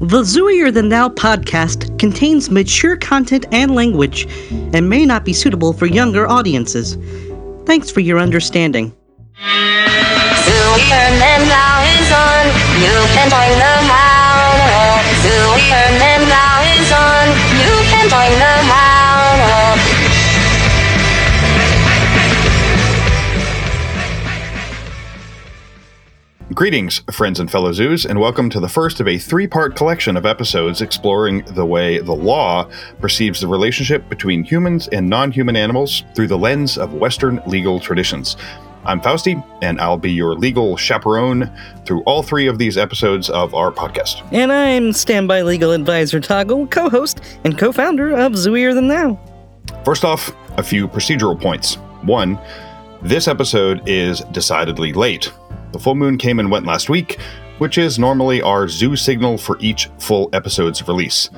The Zooier Than Thou podcast contains mature content and language and may not be suitable for younger audiences. Thanks for your understanding. Zooier Than Thou is on. You can join the Greetings, friends and fellow zoos, and welcome to the first of a three part collection of episodes exploring the way the law perceives the relationship between humans and non human animals through the lens of Western legal traditions. I'm Fausti, and I'll be your legal chaperone through all three of these episodes of our podcast. And I'm standby legal advisor Toggle, co host and co founder of Zooier Than Thou. First off, a few procedural points. One, this episode is decidedly late. The full moon came and went last week, which is normally our zoo signal for each full episode's release.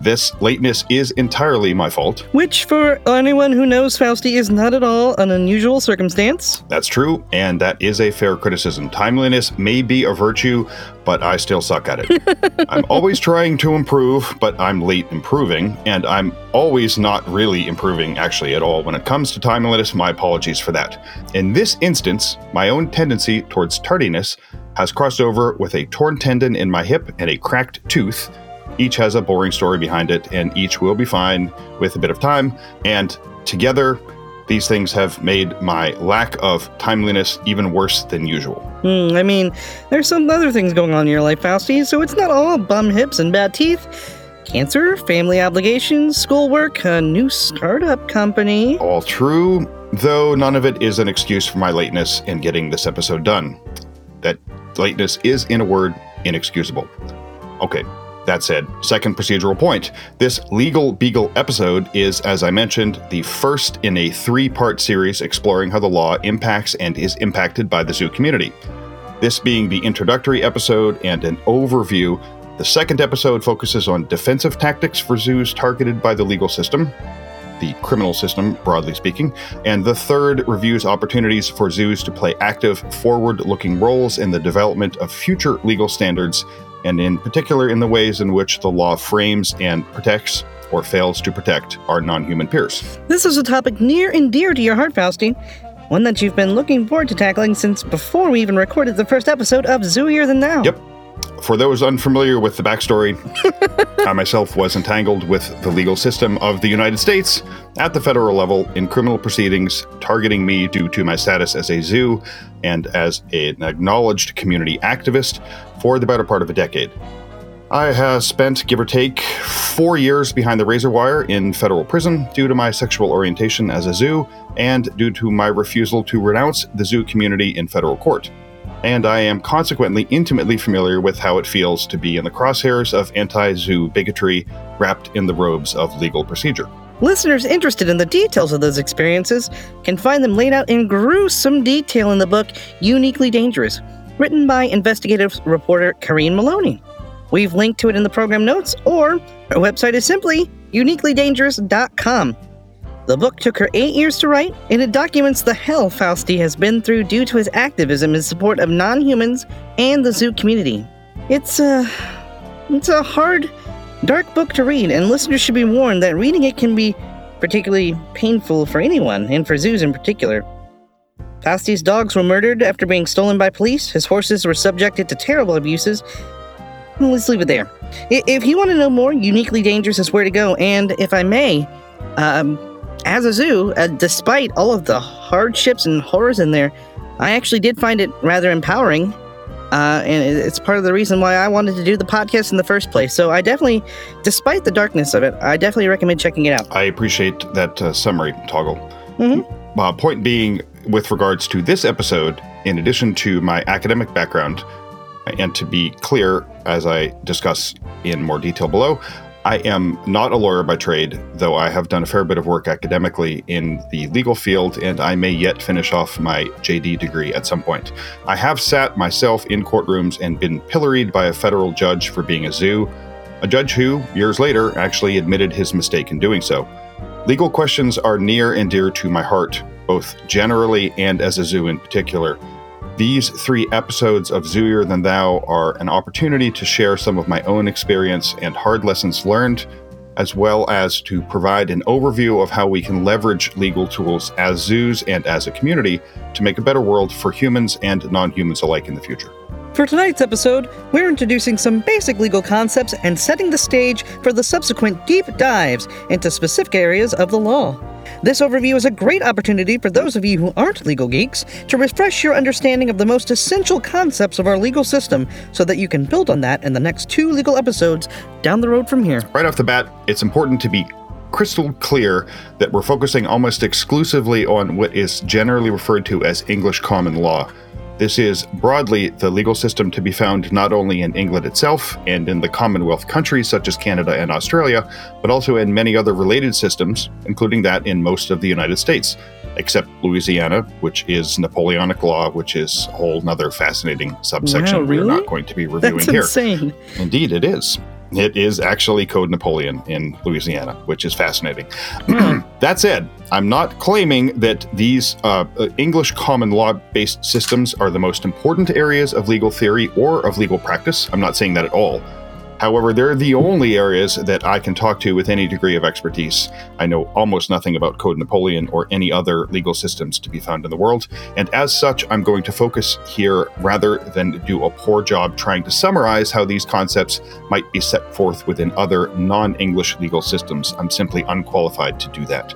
This lateness is entirely my fault. Which, for anyone who knows Fausti, is not at all an unusual circumstance. That's true, and that is a fair criticism. Timeliness may be a virtue, but I still suck at it. I'm always trying to improve, but I'm late improving, and I'm always not really improving actually at all. When it comes to timeliness, my apologies for that. In this instance, my own tendency towards tardiness has crossed over with a torn tendon in my hip and a cracked tooth each has a boring story behind it, and each will be fine with a bit of time. And together, these things have made my lack of timeliness even worse than usual. Hmm, I mean, there's some other things going on in your life, Fausti, so it's not all bum hips and bad teeth. Cancer, family obligations, schoolwork, a new startup company. All true, though none of it is an excuse for my lateness in getting this episode done. That lateness is, in a word, inexcusable. Okay, that said, second procedural point. This Legal Beagle episode is, as I mentioned, the first in a three part series exploring how the law impacts and is impacted by the zoo community. This being the introductory episode and an overview, the second episode focuses on defensive tactics for zoos targeted by the legal system, the criminal system, broadly speaking, and the third reviews opportunities for zoos to play active, forward looking roles in the development of future legal standards and in particular in the ways in which the law frames and protects or fails to protect our non human peers. This is a topic near and dear to your heart, Fausti. One that you've been looking forward to tackling since before we even recorded the first episode of Zooier Than Thou. Yep. For those unfamiliar with the backstory, I myself was entangled with the legal system of the United States at the federal level in criminal proceedings targeting me due to my status as a zoo and as an acknowledged community activist for the better part of a decade. I have spent, give or take, four years behind the razor wire in federal prison due to my sexual orientation as a zoo and due to my refusal to renounce the zoo community in federal court. And I am consequently intimately familiar with how it feels to be in the crosshairs of anti zoo bigotry wrapped in the robes of legal procedure. Listeners interested in the details of those experiences can find them laid out in gruesome detail in the book Uniquely Dangerous, written by investigative reporter Karine Maloney. We've linked to it in the program notes, or our website is simply uniquelydangerous.com. The book took her eight years to write, and it documents the hell Fausti has been through due to his activism in support of non humans and the zoo community. It's a. It's a hard, dark book to read, and listeners should be warned that reading it can be particularly painful for anyone, and for zoos in particular. Fausti's dogs were murdered after being stolen by police. His horses were subjected to terrible abuses. Let's leave it there. If you want to know more, Uniquely Dangerous is where to go. And if I may, um, as a zoo, uh, despite all of the hardships and horrors in there, I actually did find it rather empowering. Uh, and it's part of the reason why I wanted to do the podcast in the first place. So I definitely, despite the darkness of it, I definitely recommend checking it out. I appreciate that uh, summary, Toggle. Mm-hmm. Uh, point being, with regards to this episode, in addition to my academic background, and to be clear, as I discuss in more detail below, I am not a lawyer by trade, though I have done a fair bit of work academically in the legal field, and I may yet finish off my JD degree at some point. I have sat myself in courtrooms and been pilloried by a federal judge for being a zoo, a judge who, years later, actually admitted his mistake in doing so. Legal questions are near and dear to my heart, both generally and as a zoo in particular. These three episodes of Zooier Than Thou are an opportunity to share some of my own experience and hard lessons learned, as well as to provide an overview of how we can leverage legal tools as zoos and as a community to make a better world for humans and non humans alike in the future. For tonight's episode, we're introducing some basic legal concepts and setting the stage for the subsequent deep dives into specific areas of the law. This overview is a great opportunity for those of you who aren't legal geeks to refresh your understanding of the most essential concepts of our legal system so that you can build on that in the next two legal episodes down the road from here. Right off the bat, it's important to be crystal clear that we're focusing almost exclusively on what is generally referred to as English common law. This is broadly the legal system to be found not only in England itself and in the Commonwealth countries such as Canada and Australia, but also in many other related systems, including that in most of the United States, except Louisiana, which is Napoleonic law, which is a whole other fascinating subsection Wow, we're not going to be reviewing That's here. insane. Indeed, it is. It is actually Code Napoleon in Louisiana, which is fascinating. that said, I'm not claiming that these uh, uh, English common law based systems are the most important areas of legal theory or of legal practice. I'm not saying that at all. However, they're the only areas that I can talk to with any degree of expertise. I know almost nothing about Code Napoleon or any other legal systems to be found in the world, and as such, I'm going to focus here rather than do a poor job trying to summarize how these concepts might be set forth within other non English legal systems. I'm simply unqualified to do that.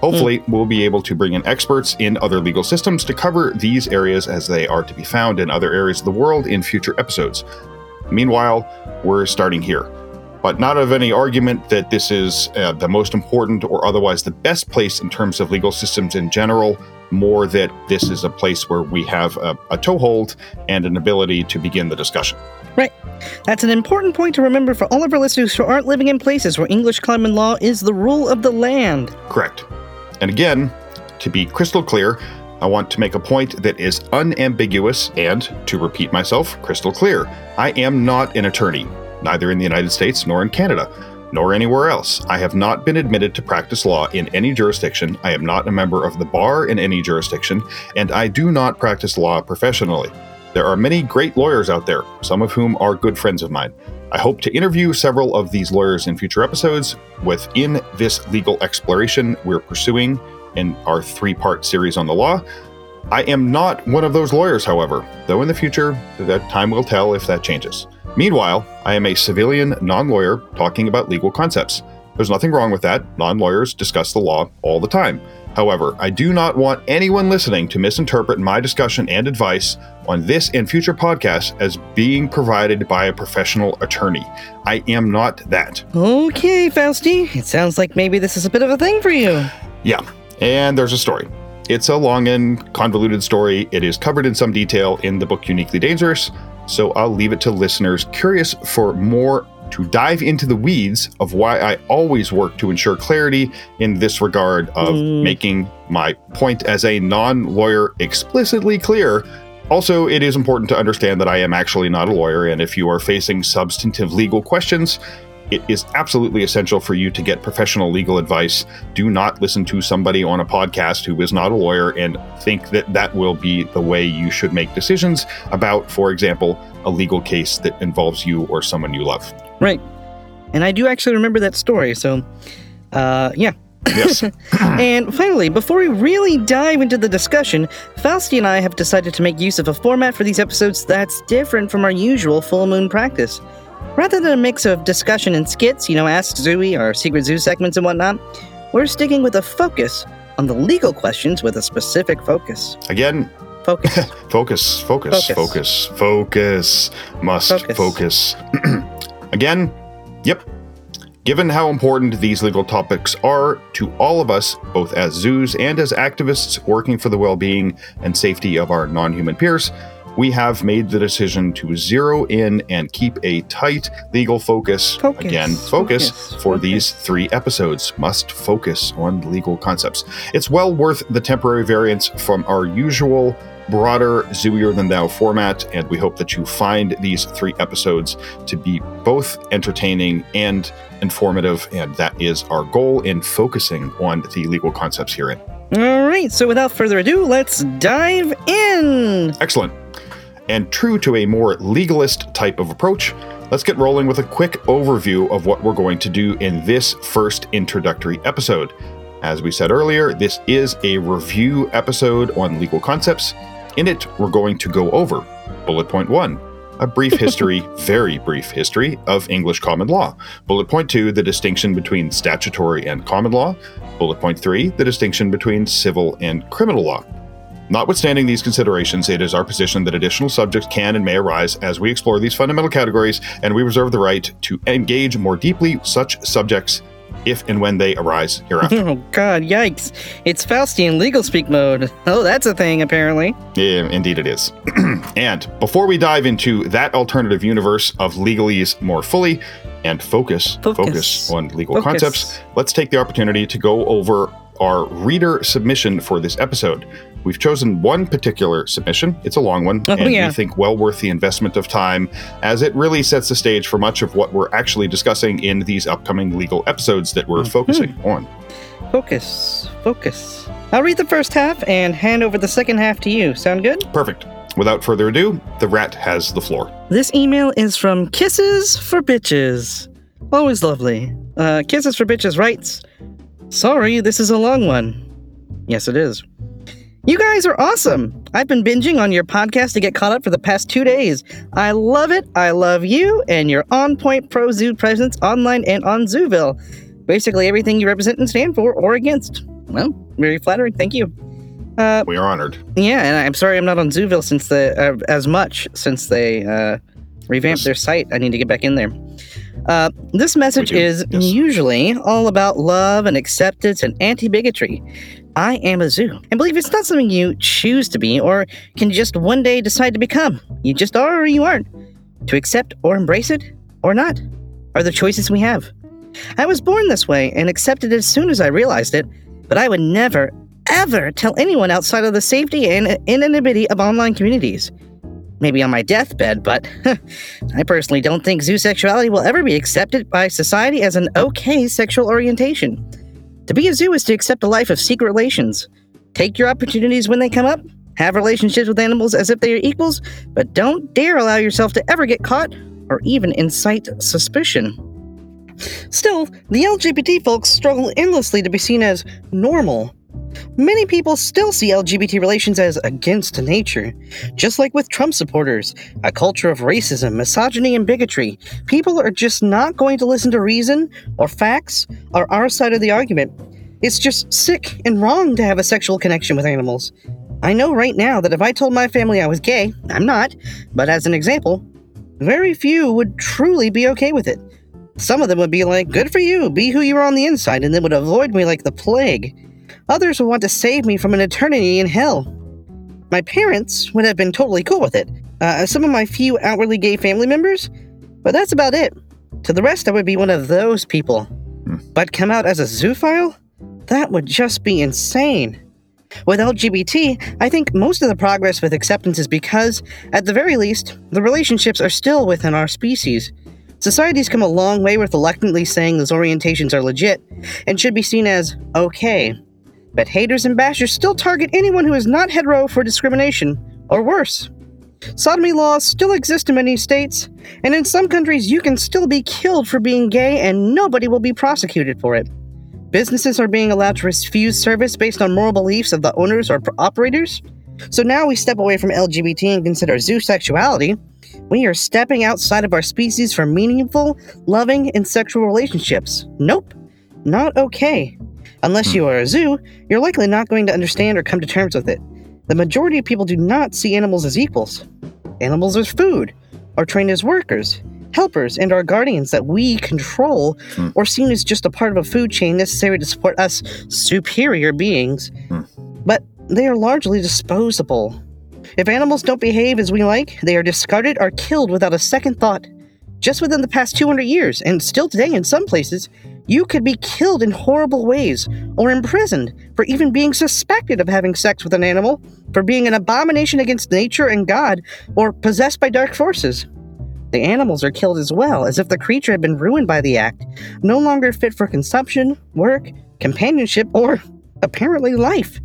Hopefully, hmm. we'll be able to bring in experts in other legal systems to cover these areas as they are to be found in other areas of the world in future episodes. Meanwhile, we're starting here. But not of any argument that this is uh, the most important or otherwise the best place in terms of legal systems in general, more that this is a place where we have a, a toehold and an ability to begin the discussion. Right. That's an important point to remember for all of our listeners who aren't living in places where English common law is the rule of the land. Correct. And again, to be crystal clear, I want to make a point that is unambiguous and, to repeat myself, crystal clear. I am not an attorney, neither in the United States nor in Canada, nor anywhere else. I have not been admitted to practice law in any jurisdiction. I am not a member of the bar in any jurisdiction, and I do not practice law professionally. There are many great lawyers out there, some of whom are good friends of mine. I hope to interview several of these lawyers in future episodes within this legal exploration we're pursuing in our three part series on the law. I am not one of those lawyers, however, though in the future, that time will tell if that changes. Meanwhile, I am a civilian non lawyer talking about legal concepts. There's nothing wrong with that. Non lawyers discuss the law all the time. However, I do not want anyone listening to misinterpret my discussion and advice on this and future podcasts as being provided by a professional attorney. I am not that. Okay, Fausti. It sounds like maybe this is a bit of a thing for you. Yeah, and there's a story. It's a long and convoluted story. It is covered in some detail in the book Uniquely Dangerous, so I'll leave it to listeners curious for more to dive into the weeds of why I always work to ensure clarity in this regard of Mm. making my point as a non lawyer explicitly clear. Also, it is important to understand that I am actually not a lawyer, and if you are facing substantive legal questions, it is absolutely essential for you to get professional legal advice. Do not listen to somebody on a podcast who is not a lawyer and think that that will be the way you should make decisions about, for example, a legal case that involves you or someone you love. Right. And I do actually remember that story, so uh yeah. Yes. And finally, before we really dive into the discussion, Fausti and I have decided to make use of a format for these episodes that's different from our usual full moon practice. Rather than a mix of discussion and skits, you know, Ask Zooey, or Secret Zoo segments and whatnot, we're sticking with a focus on the legal questions with a specific focus. Again, Focus. focus, focus, Focus. focus, must Focus. focus. Again, yep. Given how important these legal topics are to all of us, both as zoos and as activists working for the well being and safety of our non human peers, we have made the decision to zero in and keep a tight legal focus. Focus, Again, focus, focus, for focus. these three episodes. Must focus on legal concepts. It's well worth the temporary variance from our usual broader Zooier Than Thou format, and we hope that you find these three episodes to be both entertaining and informative, and that is our goal in focusing on the legal concepts herein. All right, so without further ado, let's dive in. Excellent. And true to a more legalist type of approach, let's get rolling with a quick overview of what we're going to do in this first introductory episode. As we said earlier, this is a review episode on legal concepts. In it, we're going to go over bullet point one, a brief history, very brief history of English common law. Bullet point two, the distinction between statutory and common law. Bullet point three, the distinction between civil and criminal law. Notwithstanding these considerations, it is our position that additional subjects can and may arise as we explore these fundamental categories, and we reserve the right to engage more deeply such subjects if and when they arise hereafter. Oh god, yikes. It's Faustian legal speak mode. Oh, that's a thing, apparently. Yeah, indeed it is. and before we dive into that alternative universe of legalese more fully and focus Focus. focus, on legal Focus. concepts, let's take the opportunity to go over our reader submission for this episode. We've chosen one particular submission. It's a long one, Oh, and yeah. we think well worth the investment of time, as it really sets the stage for much of what we're actually discussing in these upcoming legal episodes that we're Mhm. focusing on. Focus, focus. I'll read the first half and hand over the second half to you. Sound good? Perfect. Without further ado, the rat has the floor. This email is from Kisses for Bitches. Always lovely. Uh, Kisses for Bitches writes, Sorry, this is a long one. Yes, it is. You guys are awesome. I've been binging on your podcast to get caught up for the past two days. I love it. I love you and your on point pro zoo presence online and on Zooville. Basically, everything you represent and stand for or against. Well, very flattering. Thank you. Uh, We are honored. yeah, and I'm sorry I'm not on Zooville since the uh, as much since they uh, revamped their site. I need to get back in there. Uh, this message is yes. usually all about love and acceptance and anti-bigotry. I am a zoo, and believe it's not something you choose to be or can just one day decide to become. You just are or you aren't. To accept or embrace it or not are the choices we have. I was born this way and accepted it as soon as I realized it, but I would never, ever tell anyone outside of the safety and anonymity of online communities. Maybe on my deathbed, but I personally don't think zoosexuality will ever be accepted by society as an okay sexual orientation. To be a zoo is to accept a life of secret relations. Take your opportunities when they come up, have relationships with animals as if they are equals, but don't dare allow yourself to ever get caught or even incite suspicion. Still, the LGBT folks struggle endlessly to be seen as normal. Many people still see LGBT relations as against nature. Just like with Trump supporters, a culture of racism, misogyny, and bigotry, people are just not going to listen to reason or facts or our side of the argument. It's just sick and wrong to have a sexual connection with animals. I know right now that if I told my family I was gay, I'm not, but as an example, very few would truly be okay with it. Some of them would be like, good for you, be who you are on the inside, and then would avoid me like the plague. Others would want to save me from an eternity in hell. My parents would have been totally cool with it. Uh, some of my few outwardly gay family members, but that's about it. To the rest, I would be one of those people. But come out as a zoophile? That would just be insane. With LGBT, I think most of the progress with acceptance is because, at the very least, the relationships are still within our species. Society's come a long way with reluctantly saying those orientations are legit and should be seen as okay. But haters and bashers still target anyone who is not hetero for discrimination, or worse. Sodomy laws still exist in many states, and in some countries you can still be killed for being gay and nobody will be prosecuted for it. Businesses are being allowed to refuse service based on moral beliefs of the owners or operators. So now we step away from LGBT and consider zoosexuality. We are stepping outside of our species for meaningful, loving, and sexual relationships. Nope, not okay. Unless you are a zoo, you're likely not going to understand or come to terms with it. The majority of people do not see animals as equals. Animals are food, are trained as workers, helpers, and are guardians that we control Hmm. or seen as just a part of a food chain necessary to support us superior beings. Hmm. But they are largely disposable. If animals don't behave as we like, they are discarded or killed without a second thought. Just within the past 200 years, and still today in some places, you could be killed in horrible ways or imprisoned for even being suspected of having sex with an animal, for being an abomination against nature and God, or possessed by dark forces. The animals are killed as well, as if the creature had been ruined by the act, no longer fit for consumption, work, companionship, or apparently life.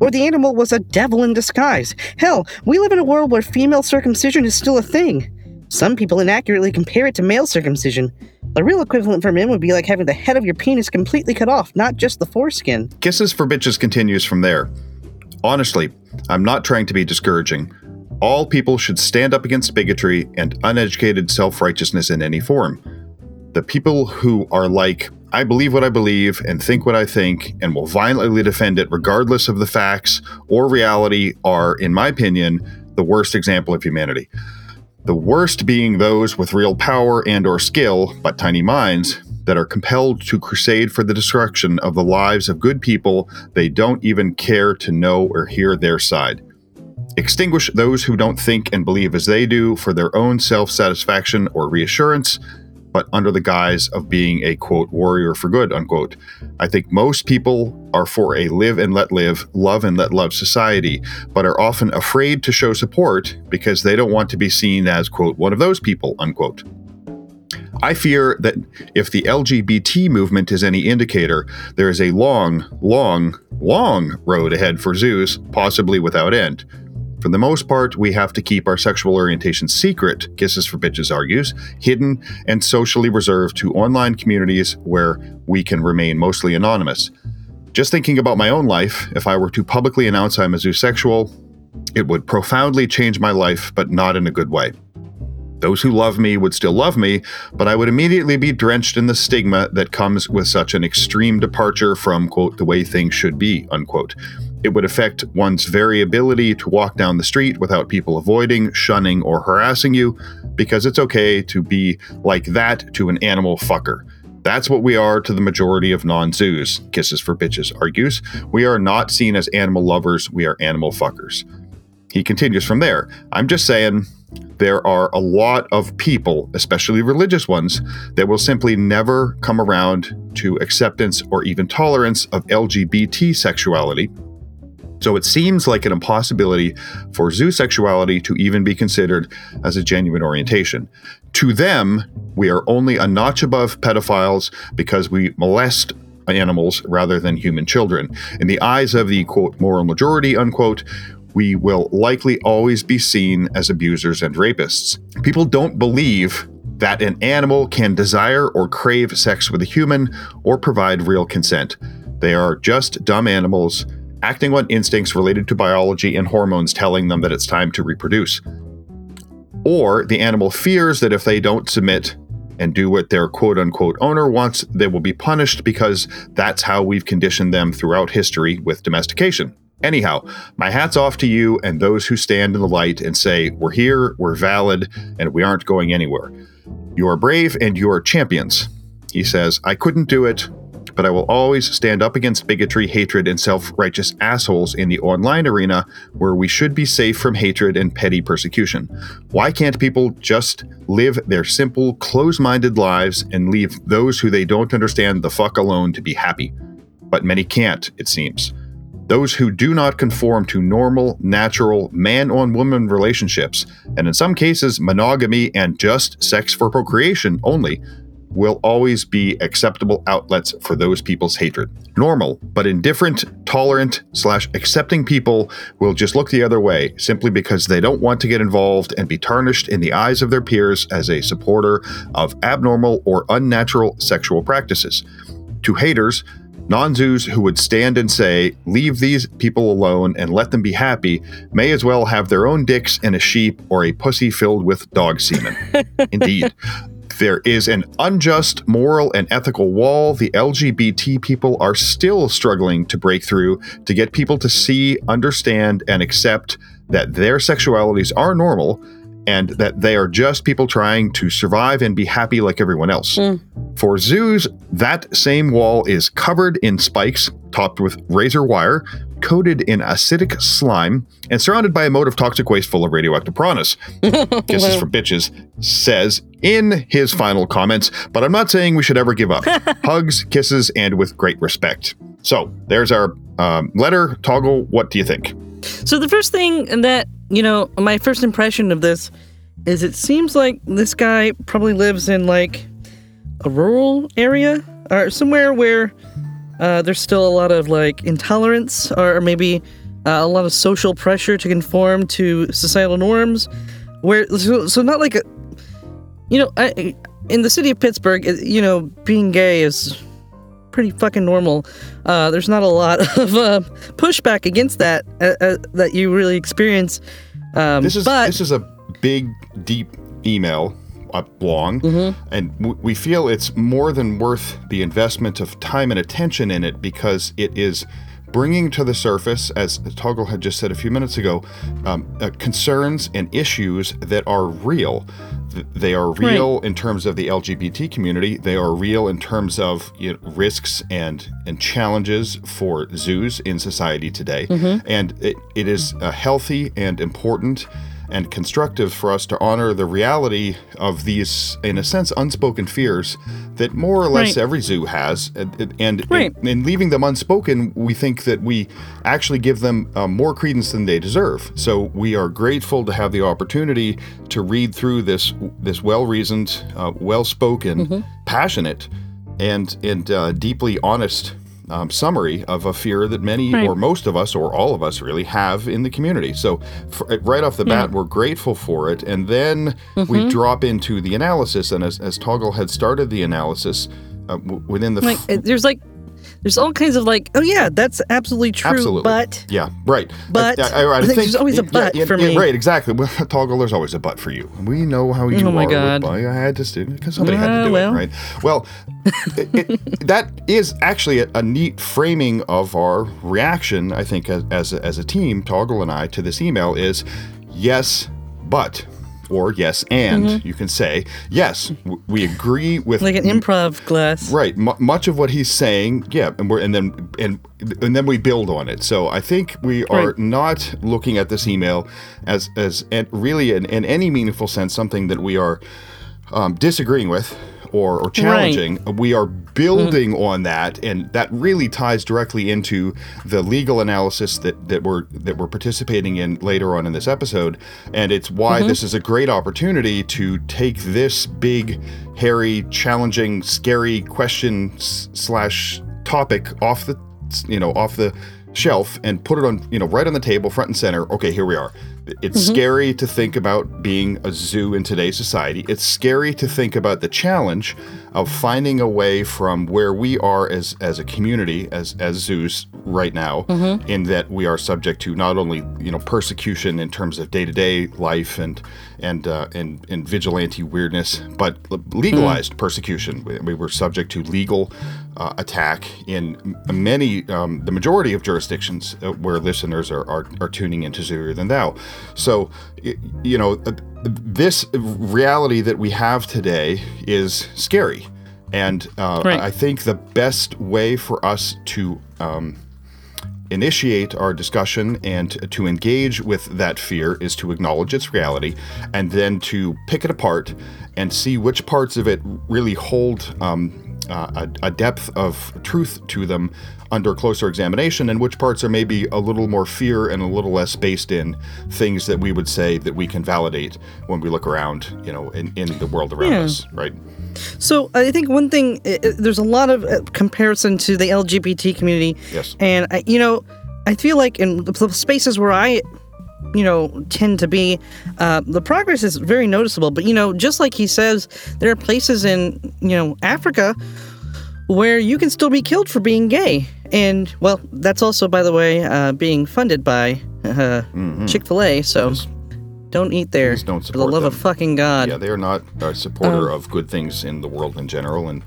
Or the animal was a devil in disguise. Hell, we live in a world where female circumcision is still a thing. Some people inaccurately compare it to male circumcision. The real equivalent for men would be like having the head of your penis completely cut off, not just the foreskin. Kisses for Bitches continues from there. Honestly, I'm not trying to be discouraging. All people should stand up against bigotry and uneducated self righteousness in any form. The people who are like, I believe what I believe and think what I think and will violently defend it regardless of the facts or reality are, in my opinion, the worst example of humanity. The worst being those with real power and or skill, but tiny minds, that are compelled to crusade for the destruction of the lives of good people they don't even care to know or hear their side. Extinguish those who don't think and believe as they do for their own self satisfaction or reassurance, but under the guise of being a quote warrior for good unquote. I think most people are for a live and let live, love and let love society, but are often afraid to show support because they don't want to be seen as quote one of those people unquote. I fear that if the LGBT movement is any indicator, there is a long, long, long road ahead for zoos, possibly without end. For the most part, we have to keep our sexual orientation secret, Kisses for Bitches argues, hidden and socially reserved to online communities where we can remain mostly anonymous. Just thinking about my own life, if I were to publicly announce I'm a zoosexual, it would profoundly change my life, but not in a good way. Those who love me would still love me, but I would immediately be drenched in the stigma that comes with such an extreme departure from, quote, the way things should be, unquote. It would affect one's very ability to walk down the street without people avoiding, shunning, or harassing you, because it's okay to be like that to an animal fucker. That's what we are to the majority of non zoos, Kisses for Bitches argues. We are not seen as animal lovers, we are animal fuckers. He continues from there. I'm just saying, there are a lot of people, especially religious ones, that will simply never come around to acceptance or even tolerance of LGBT sexuality. So it seems like an impossibility for zoosexuality to even be considered as a genuine orientation. To them, we are only a notch above pedophiles because we molest animals rather than human children. In the eyes of the quote moral majority, unquote, we will likely always be seen as abusers and rapists. People don't believe that an animal can desire or crave sex with a human or provide real consent. They are just dumb animals acting on instincts related to biology and hormones telling them that it's time to reproduce. Or the animal fears that if they don't submit and do what their quote unquote owner wants, they will be punished because that's how we've conditioned them throughout history with domestication. Anyhow, my hat's off to you and those who stand in the light and say, We're here, we're valid, and we aren't going anywhere. You are brave and you are champions. He says, I couldn't do it, but I will always stand up against bigotry, hatred, and self righteous assholes in the online arena where we should be safe from hatred and petty persecution. Why can't people just live their simple, close minded lives and leave those who they don't understand the fuck alone to be happy? But many can't, it seems. Those who do not conform to normal, natural, man on woman relationships, and in some cases, monogamy and just sex for procreation only, will always be acceptable outlets for those people's hatred. Normal, but indifferent, tolerant, slash accepting people will just look the other way simply because they don't want to get involved and be tarnished in the eyes of their peers as a supporter of abnormal or unnatural sexual practices. To haters, Non zoos who would stand and say, leave these people alone and let them be happy, may as well have their own dicks and a sheep or a pussy filled with dog semen. Indeed. There is an unjust moral and ethical wall the LGBT people are still struggling to break through to get people to see, understand, and accept that their sexualities are normal and that they are just people trying to survive and be happy like everyone else. Mm. For zoos, that same wall is covered in spikes, topped with razor wire, coated in acidic slime, and surrounded by a moat of toxic waste full of radioactive piranhas. Kisses for Bitches says in his final comments, but I'm not saying we should ever give up. Hugs, kisses, and with great respect. So there's our um, letter. Toggle, what do you think? So the first thing that, you know, my first impression of this is it seems like this guy probably lives in like a rural area or somewhere where uh, there's still a lot of like intolerance or maybe uh, a lot of social pressure to conform to societal norms. Where so, so not like a, you know, I, in the city of Pittsburgh, you know, being gay is pretty fucking normal. Uh, there's not a lot of uh, pushback against that uh, uh, that you really experience. Um, This is but this is a big, deep email, long, and w- we feel it's more than worth the investment of time and attention in it because it is bringing to the surface, as Toggle had just said a few minutes ago, um, uh, concerns and issues that are real. Th- They are real in terms of the LGBT community. They are real in terms of you know, risks and and challenges for zoos in society today. And it, it is uh, healthy and important and constructive for us to honor the reality of these, in a sense, unspoken fears that more or less Right. every zoo has. And, and, Right. in leaving them unspoken, we think that we actually give them uh, more credence than they deserve. So we are grateful to have the opportunity to read through this this well-reasoned, uh, well-spoken, passionate, and and uh, deeply honest. Um, summary of a fear that many Right. or most of us or all of us really have in the community. So, f- right off the bat, we're grateful for it. And then we drop into the analysis. And as, as Toggle had started the analysis, uh, w- within the. f- it- there's like there's all kinds of like oh yeah that's absolutely true Absolutely. but yeah, right. But I think there's always a but for me. Right, exactly. Well, Toggle, there's always a but for you. We know how you Oh my are. God. I had to do because somebody had Ah, to do well. it, right? Well, it, it, that is actually a, a neat framing of our reaction. I think as as a, as a team, Toggle and I, to this email is yes, but. Or yes, and Mm-hmm. you can say yes. w- We agree with like an improv class Right. M- much of what he's saying, yeah, and we're and then and and then we build on it. So I think we are Right. not looking at this email as as and really in, in any meaningful sense something that we are um, disagreeing with or, or challenging. We are building mm-hmm. on that, and that really ties directly into the legal analysis that, that we're that we're participating in later on in this episode. And it's why mm-hmm. this is a great opportunity to take this big, hairy, challenging, scary question s- slash topic off the you know off the shelf and put it on you know right on the table front and center okay here we are it's mm-hmm. scary to think about being a zoo in today's society. It's scary to think about the challenge of finding a way from where we are as as a community as as zoos right now in that we are subject to not only you know persecution in terms of day-to-day life and and uh, and, and vigilante weirdness but legalized persecution. We, we were subject to legal uh, attack in many, um, the majority of jurisdictions uh, where listeners are, are, are tuning into Zooier Than Thou. So, you know, uh, this reality that we have today is scary. And uh, Right. I think the best way for us to um, initiate our discussion and to engage with that fear is to acknowledge its reality and then to pick it apart and see which parts of it really hold um, uh, a, a depth of truth to them under closer examination and which parts are maybe a little more fear and a little less based in things that we would say that we can validate when we look around you know in, in the world around Yeah. us right So I think one thing, there's a lot of uh, comparison to the LGBT community. Yes. And, I, you know, I feel like in the spaces where I, you know, tend to be, uh, the progress is very noticeable. But, you know, just like he says, there are places in, you know, Africa where you can still be killed for being gay. And, well, that's also, by the way, uh, being funded by uh, Chick fil A. So don't eat there. Mm-hmm. Please don't support For the love of fucking God. Yeah, they are not a supporter of good things in the world in general, and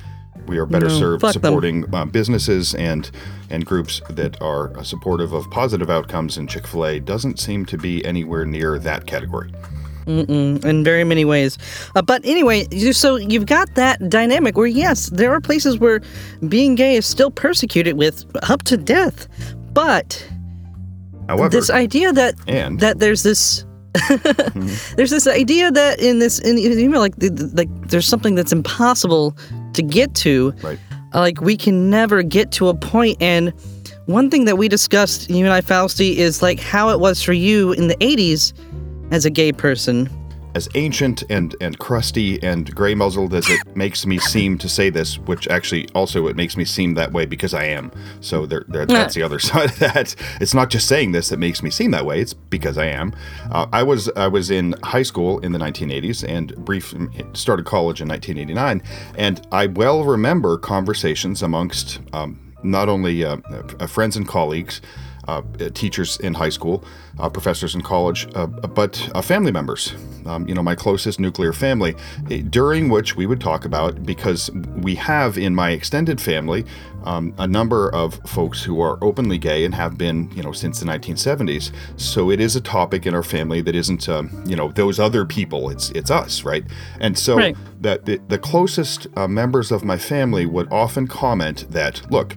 we are better No, served supporting uh, businesses and and groups that are uh, supportive of positive outcomes. And Chick Fil A doesn't seem to be anywhere near that category. in very many ways. Uh, but anyway, you, so you've got that dynamic where, yes, there are places where being gay is still persecuted with up to death. But However, this idea that and that there's this. there's this idea that in this in the email like like there's something that's impossible to get to right, like we can never get to a point and one thing that we discussed you and i fausti is like how it was for you in the 80s as a gay person as ancient and and crusty and gray muzzled as it makes me seem to say this, which actually also it makes me seem that way because I am. So there, there that's the other side of that. It's not just saying this that makes me seem that way. It's because I am. Uh, I was I was in high school in the 1980s and brief started college in 1989, and I well remember conversations amongst um, not only uh, uh, friends and colleagues uh, teachers in high school, uh, professors in college, uh, but uh, family members. Um, you know, my closest nuclear family, eh, during which we would talk about because we have in my extended family um, a number of folks who are openly gay and have been, you know, since the 1970s. So it is a topic in our family that isn't, um, you know, those other people. It's it's us, right? And so Right. that the, the closest uh, members of my family would often comment that, look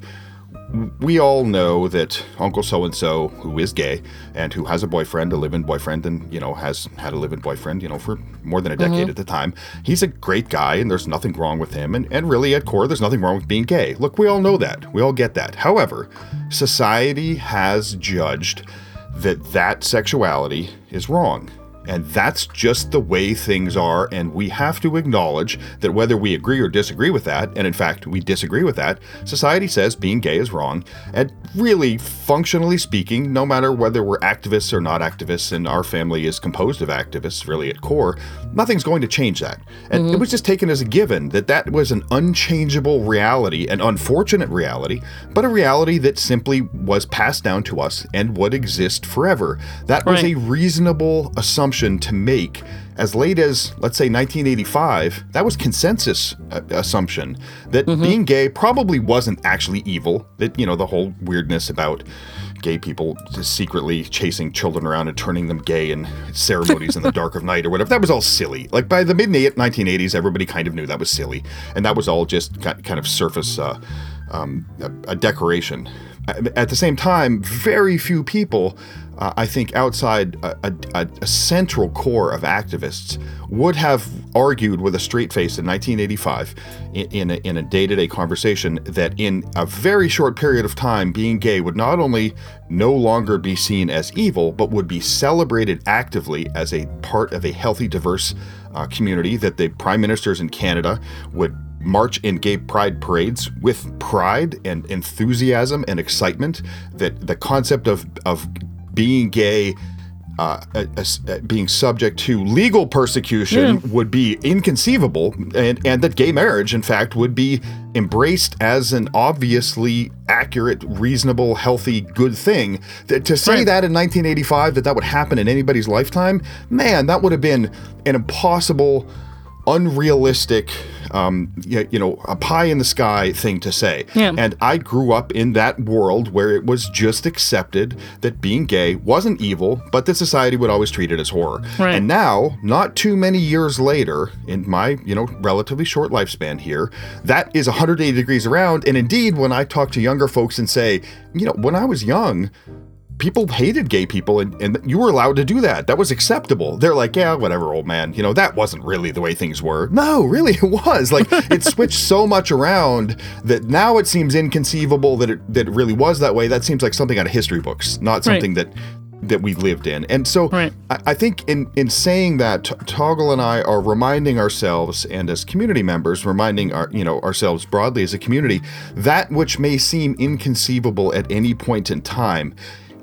we all know that Uncle so and so, who is gay and who has a boyfriend, a live-in boyfriend, and you know has had a live-in boyfriend, you know, for more than a decade mm-hmm. at the time. He's a great guy, and there's nothing wrong with him. And and really, at core, there's nothing wrong with being gay. Look, we all know that. We all get that. However, society has judged that that sexuality is wrong. And that's just the way things are. And we have to acknowledge that whether we agree or disagree with that, and in fact, we disagree with that, society says being gay is wrong. And really, functionally speaking, no matter whether we're activists or not activists, and our family is composed of activists, really at core, nothing's going to change that. And mm-hmm. it was just taken as a given that that was an unchangeable reality, an unfortunate reality, but a reality that simply was passed down to us and would exist forever. That was a reasonable assumption to make as late as let's say 1985 that was consensus uh, assumption that being gay probably wasn't actually evil that you know the whole weirdness about gay people just secretly chasing children around and turning them gay in ceremonies in the dark of night or whatever. That was all silly. Like by the mid 1980s everybody kind of knew that was silly. And that was all just kind of surface uh, um, a, a decoration. At at the same time, very few people, uh, I think, outside a, a, a- central core of activists would have argued with a straight face in 1985 in, in a, in a day-to-day conversation that in a very short period of time, being gay would not only no longer be seen as evil, but would be celebrated actively as a part of a healthy, diverse uh, community. That the prime ministers in Canada would march in gay pride parades with pride and enthusiasm and excitement that the concept of of being gay uh, uh, uh, being subject to legal persecution would be inconceivable, and, and that gay marriage, in fact, would be embraced as an obviously accurate, reasonable, healthy, good thing. That, to say Right. that in 1985, that that would happen in anybody's lifetime, man, that would have been an impossible unrealistic, um, you know, a pie in the sky thing to say. Yeah. And I grew up in that world where it was just accepted that being gay wasn't evil, but that society would always treat it as horror. Right. And now, not too many years later, in my, you know, relatively short lifespan here, that is 180 degrees around. And indeed, when I talk to younger folks and say, you know, when I was young, people hated gay people and, and you were allowed to do that. That was acceptable. They're like, yeah, whatever, old man. You know, that wasn't really the way things were. No, really, it was. Like it switched so much around that now it seems inconceivable that it that it really was that way. That seems like something out of history books, not Right. something that that we lived in. And so Right. I, I think in in saying that, T- Toggle and I are reminding ourselves, and as community members, reminding our you know ourselves broadly as a community, that which may seem inconceivable at any point in time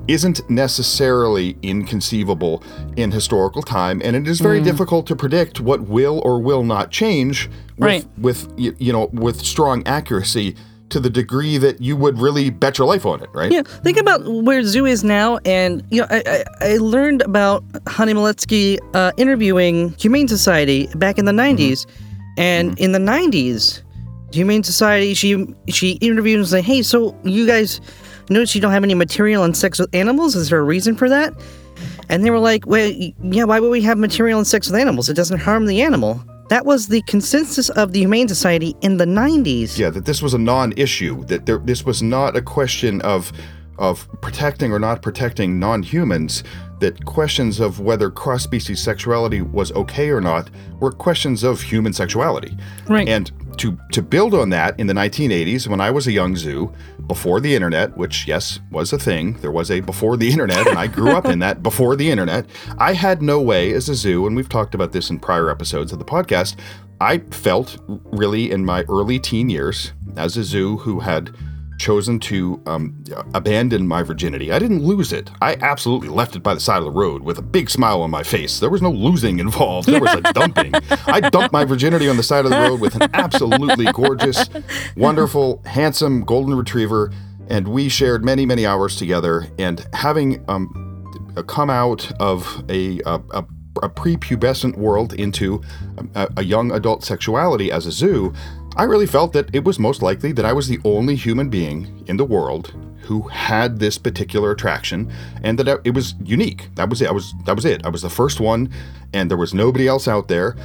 isn't necessarily inconceivable in historical time, and it is Mm. very difficult to predict what will or will not change with, Right. with you know with strong accuracy to the degree that you would really bet your life on it, right? Yeah, think about where Zoo is now, and you know, I, I, I learned about Hani Miletski uh, interviewing Humane Society back in the '90s, and in the '90s, Humane Society she she interviewed and like, "Hey, so you guys notice you don't have any material on sex with animals? Is there a reason for that?" And they were like, "Well, yeah, why would we have material on sex with animals? It doesn't harm the animal." That was the consensus of the Humane Society in the '90s. Yeah, that this was a non-issue. That there, this was not a question of of protecting or not protecting non-humans. That questions of whether cross species sexuality was okay or not were questions of human sexuality. Right. And to to build on that in the 1980s when I was a young zoo before the internet which yes was a thing there was a before the internet and I grew up in that before the internet I had no way as a zoo and we've talked about this in prior episodes of the podcast I felt really in my early teen years as a zoo who had chosen to um, abandon my virginity. I didn't lose it. I absolutely left it by the side of the road with a big smile on my face. There was no losing involved. There was a dumping. I dumped my virginity on the side of the road with an absolutely gorgeous, wonderful, handsome golden retriever, and we shared many, many hours together. And having um, come out of a, a, a a prepubescent world into a, a, young adult sexuality as a zoo, I really felt that it was most likely that I was the only human being in the world who had this particular attraction and that it was unique. That was it. I was that was it. I was the first one and there was nobody else out there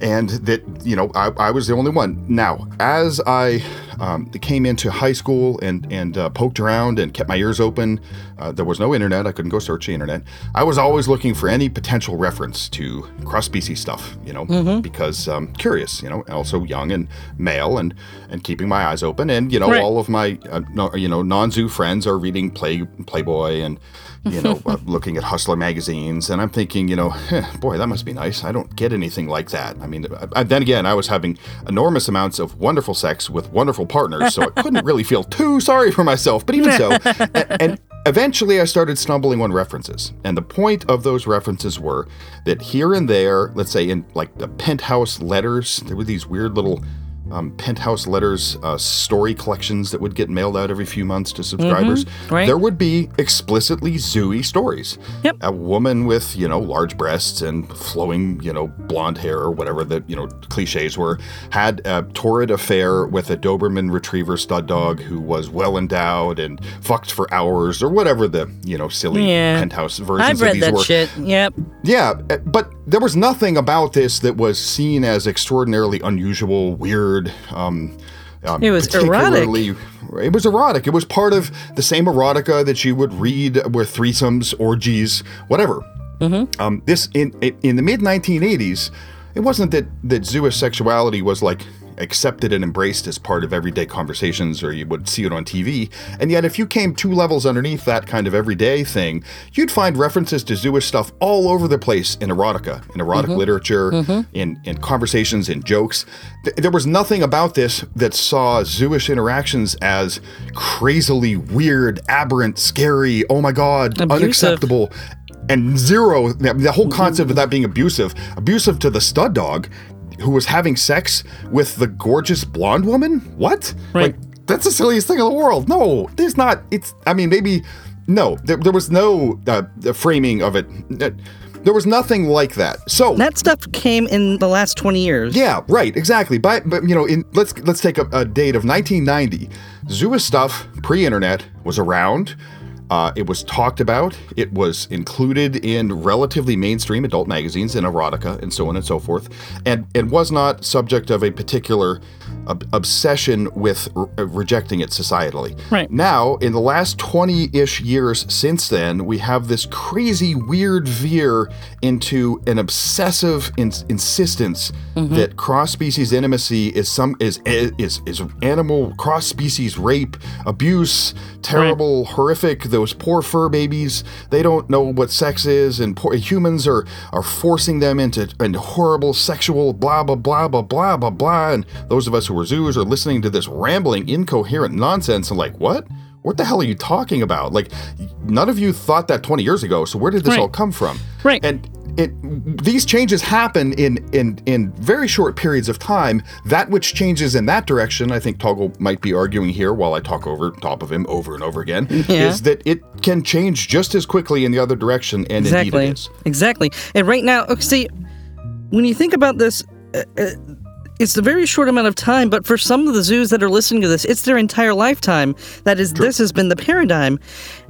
and that you know I, I was the only one. Now, as I um, came into high school and and uh, poked around and kept my ears open, uh, there was no internet. I couldn't go search the internet. I was always looking for any potential reference to cross species stuff, you know, Mm-hmm. because um, curious, you know, also young and male and and keeping my eyes open. And you know, Right. all of my uh, no, you know non zoo friends are reading Play Playboy and you know uh, looking at Hustler magazines, and I'm thinking, you know, "Huh, boy, that must be nice. I don't get anything like that. I mean, I, I- then again, I was having enormous amounts of wonderful sex with wonderful partners, so I couldn't really feel too sorry for myself. But even so, and, and eventually I started stumbling on references. And the point of those references were that here and there, let's say in like the penthouse letters, there were these weird little um, penthouse letters uh, story collections that would get mailed out every few months to subscribers. right. There would be explicitly zooey stories. Yep. A woman with, you know, large breasts and flowing, you know, blonde hair or whatever the, you know, cliches were, had a torrid affair with a Doberman retriever stud dog who was well endowed and fucked for hours or whatever the, you know, silly Yeah. penthouse versions I've of read these that were. shit. Yep. Yeah, uh, but there was nothing about this that was seen as extraordinarily unusual, weird. Um, um, It was particularly- It was erotic. It was part of the same erotica that you would read with threesomes, orgies, whatever. Mm-hmm. Um, this in in the mid 1980s, it wasn't that that zooish sexuality was like accepted and embraced as part of everyday conversations or you would see it on TV. And yet if you came two levels underneath that kind of everyday thing, you'd find references to zooish stuff all over the place in erotica, in erotic mm-hmm. literature, mm-hmm. in in conversations, in jokes. Th- there was nothing about this that saw zooish interactions as crazily weird, aberrant, scary, oh my god, Abusive. unacceptable and zero the the whole mm-hmm. concept of that being abusive abusive to the stud dog who was having sex with the gorgeous blonde woman what Right. like that's the silliest thing in the world no there's not it's i mean maybe no there, there was no uh, the framing of it there was nothing like that so That stuff came in the last 20 years. yeah, right, exactly. But but you know, in let's let's take a, a date of 1990. Zua stuff pre-internet was around. Uh, it was talked about. It was included in relatively mainstream adult magazines and erotica and so on and so forth, and and was not subject of a particular ob- obsession with re- uh, rejecting it societally. Right. Now, in the last 20 ish years since then, we have this crazy, weird veer into an obsessive ins- insistence that cross species intimacy is some is, is is animal cross species rape, abuse, terrible, horrific. Those poor fur babies, they don't know what sex is, and poor, humans are are forcing them into, into horrible sexual blah blah blah blah blah blah blah. And those of us who are zoos are listening to this rambling, incoherent nonsense and like, what? What the hell are you talking about? Like, none of you thought that 20 years ago. So where did this Right. all come from? Right. And it these changes happen in in in very short periods of time. That which changes in that direction, I think Toggle might be arguing here while I talk over top of him over and over again, Yeah. is that it can change just as quickly in the other direction, and exactly. indeed it is. Exactly. And right now, okay, see, when you think about this, uh, uh, it's a very short amount of time, but for some of the zoos that are listening to this, it's their entire lifetime. That is, this has been the paradigm.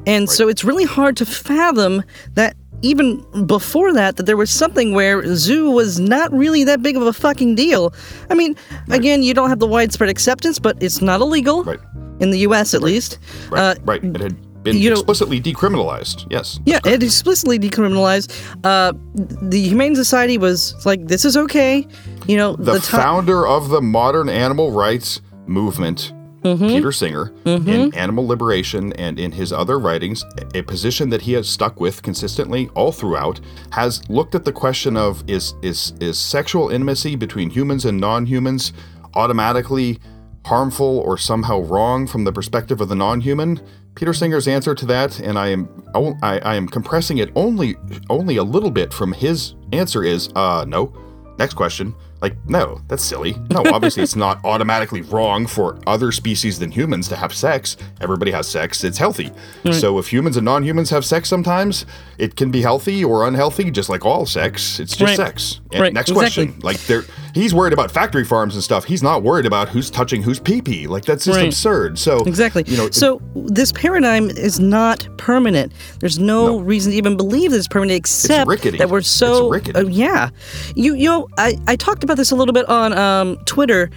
And so it's really hard to fathom that even before that, that there was something where zoo was not really that big of a fucking deal. I mean, again, you don't have the widespread acceptance, but it's not illegal. Right. In the U.S., at least. Right, Uh, right. Been You know- explicitly decriminalized. Yes. Yeah, it explicitly decriminalized. Uh, the Humane Society was like, "This is okay," you know. The, ti- founder of the modern animal rights movement, Mm-hmm. Peter Singer, in Animal Liberation and in his other writings, a position that he has stuck with consistently all throughout, has looked at the question of is is is sexual intimacy between humans and non-humans automatically harmful or somehow wrong from the perspective of the non-human? Peter Singer's answer to that, and I am oh, I, I am compressing it only only a little bit from his answer is uh no. Next question. Like, no, that's silly. No, obviously it's not automatically wrong for other species than humans to have sex. Everybody has sex. It's healthy. So if humans and non-humans have sex sometimes, it can be healthy or unhealthy, just like all sex. It's just Right. sex. And Right, next exactly. question. Like there he's worried about factory farms and stuff. He's not worried about who's touching whose pee-pee. Like that's just Right. absurd. So Exactly. you know, so this paradigm is not permanent. There's no, reason to even believe that it's permanent, except rickety. that we're It's so. rickety. uh, yeah, you you know I I talked about this a little bit on um, Twitter.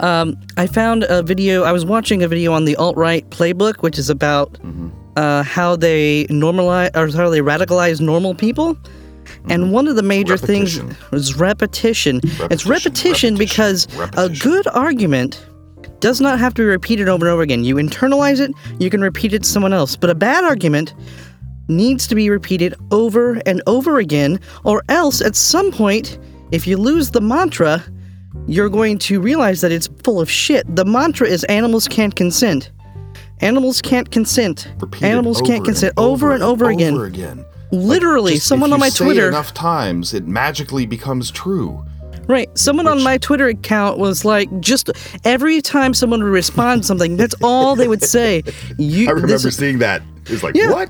Um, I found a video. I was watching a video on the alt right playbook, which is about Mm-hmm. uh, how they normalize or how they radicalize normal people. And one of the major things Mm-hmm. Repetition. repetition. It's Repetition, repetition, repetition, because a good argument does not have to be repeated over and over again. You internalize it, you can repeat it to someone else. But a bad argument needs to be repeated over and over again, or else at some point, if you lose the mantra, you're going to realize that it's full of shit. The mantra is animals can't consent. Animals can't consent. Animals can't and consent over and over, again. Over again. Literally, Just if someone on my Twitter. enough times, it magically becomes true. Right. Someone on my Twitter account was like, just every time someone would respond to something, that's all they would say. You, I remember is- seeing that. It's like Yeah. what?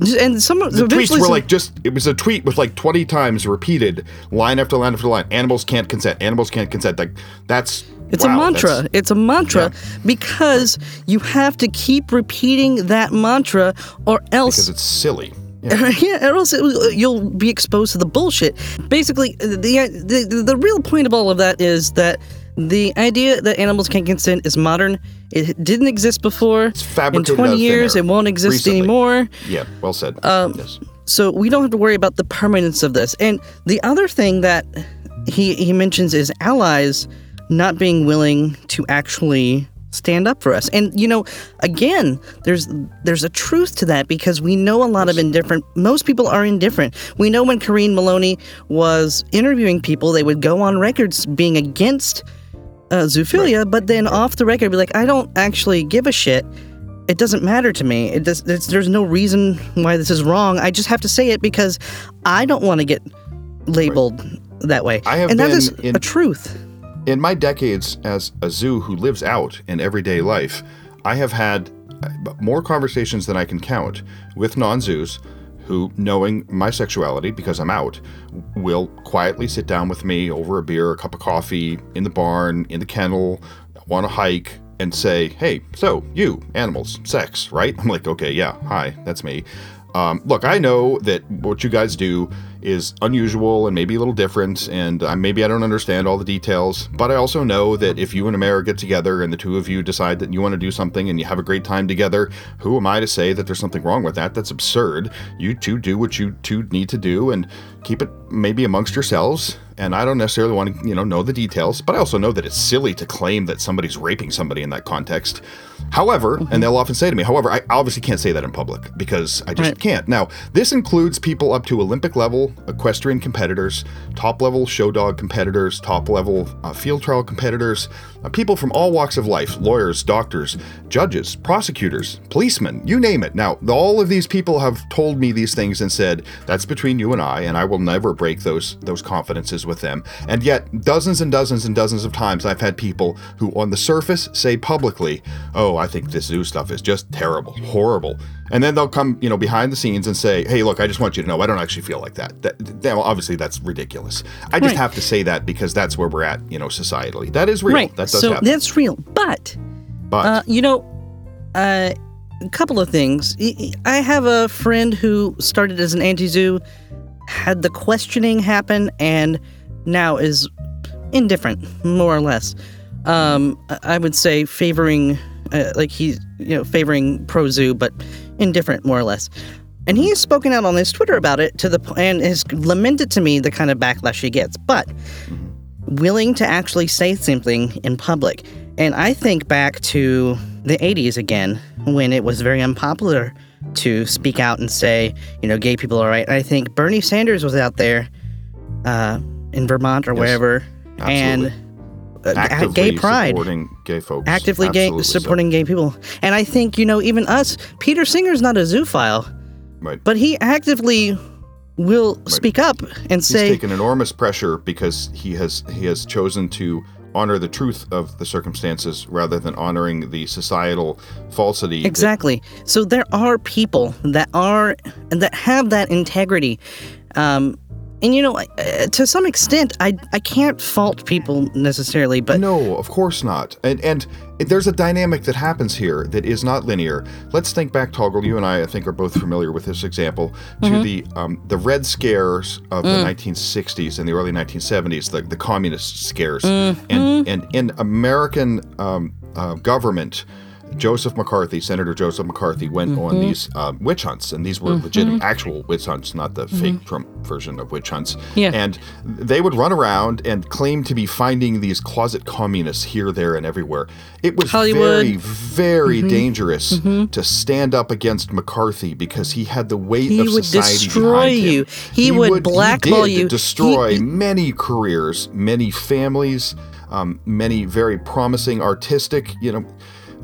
And some The tweets were like just it was a tweet with like 20 times repeated line after line after line animals can't consent animals can't consent like that's It's wow, a mantra. It's a mantra because you have to keep repeating that mantra, or else because it's silly yeah. Yeah, or else it, you'll be exposed to the bullshit. Basically, the, the the real point of all of that is that the idea that animals can't consent is modern. It didn't exist before. It's fabricated out 20 years, it won't exist Recently. anymore. yeah well said Um, yes. So we don't have to worry about the permanence of this. And the other thing that he he mentions is allies not being willing to actually stand up for us. And you know, again, there's there's a truth to that because we know a lot of indifferent most people are indifferent. We know when Karine Maloney was interviewing people, they would go on records being against uh, zoophilia, but then off the record be like, I don't actually give a shit. It doesn't matter to me. It does. There's no reason why this is wrong. I just have to say it because I don't want to get labeled that way. I have and that been in- a truth. in my decades as a zoo who lives out in everyday life, I have had uh, more conversations than I can count with non zoos who, knowing my sexuality because I'm out, will quietly sit down with me over a beer, a cup of coffee, in the barn, in the kennel, on a hike, and say, Hey, so you, animals, sex, right? I'm like, Okay, yeah, hi, that's me. Um, look, I know that what you guys do is unusual and maybe a little different, and uh, maybe I don't understand all the details, but I also know that if you and a mare get together and the two of you decide that you want to do something and you have a great time together, who am I to say that there's something wrong with that? That's absurd. You two do what you two need to do and keep it maybe amongst yourselves. And I don't necessarily want to, you know, know the details, but I also know that it's silly to claim that somebody's raping somebody in that context. However, and they'll often say to me, however, I obviously can't say that in public because I just Right. can't. Now, this includes people up to Olympic level equestrian competitors, top level show dog competitors, top level uh, field trial competitors, uh, people from all walks of life lawyers, doctors, judges, prosecutors, policemen, you name it. Now, all of these people have told me these things and said, that's between you and I, and I will never break those, those confidences with them. And yet, dozens and dozens and dozens of times, I've had people who, on the surface, say publicly, oh, I think this zoo stuff is just terrible, horrible. And then they'll come, you know, behind the scenes and say, "Hey, look, I just want you to know, I don't actually feel like that." That, that well, obviously, that's ridiculous. I just Right. have to say that because that's where we're at, you know, societally. That is real. right. That does so happen. that's real. But but Uh, you know, uh, a couple of things. I- have a friend who started as an anti zoo, had the questioning happen, and now is indifferent, more or less. Um, I would say favoring, uh, like he's you know favoring pro zoo, but indifferent, more or less. And he has spoken out on his Twitter about it to the and has lamented to me the kind of backlash he gets, but willing to actually say something in public. And I think back to the 80s again, when it was very unpopular to speak out and say, you know, gay people are right. I think Bernie Sanders was out there uh, in Vermont or Yes, wherever, and absolutely. at Actively gay pride supporting gay folks. actively gay, Absolutely so. supporting gay people. And I think, you know, even us, Peter Singer's not a zoophile, Right. but he actively will speak up and say He's say, taken enormous pressure because he has he has chosen to honor the truth of the circumstances rather than honoring the societal falsity. that- exactly. So there are people that are, that have that integrity. Um, and, you know, uh, to some extent, I, I can't fault people necessarily, but no, of course not. And and there's a dynamic that happens here that is not linear. Let's think back, Toggle. You and I, I think, are both familiar with this example to Mm-hmm. the um, the Red Scares of Mm. the 1960s and the early 1970s, the the communist scares, Mm-hmm. and and in American um, uh, government. Joseph McCarthy, Senator Joseph McCarthy, went on Mm-hmm. these uh, witch hunts, and these were legitimate, actual witch hunts, not the fake Trump version of witch hunts. Mm-hmm. Yeah. And they would run around and claim to be finding these closet communists here, there, and everywhere. It was Hollywood. very, very dangerous to stand up against McCarthy because he had the weight He of would society destroy behind him. you. He would blackball he you. destroy He- he- many careers, many families, um, many very promising artistic, you know,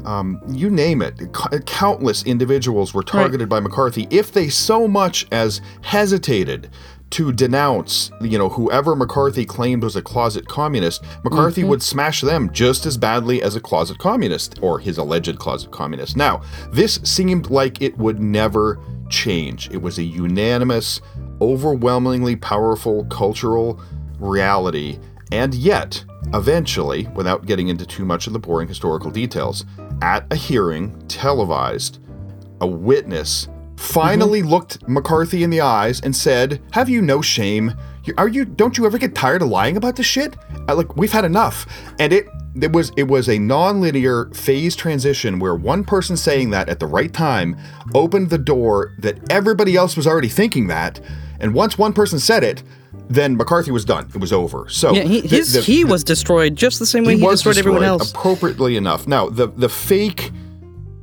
um, you name it. C- countless individuals were targeted by McCarthy if they so much as hesitated to denounce, you know, whoever McCarthy claimed was a closet communist. McCarthy would smash them just as badly as a closet communist or his alleged closet communist. Now, this seemed like it would never change. It was a unanimous, overwhelmingly powerful cultural reality, and yet, eventually, without getting into too much of the boring historical details, at a hearing televised, a witness finally looked McCarthy in the eyes and said, "Have you no shame? Are you? Don't you ever get tired of lying about this shit? Uh, Like we've had enough." And it it was it was a non-linear phase transition where one person saying that at the right time opened the door that everybody else was already thinking that, and once one person said it. Then McCarthy was done. It was over. So yeah, he, his, the- he was destroyed just the same way he, was destroyed everyone else. appropriately enough. Now, the the fake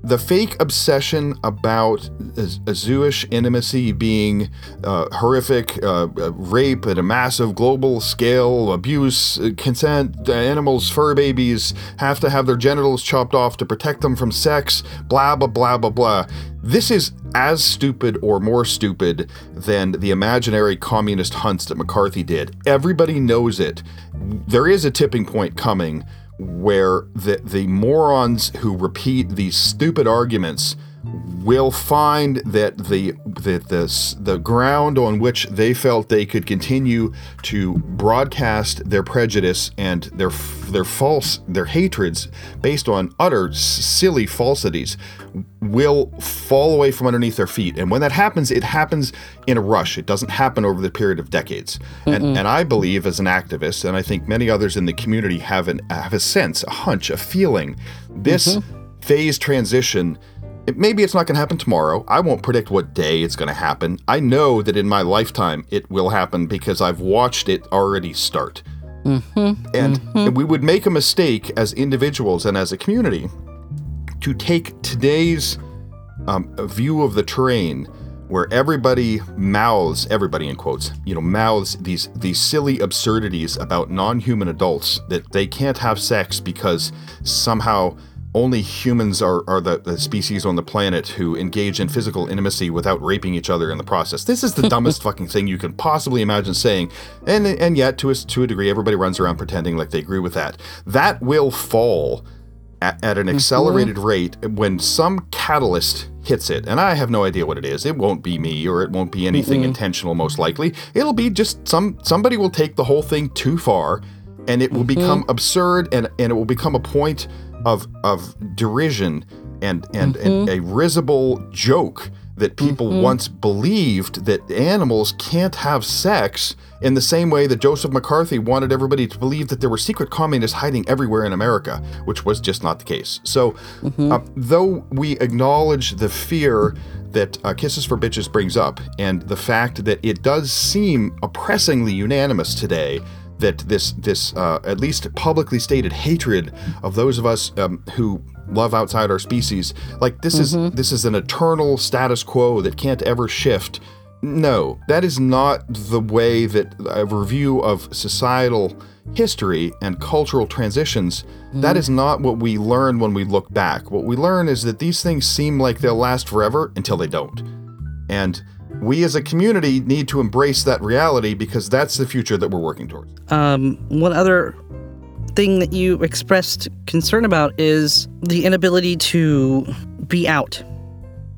the fake obsession about a, zooish intimacy being uh, horrific, uh, uh, rape at a massive global scale, abuse, uh, consent, animals, fur babies have to have their genitals chopped off to protect them from sex, blah, blah, blah, blah, blah. This is as stupid or more stupid than the imaginary communist hunts that McCarthy did. Everybody knows it. There is a tipping point coming where the the morons who repeat these stupid arguments will find that the the the, the ground on which they felt they could continue to broadcast their prejudice and their their false their hatreds based on utter silly falsities will fall away from underneath their feet. And when that happens it happens in a rush. It doesn't happen over the period of decades. And and I believe as an activist and I think many others in the community have an have a sense a hunch a feeling this mm-hmm. phase transition it, maybe it's not going to happen tomorrow. I won't predict what day it's going to happen. I know that in my lifetime it will happen because I've watched it already start. Mm-hmm. And, and we would make a mistake as individuals and as a community to take today's um, view of the terrain where everybody mouths everybody in quotes you know mouths these these silly absurdities about non-human adults that they can't have sex because somehow only humans are, are the, the species on the planet who engage in physical intimacy without raping each other in the process. This is the dumbest fucking thing you can possibly imagine saying, and and yet to a, to a degree, everybody runs around pretending like they agree with that. That will fall at, at an mm-hmm. accelerated rate when some catalyst hits it. And I have no idea what it is. It won't be me or it won't be anything mm-hmm. intentional most likely. It'll be just some somebody will take the whole thing too far and it will mm-hmm. become absurd and, and it will become a point of of derision and and, and a risible joke that people once believed that animals can't have sex in the same way that Joseph McCarthy wanted everybody to believe that there were secret communists hiding everywhere in America, which was just not the case. So, uh, though we acknowledge the fear that uh, Kisses for Bitches brings up and the fact that it does seem oppressingly unanimous today that this this uh, at least publicly stated hatred of those of us um, who love outside our species like this is this is an eternal status quo that can't ever shift no that is not the way that a review of societal history and cultural transitions that is not what we learn when we look back what we learn is that these things seem like they'll last forever until they don't and we as a community need to embrace that reality because that's the future that we're working towards. Um, one other thing that you expressed concern about is the inability to be out.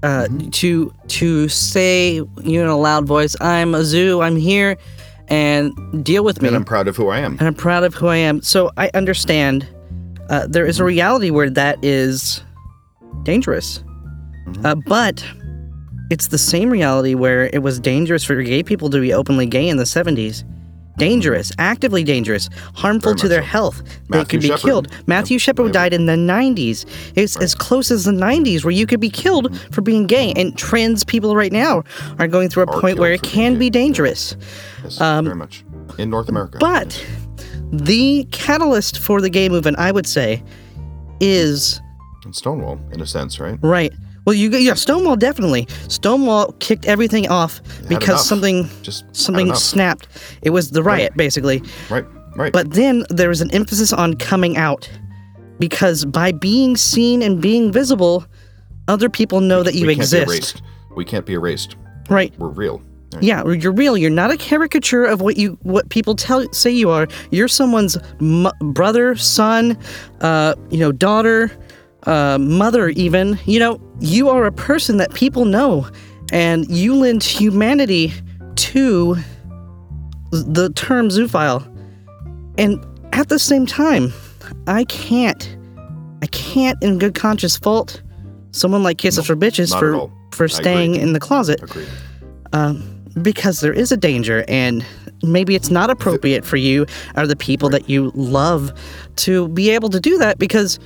Uh, to to say you know in a loud voice, I'm a zoo, I'm here, and deal with me. And I'm proud of who I am. and I'm proud of who I am. So I understand uh, there is a reality where that is dangerous, uh, but it's the same reality where it was dangerous for gay people to be openly gay in the 70s. Dangerous, actively dangerous, harmful to their so. health. Matthew they could be Shepard. killed. Matthew. Shepard died in the 90s. It's as close as the 90s where you could be killed for being gay. And trans people right now are going through a Are point where it can be dangerous. Yes, Um, very much. In North America. But the catalyst for the gay movement, I would say, is And Stonewall, in a sense, right? right. Well, you yeah, Stonewall definitely. Stonewall kicked everything off because something Just something snapped. It was the riot, basically. Right, right. But then there was an emphasis on coming out because by being seen and being visible, other people know that you we can't exist. Be erased. We can't be erased. Right. We're real. Right. Yeah, you're real. You're not a caricature of what you what people tell say you are. You're someone's m- brother, son, uh, you know, daughter, uh, mother, even. You know, you are a person that people know, and you lend humanity to the term zoophile. And at the same time, I can't, I can't, in good conscience, fault someone like Kisses for Bitches for for staying in the closet Agreed. because there is a danger and maybe it's not appropriate for you or the people that you love to be able to do that because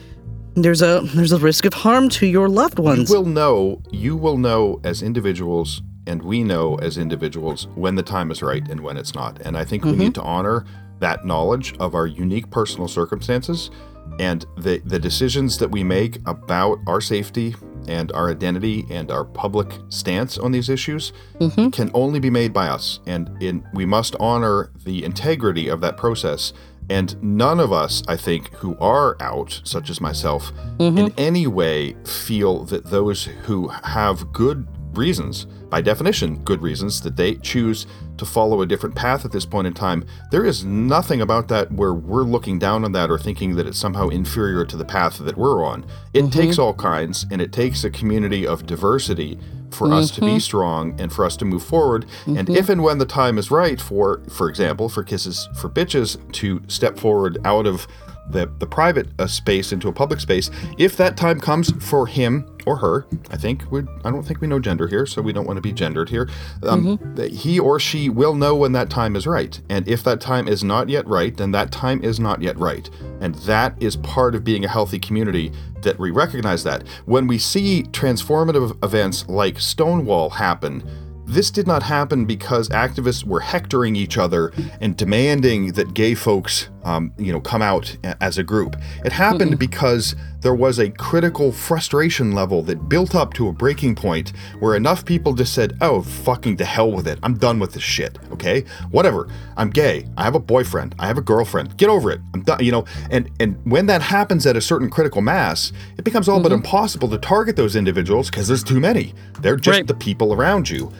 there's a there's a risk of harm to your loved ones. You will know, you will know as individuals, and we know as individuals when the time is right and when it's not. And I think we need mm-hmm. to honor that knowledge of our unique personal circumstances and the, the decisions that we make about our safety and our identity and our public stance on these issues mm-hmm. can only be made by us. And in, we must honor the integrity of that process. And none of us, I think, who are out, such as myself, mm-hmm. in any way feel that those who have good reasons, by definition, good reasons, that they choose to follow a different path at this point in time, there is nothing about that where we're looking down on that or thinking that it's somehow inferior to the path that we're on. It mm-hmm. takes all kinds and it takes a community of diversity for us to be mm-hmm. strong and for us to move forward. And mm-hmm. if and when the time is right for, for example, for Kisses for Bitches to step forward out of the, the private uh, space into a public space, if that time comes for him or her, I think we I don't think we know gender here, so we don't want to be gendered here. Um, that he or she will know when that time is right, and if that time is not yet right, then that time is not yet right, and that is part of being a healthy community. That we recognize that when we see transformative events like Stonewall happen, this did not happen because activists were hectoring each other and demanding that gay folks, um, you know, come out as a group. It happened because there was a critical frustration level that built up to a breaking point where enough people just said, "Oh, fucking to hell with it. I'm done with this shit." Okay, whatever. I'm gay. I have a boyfriend. I have a girlfriend. Get over it. I'm done. You know, and and when that happens at a certain critical mass, it becomes all but impossible to target those individuals because there's too many. They're just Right. the people around you.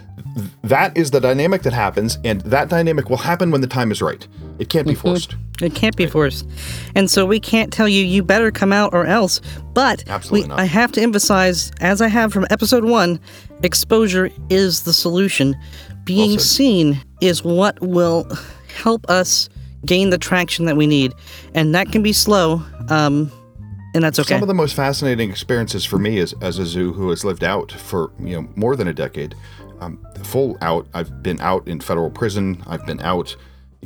That is the dynamic that happens, and that dynamic will happen when the time is right. It can't be forced. It can't be forced. And so we can't tell you, you better come out or else. But we. I have to emphasize, as I have from episode one, exposure is the solution. Being said. seen is what will help us gain the traction that we need. And that can be slow. Um, and that's okay. Some of the most fascinating experiences for me as, as a zoo who has lived out for you know more than a decade, um, full out. I've been out in federal prison. I've been out,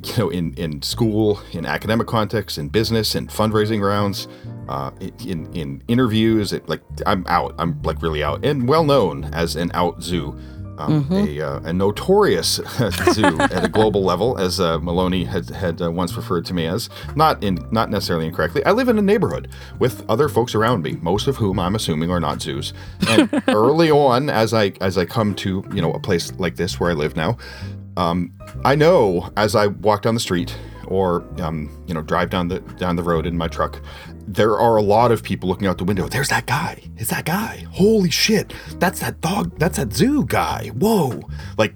you know, in in school, in academic contexts, in business, in fundraising rounds, uh, in in interviews. It, like I'm out. I'm like really out and well known as an out zoo um, a, uh, a notorious zoo at a global level, as uh, Maloney had, had uh, once referred to me as. Not in not necessarily incorrectly. I live in a neighborhood with other folks around me, most of whom I'm assuming are not zoos. And early on, as I as I come to you know a place like this where I live now, um, I know as I walk down the street or um, you know drive down the down the road in my truck there are a lot of people looking out the window. There's that guy. It's that guy. Holy shit. That's that dog. That's that zoo guy. Whoa. Like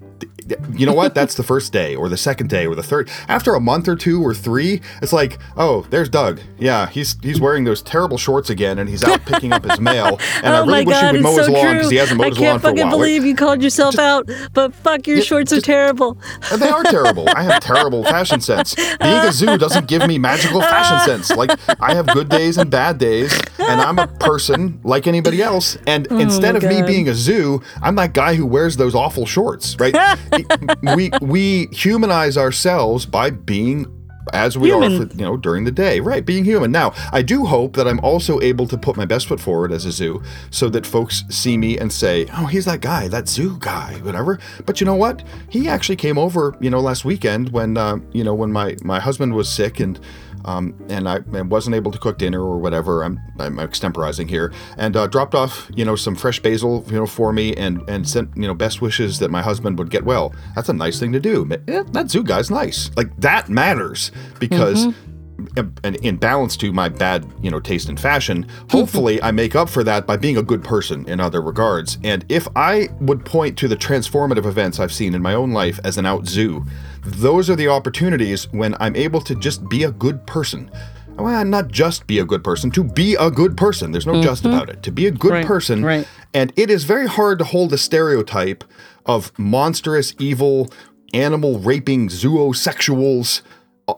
you know what? That's the first day or the second day or the third. After a month or two or three, it's like, oh, there's Doug. Yeah, he's he's wearing those terrible shorts again, and he's out picking up his mail. And oh I really wish god, he would mow his lawn because he hasn't mowed I his lawn for a while. I can't fucking believe you called yourself out, but fuck, your shorts are terrible. And they are terrible. I have terrible fashion sense. Being a zoo doesn't give me magical fashion sense. Like I have good days and bad days, and I'm a person like anybody else. And oh instead of me Oh being a zoo, I'm that guy who wears those awful shorts, right? we we humanize ourselves by being as we are for, you know during the day. Right being human. Now i do hope that i'm also able to put my best foot forward as a zoo so that folks see me and say oh he's that guy that zoo guy whatever. But you know what? He actually came over you know last weekend when uh, you know when my my husband was sick and um, and I, I wasn't able to cook dinner or whatever. I'm, I'm extemporizing here, and uh, dropped off, you know, some fresh basil, you know, for me, and and sent, you know, best wishes that my husband would get well. That's a nice thing to do. That zoo guy's nice. Like that matters because. And in balance to my bad, you know, taste in fashion, hopefully I make up for that by being a good person in other regards. And if I would point to the transformative events I've seen in my own life as an out zoo, those are the opportunities when I'm able to just be a good person. Well, not just be a good person, to be a good person. There's no mm-hmm. just about it. To be a good Right, person. right. And it is very hard to hold the stereotype of monstrous, evil, animal raping zoosexuals.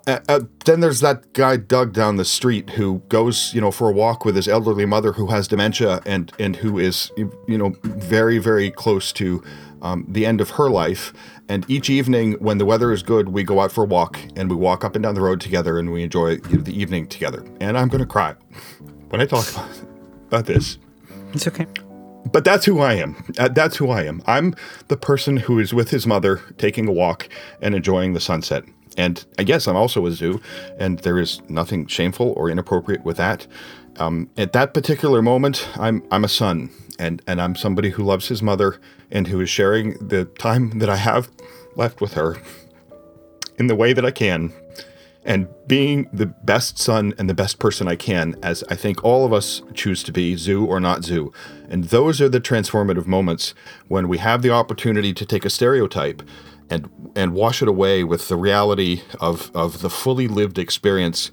Uh, uh, then there's that guy Doug down the street who goes, you know, for a walk with his elderly mother who has dementia and and who is, you know, very very close to um, the end of her life. And each evening, when the weather is good, we go out for a walk and we walk up and down the road together and we enjoy you know, the evening together. And I'm gonna cry when I talk about, about this. It's okay. But that's who I am. Uh, that's who I am. I'm the person who is with his mother, taking a walk and enjoying the sunset. And I guess I'm also a zoo, and there is nothing shameful or inappropriate with that. Um, at that particular moment, I'm I'm a son, and and I'm somebody who loves his mother and who is sharing the time that I have left with her in the way that I can, and being the best son and the best person I can, as I think all of us choose to be, zoo or not zoo. And those are the transformative moments when we have the opportunity to take a stereotype and and wash it away with the reality of, of the fully lived experience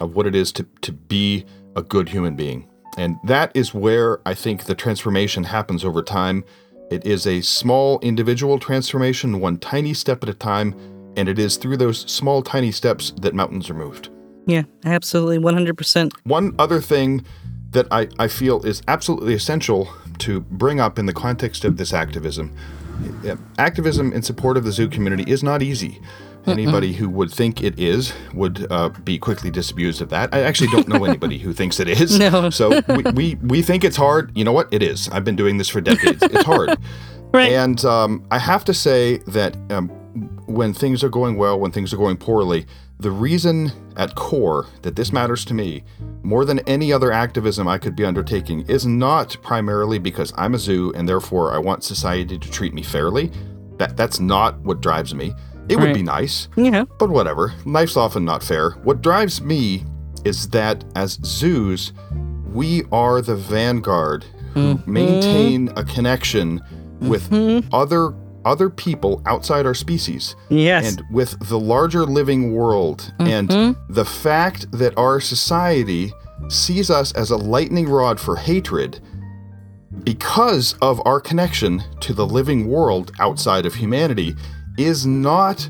of what it is to, to be a good human being. And that is where I think the transformation happens over time. It is a small individual transformation, one tiny step at a time, and it is through those small, tiny steps that mountains are moved. Yeah, absolutely, one hundred percent. One other thing that I, I feel is absolutely essential to bring up in the context of this activism activism in support of the zoo community is not easy. Anybody who would think it is would uh, be quickly disabused of that. I actually don't know anybody who thinks it is. No. So we, we, we think it's hard. You know what? It is. I've been doing this for decades. It's hard. Right. And um, I have to say that um, when things are going well, when things are going poorly, the reason at core that this matters to me more than any other activism I could be undertaking is not primarily because I'm a zoo and therefore I want society to treat me fairly. That that's not what drives me. It would be nice, Yeah. but whatever. Life's often not fair. What drives me is that as zoos, we are the vanguard who mm-hmm. maintain a connection with mm-hmm. other other people outside our species Yes. and with the larger living world and mm-hmm. the fact that our society sees us as a lightning rod for hatred because of our connection to the living world outside of humanity is not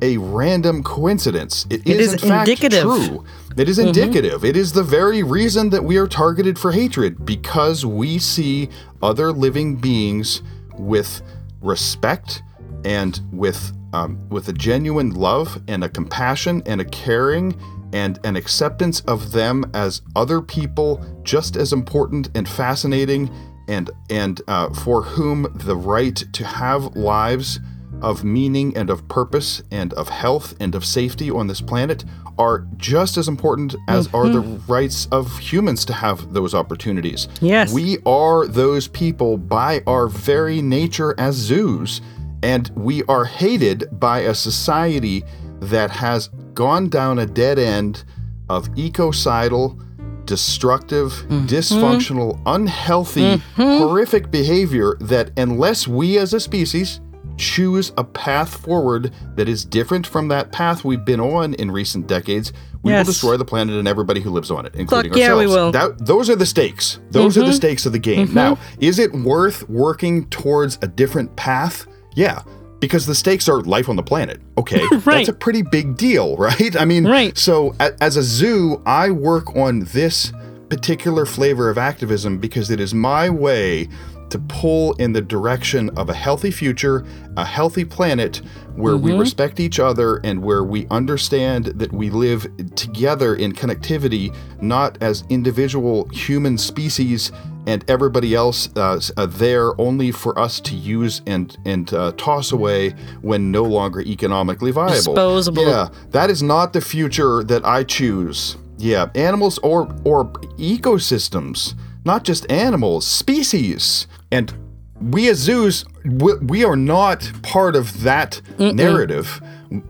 a random coincidence. It is, is in fact indicative. true. It is mm-hmm. indicative. It is the very reason that we are targeted for hatred because we see other living beings with respect and with um, with a genuine love and a compassion and a caring and an acceptance of them as other people just as important and fascinating and and uh, for whom the right to have lives of meaning and of purpose and of health and of safety on this planet are just as important as are the mm-hmm. rights of humans to have those opportunities. Yes. We are those people by our very nature as zoos, and we are hated by a society that has gone down a dead end of ecocidal, destructive, mm-hmm. dysfunctional, unhealthy, mm-hmm. horrific behavior that unless we as a species choose a path forward that is different from that path we've been on in recent decades, we Yes. will destroy the planet and everybody who lives on it, including yeah, we ourselves. will. That, those are the stakes. Those Mm-hmm. are the stakes of the game. Now, is it worth working towards a different path? Yeah. Because the stakes are life on the planet. Okay. Right. That's a pretty big deal, right? I mean, Right. so a, as a zoo, I work on this particular flavor of activism because it is my way to pull in the direction of a healthy future, a healthy planet where we respect each other and where we understand that we live together in connectivity, not as individual human species and everybody else uh, uh, there only for us to use and and uh, toss away when no longer economically viable. Disposable. Yeah, that is not the future that I choose. Yeah, animals or or ecosystems, not just animals, species. And we as zoos, we, we are not part of that narrative.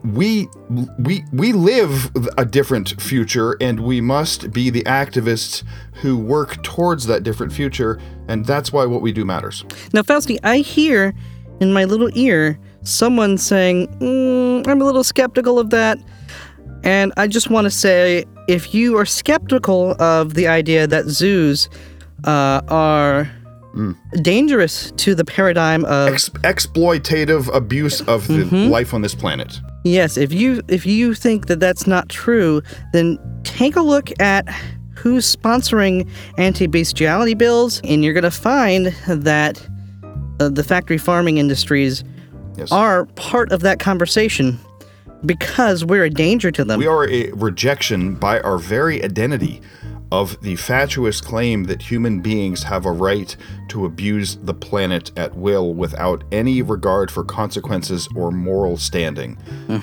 We we we live a different future, and we must be the activists who work towards that different future. And that's why what we do matters. Now, Fausti, I hear in my little ear someone saying, mm, I'm a little skeptical of that. And I just want to say if you are skeptical of the idea that zoos uh, are dangerous to the paradigm of Ex- exploitative abuse of the life on this planet. Yes, if you if you think that that's not true, then take a look at who's sponsoring anti-bestiality bills, and you're going to find that uh, the factory farming industries Yes. are part of that conversation because we're a danger to them. We are a rejection by our very identity of the fatuous claim that human beings have a right to abuse the planet at will without any regard for consequences or moral standing.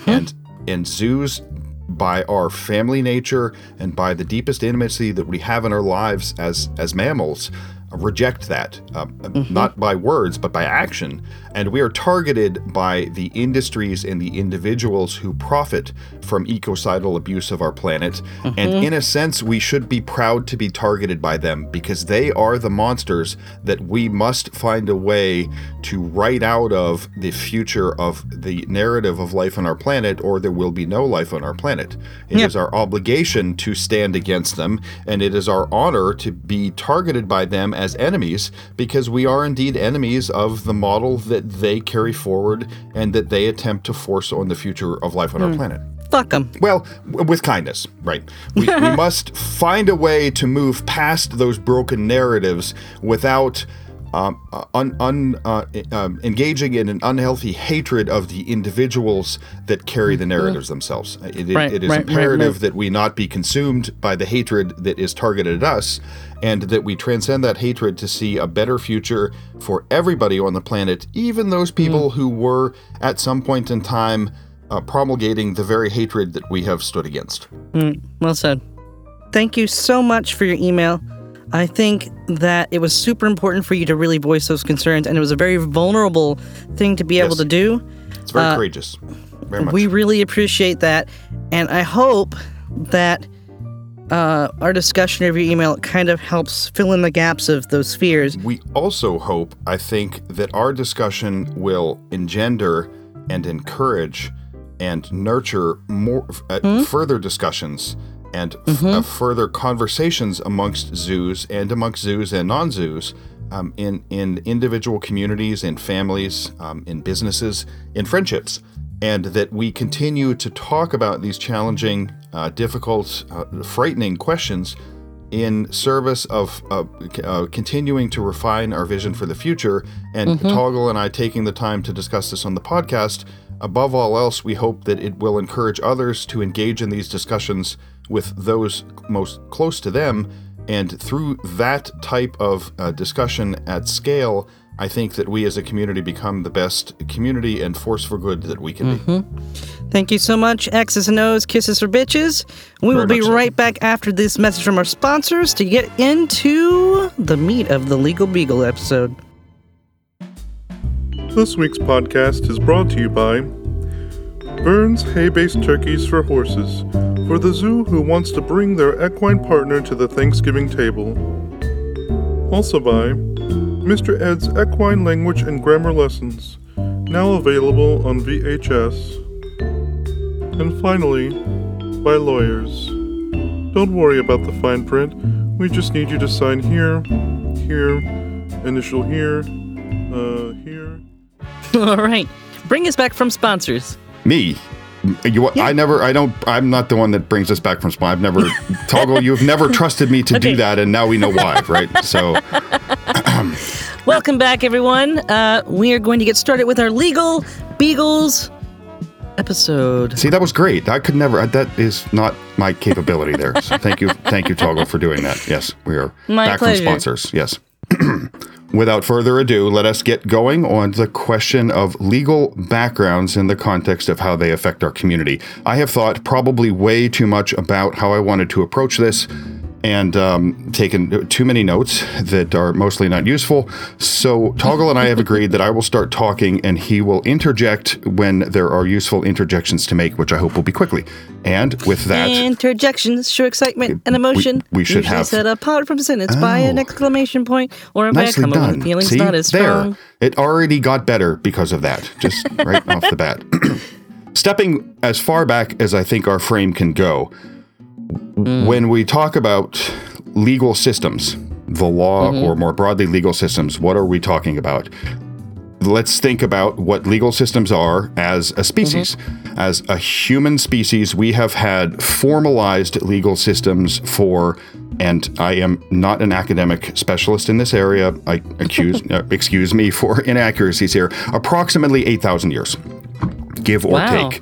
And and zoos by our family nature and by the deepest intimacy that we have in our lives as as mammals reject that uh, not by words but by action and we are targeted by the industries and the individuals who profit from ecocidal abuse of our planet. Mm-hmm. And in a sense we should be proud to be targeted by them because they are the monsters that we must find a way to write out of the future of the narrative of life on our planet or there will be no life on our planet. It is Yeah. our obligation to stand against them and it is our honor to be targeted by them as enemies because we are indeed enemies of the model that they carry forward and that they attempt to force on the future of life on our hmm. planet. Fuck them. Well, w- with kindness, right? We, we must find a way to move past those broken narratives without um, uh, un, un, uh, um, engaging in an unhealthy hatred of the individuals that carry the narratives themselves. It, Right, it is right, imperative right. that we not be consumed by the hatred that is targeted at us and that we transcend that hatred to see a better future for everybody on the planet, even those people who were at some point in time uh, promulgating the very hatred that we have stood against. Well said. Thank you so much for your email. I think that it was super important for you to really voice those concerns, and it was a very vulnerable thing to be able to do. It's very courageous. Very much. We really appreciate that, and I hope that uh, our discussion of your email kind of helps fill in the gaps of those fears. We also hope, I think, that our discussion will engender and encourage and nurture more uh, further discussions and f- uh, further conversations amongst zoos and amongst zoos and non-zoos um, in in individual communities, in families, um, in businesses, in friendships. and that we continue to talk about these challenging, uh, difficult, uh, frightening questions in service of uh, uh, continuing to refine our vision for the future. And Toggle and I taking the time to discuss this on the podcast. Above all else, we hope that it will encourage others to engage in these discussions with those most close to them. And through that type of uh, discussion at scale, I think that we as a community become the best community and force for good that we can be. Thank you so much, X's and O's, kisses for bitches. We will be so. right back after this message from our sponsors to get into the meat of the Legal Beagle episode. This week's podcast is brought to you by Burns Hay Based Turkeys for Horses, for the zoo who wants to bring their equine partner to the Thanksgiving table. Also by Mr. Ed's Equine Language and Grammar Lessons, now available on VHS. And finally, by lawyers. Don't worry about the fine print, we just need you to sign here, here, initial here, uh, here. All right. Bring us back from sponsors. Me. You, I never, I don't, I'm not the one that brings us back from spawn. I've never, Toggle, you've never trusted me to Okay. do that, and now we know why, right? So, Welcome back, everyone. Uh, we are going to get started with our legal beagles episode. see, that was great. I could never, that is not my capability there. So thank you, thank you, Toggle, for doing that. Yes, we are My back pleasure. from sponsors. Yes. Without further ado, let us get going on the question of legal backgrounds in the context of how they affect our community. I have thought probably way too much about how I wanted to approach this and um, taken too many notes that are mostly not useful. So, Toggle and I have agreed that I will start talking and he will interject when there are useful interjections to make, which I hope will be quickly. And with that, Interjections show excitement and emotion. we should usually have- set apart from sentence by an Oh. exclamation point or by a comma done. when feelings See? not as there. strong. It already got better because of that, just right off the bat. Stepping as far back as I think our frame can go, Mm. when we talk about legal systems, the law, mm-hmm. or more broadly, legal systems, what are we talking about? Let's think about what legal systems are as a species. Mm-hmm. As a human species, we have had formalized legal systems for, and I am not an academic specialist in this area. I accuse, uh, excuse me for inaccuracies here. Approximately 8,000 years give or Wow. take.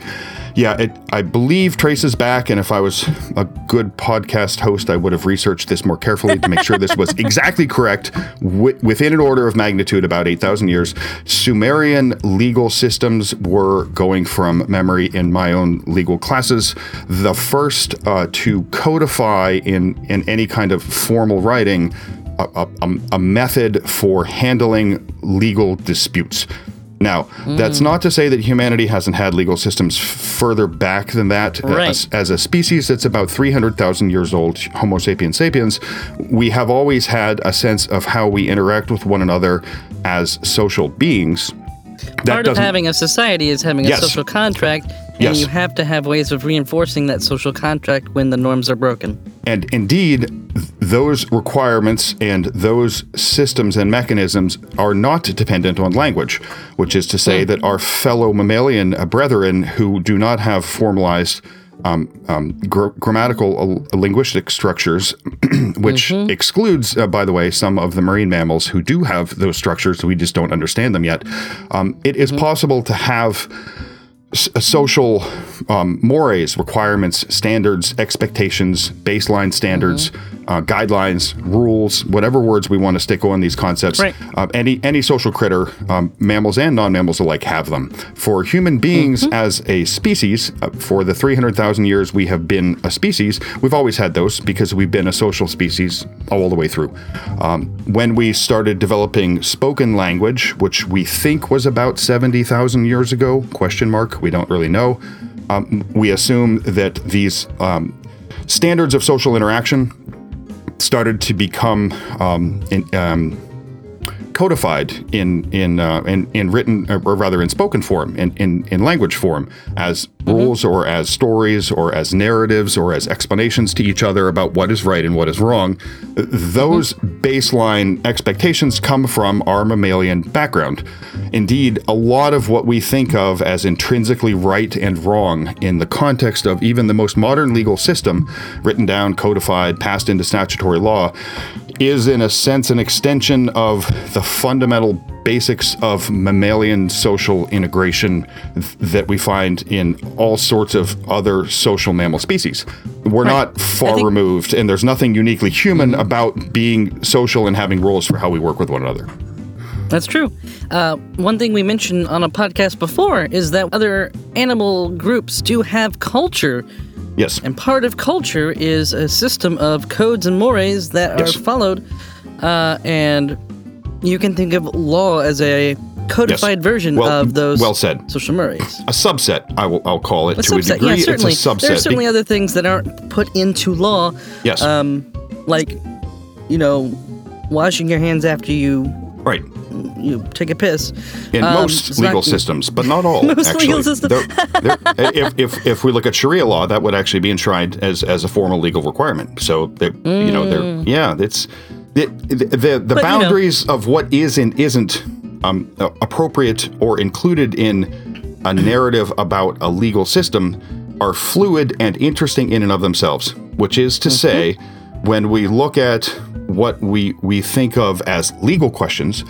Yeah, it, I believe traces back, and if I was a good podcast host, I would have researched this more carefully to make sure this was exactly correct. Wi- within an order of magnitude, about 8,000 years, Sumerian legal systems were going from memory in my own legal classes. The first uh, to codify in, in any kind of formal writing a, a- a method for handling legal disputes. Now, that's hmm. not to say that humanity hasn't had legal systems f- further back than that. Right. As, as a species that's about 300,000 years old, Homo sapiens sapiens, we have always had a sense of how we interact with one another as social beings. That Part of having a society is having a Yes. social contract, and Yes. you have to have ways of reinforcing that social contract when the norms are broken. And indeed, th- those requirements and those systems and mechanisms are not dependent on language, which is to say that our fellow mammalian uh, brethren who do not have formalized um, um, gr- grammatical uh, linguistic structures, which excludes, uh, by the way, some of the marine mammals who do have those structures. We just don't understand them yet. Um, it is possible to have social um, mores, requirements, standards, expectations, baseline standards, uh, guidelines, rules, whatever words we want to stick on these concepts. Right. Uh, any any social critter, um, mammals and non-mammals alike, have them. For human beings as a species, uh, for the 300,000 years we have been a species, we've always had those because we've been a social species all the way through. Um, when we started developing spoken language, which we think was about 70,000 years ago, question mark, we don't really know. Um, we assume that these um, standards of social interaction started to become um, in, um, codified in in uh, in, in written uh, or rather in spoken form in in, in language form as mm-hmm. rules or as stories or as narratives or as explanations to each other about what is right and what is wrong. Those mm-hmm. baseline expectations come from our mammalian background. Indeed a lot of what we think of as intrinsically right and wrong in the context of even the most modern legal system written down codified passed into statutory law is in a sense an extension of the fundamental basics of mammalian social integration th- that we find in all sorts of other social mammal species. We're not far think- removed, and there's nothing uniquely human about being social and having rules for how we work with one another. That's true. Uh, one thing we mentioned on a podcast before is that other animal groups do have culture, Yes. and part of culture is a system of codes and mores that Yes. are followed. Uh, and you can think of law as a codified version Well- of those well said. social mores. a subset, I will, I'll call it A to a degree. yeah, certainly. It's a subset. There are certainly other things that aren't put into law. yes. Um, like, you know, washing your hands after you right. you take a piss. in Um, most legal not- systems, but not all. Most actually, legal systems. If, if if we look at Sharia law, that would actually be enshrined as as a formal legal requirement. So that you know, there, yeah, it's the the, the, Mm. But, you know- boundaries of what is and isn't um, appropriate or included in a narrative about a legal system are fluid and interesting in and of themselves. Which is Mm-hmm. to say, when we look at what we we think of as legal questions,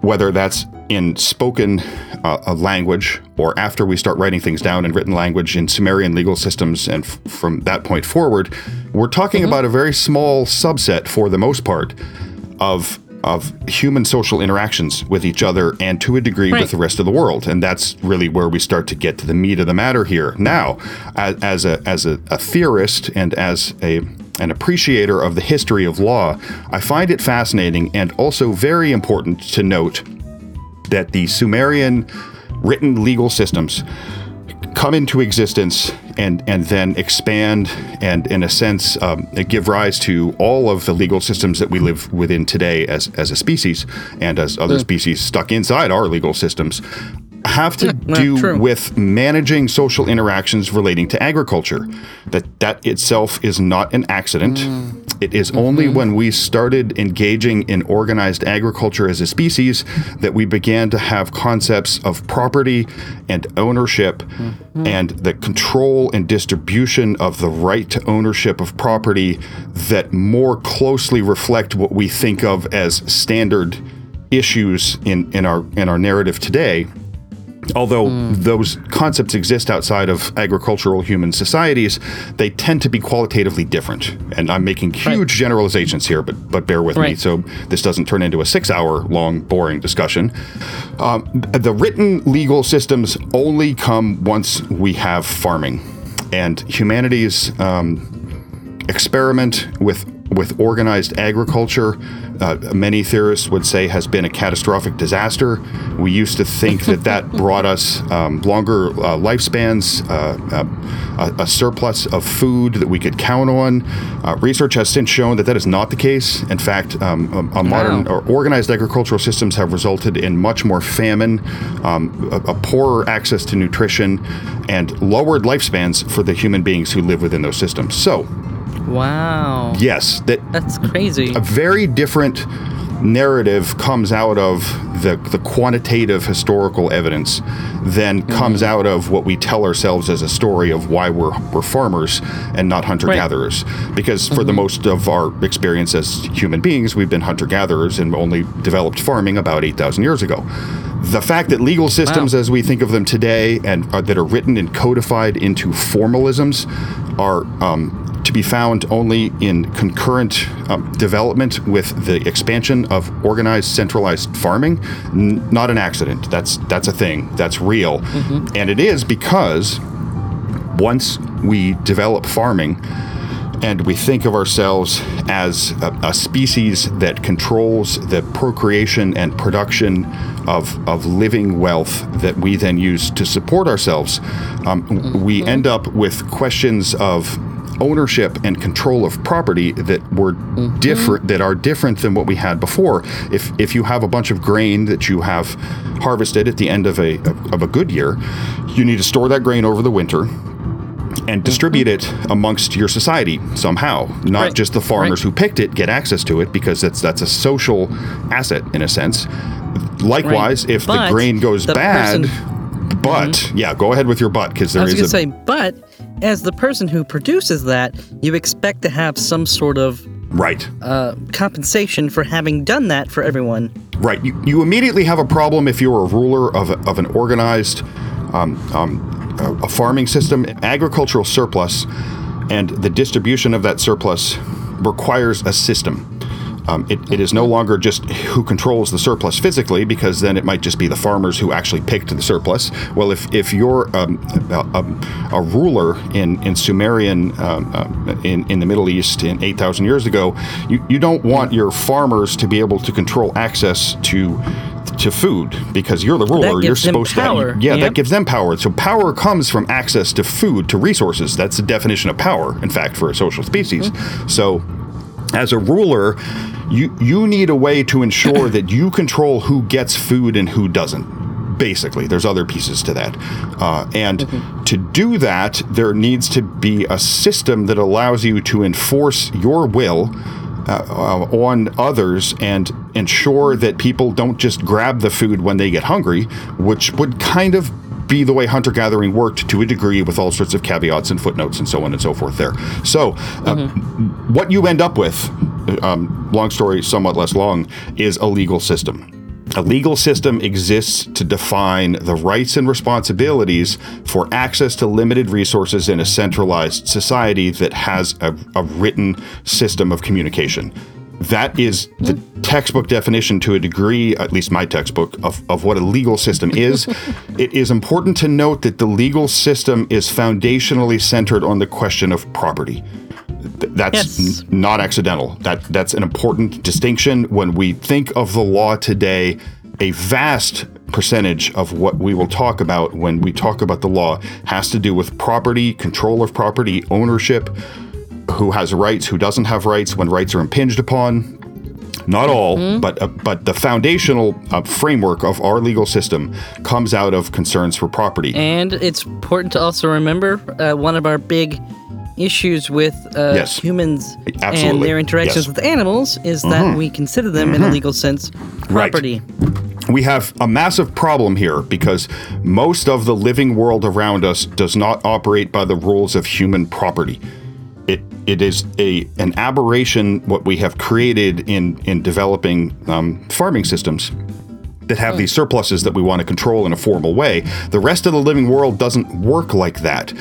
whether that's in spoken uh, uh, language or after we start writing things down in written language in Sumerian legal systems, and f- from that point forward, we're talking about a very small subset, for the most part, of of human social interactions with each other and to a degree Right. with the rest of the world, and that's really where we start to get to the meat of the matter here. Now, as, as a as a, a theorist and as a an appreciator of the history of law, I find it fascinating and also very important to note that the Sumerian written legal systems come into existence and and then expand and in a sense um, give rise to all of the legal systems that we live within today as as a species and as other species stuck inside our legal systems have to do true. with managing social interactions relating to agriculture. That that itself is not an accident. Mm. It is only mm-hmm. when we started engaging in organized agriculture as a species that we began to have concepts of property and ownership mm-hmm. and the control and distribution of the right to ownership of property that more closely reflect what we think of as standard issues in, in our in our narrative today although those concepts exist outside of agricultural human societies, they tend to be qualitatively different. And I'm making huge generalizations here, but but bear with me so this doesn't turn into a six-hour long, boring discussion. Um, the written legal systems only come once we have farming, and humanity's um, experiment with with organized agriculture, uh, many theorists would say has been a catastrophic disaster. We used to think that that brought us um, longer uh, lifespans, uh, uh, a, a surplus of food that we could count on. Uh, research has since shown that that is not the case. In fact, um, a, a modern or organized agricultural systems have resulted in much more famine, um, a, a poorer access to nutrition, and lowered lifespans for the human beings who live within those systems. So, Wow. yes, that That's crazy. a very different narrative comes out of the, the quantitative historical evidence than comes out of what we tell ourselves as a story of why we're, we're farmers and not hunter gatherers. Because for the most of our experience as human beings, we've been hunter gatherers and only developed farming about 8,000 years ago. The fact that legal systems, as we think of them today, and uh, that are written and codified into formalisms, are um, to be found only in concurrent um, development with the expansion of organized centralized farming N- not an accident. That's that's a thing. That's real. And it is because once we develop farming and we think of ourselves as a, a species that controls the procreation and production of, of living wealth that we then use to support ourselves, um, we end up with questions of ownership and control of property that were different that are different than what we had before. If if you have a bunch of grain that you have harvested at the end of a of a good year, you need to store that grain over the winter and distribute it amongst your society somehow. Not Right. just the farmers who picked it get access to it because that's that's a social asset in a sense. Likewise, if the grain goes the bad, person- Mm-hmm. but yeah, go ahead with your but because I was is a say, but as the person who produces that, you expect to have some sort of right. uh, compensation for having done that for everyone. Right. You, you immediately have a problem if you're a ruler of, of an organized um, um, a, a farming system. Agricultural surplus and the distribution of that surplus requires a system. Um, it, it is no longer just who controls the surplus physically, because then it might just be the farmers who actually picked the surplus. Well, if, if you're um, a, a, a ruler in, in Sumerian, um, um, in, in the Middle East in 8,000 years ago, you, you don't want your farmers to be able to control access to to food because you're the ruler. You're supposed power, to. Yeah, yep. that gives them power. So power comes from access to food, to resources. That's the definition of power, in fact, for a social species. So as a ruler, you you need a way to ensure that you control who gets food and who doesn't. Basically, there's other pieces to that, uh, and to do that, there needs to be a system that allows you to enforce your will uh, uh, on others and ensure that people don't just grab the food when they get hungry, which would kind of be the way hunter gathering worked to a degree with all sorts of caveats and footnotes and so on and so forth there. So, uh, what you end up with, um, long story somewhat less long, is a legal system. A legal system exists to define the rights and responsibilities for access to limited resources in a centralized society that has a, a written system of communication. That is the textbook definition to a degree, at least my textbook, of, of what a legal system is. it is important to note that the legal system is foundationally centered on the question of property. Th- That's Yes. n- not accidental. That that's an important distinction when we think of the law today. A vast percentage of what we will talk about when we talk about the law has to do with property, control of property, ownership, who has rights, who doesn't have rights, when rights are impinged upon. Not all, but uh, but the foundational uh, framework of our legal system comes out of concerns for property. And it's important to also remember uh, one of our big issues with uh, Yes. humans and their interactions Yes. Mm-hmm. with animals is that we consider them in a legal sense Right. property. we have a massive problem here because most of the living world around us does not operate by the rules of human property. It is a an aberration what we have created in in developing um, farming systems that have these surpluses that we want to control in a formal way. The rest of the living world doesn't work like that.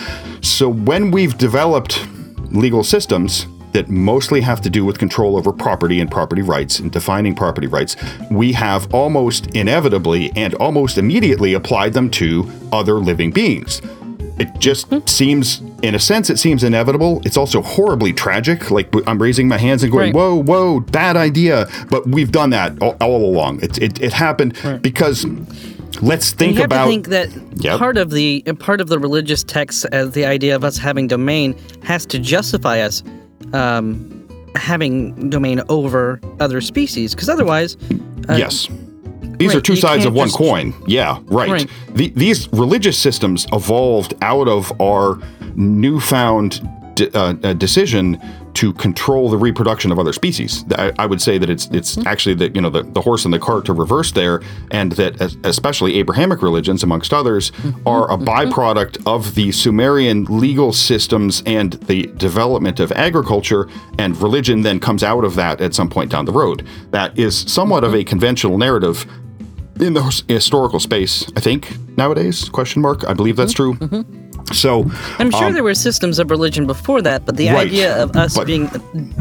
So when we've developed legal systems that mostly have to do with control over property and property rights and defining property rights, we have almost inevitably and almost immediately applied them to other living beings. It just seems, in a sense, it seems inevitable. It's also horribly tragic. Like I'm raising my hands and going, Right. "Whoa, whoa, bad idea!" But we've done that all, all along. It, it, it happened because let's think you have about think that Yep. part of the part of the religious texts as the idea of us having domain has to justify us um, having domain over other species, because otherwise, uh, yes. These right, are two sides of one just- coin. Yeah, right. Right. The, these religious systems evolved out of our newfound de- uh, decision to control the reproduction of other species. I, I would say that it's it's Hmm. actually the you know the, the horse and the cart to reverse there, and that es- especially Abrahamic religions, amongst others, Mm-hmm. are a byproduct of the Sumerian legal systems and the development of agriculture, and religion then comes out of that at some point down the road. That is somewhat Mm-hmm. of a conventional narrative in the historical space, I think nowadays. Question mark. I believe that's true. So I'm sure there were systems of religion before that, but the Um, right, idea of us being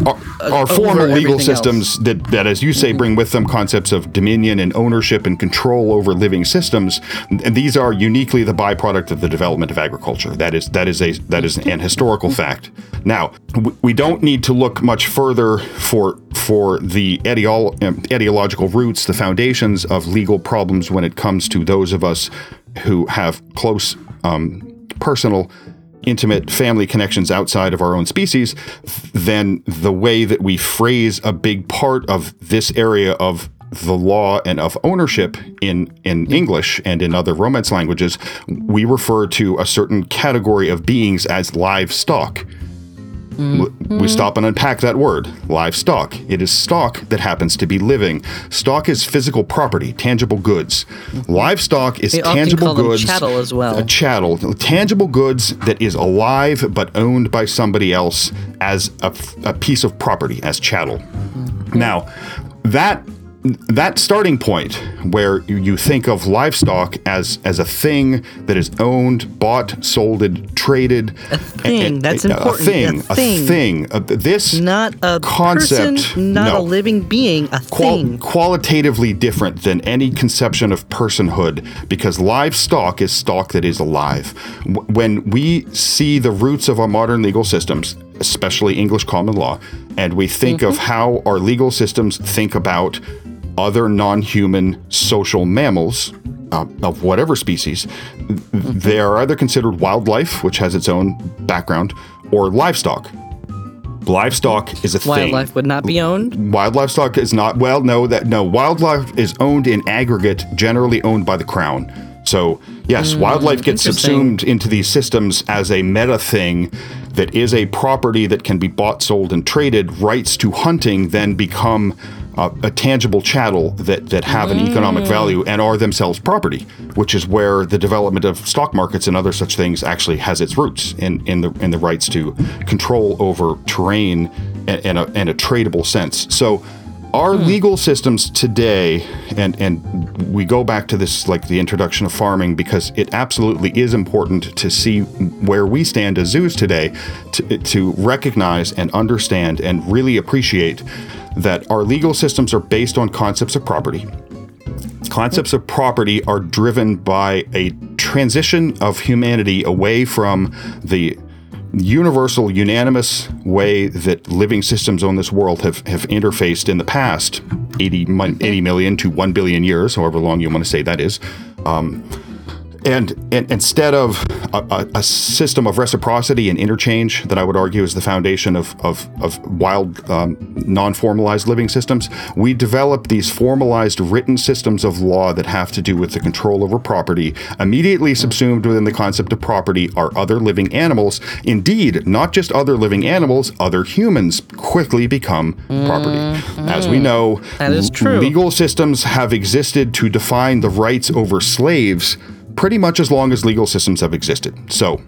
our, our formal legal systems that, that, as you say, bring with them concepts of dominion and ownership and control over living systems. And these are uniquely the byproduct of the development of agriculture. That is that is a that is an historical fact. Now, we don't need to look much further for for the ideolo- um, ideological roots, the foundations of legal problems when it comes to those of us who have close um, personal intimate family connections outside of our own species, then the way that we phrase a big part of this area of the law and of ownership in in English and in other Romance languages, we refer to a certain category of beings as livestock. W- We mm-hmm. stop and unpack that word, livestock. It is stock that happens to be living. Stock is physical property, tangible goods. Livestock is often tangible goods. chattel as well. A chattel, tangible goods that is alive but owned by somebody else as a piece of property, as chattel. Mm-hmm. Now, that that starting point where you- think of livestock as as a thing that is owned, bought, sold, traded, a thing, that's a, important, a thing, a thing. thing. Uh, this Not a concept, person, not no. a living being, a qual- thing. qualitatively different than any conception of personhood because livestock is stock that is alive. When we see the roots of our modern legal systems, especially English common law, and we think of how our legal systems think about other non human social mammals. Uh, of whatever species, they are either considered wildlife, which has its own background, or livestock. Livestock is a thing Wildlife would not be owned. wildlife stock is not well no that no wildlife is owned in aggregate generally owned by the crown so yes wildlife gets subsumed into these systems as a meta thing that is a property that can be bought sold and traded. Rights to hunting then become uh, a tangible chattel that that have an economic value and are themselves property which is where the development of stock markets and other such things actually has its roots in in the in the rights to control over terrain in, in a in a tradable sense. So our hmm. legal systems today and and we go back to this like the introduction of farming because it absolutely is important to see where we stand as zoos today to, to recognize and understand and really appreciate that our legal systems are based on concepts of property. Concepts of property are driven by a transition of humanity away from the universal, unanimous way that living systems on this world have, have interfaced in the past 80, 80 million to 1 billion years, however long you want to say that is. Um, and, and instead of a, a, system of reciprocity and interchange that I would argue is the foundation of, of, of wild, um, non formalized living systems, we develop these formalized written systems of law that have to do with the control over property. Immediately subsumed within the concept of property are other living animals. Indeed, not just other living animals, other humans quickly become property. As we know, That is true. legal systems have existed to define the rights over slaves pretty much as long as legal systems have existed. So,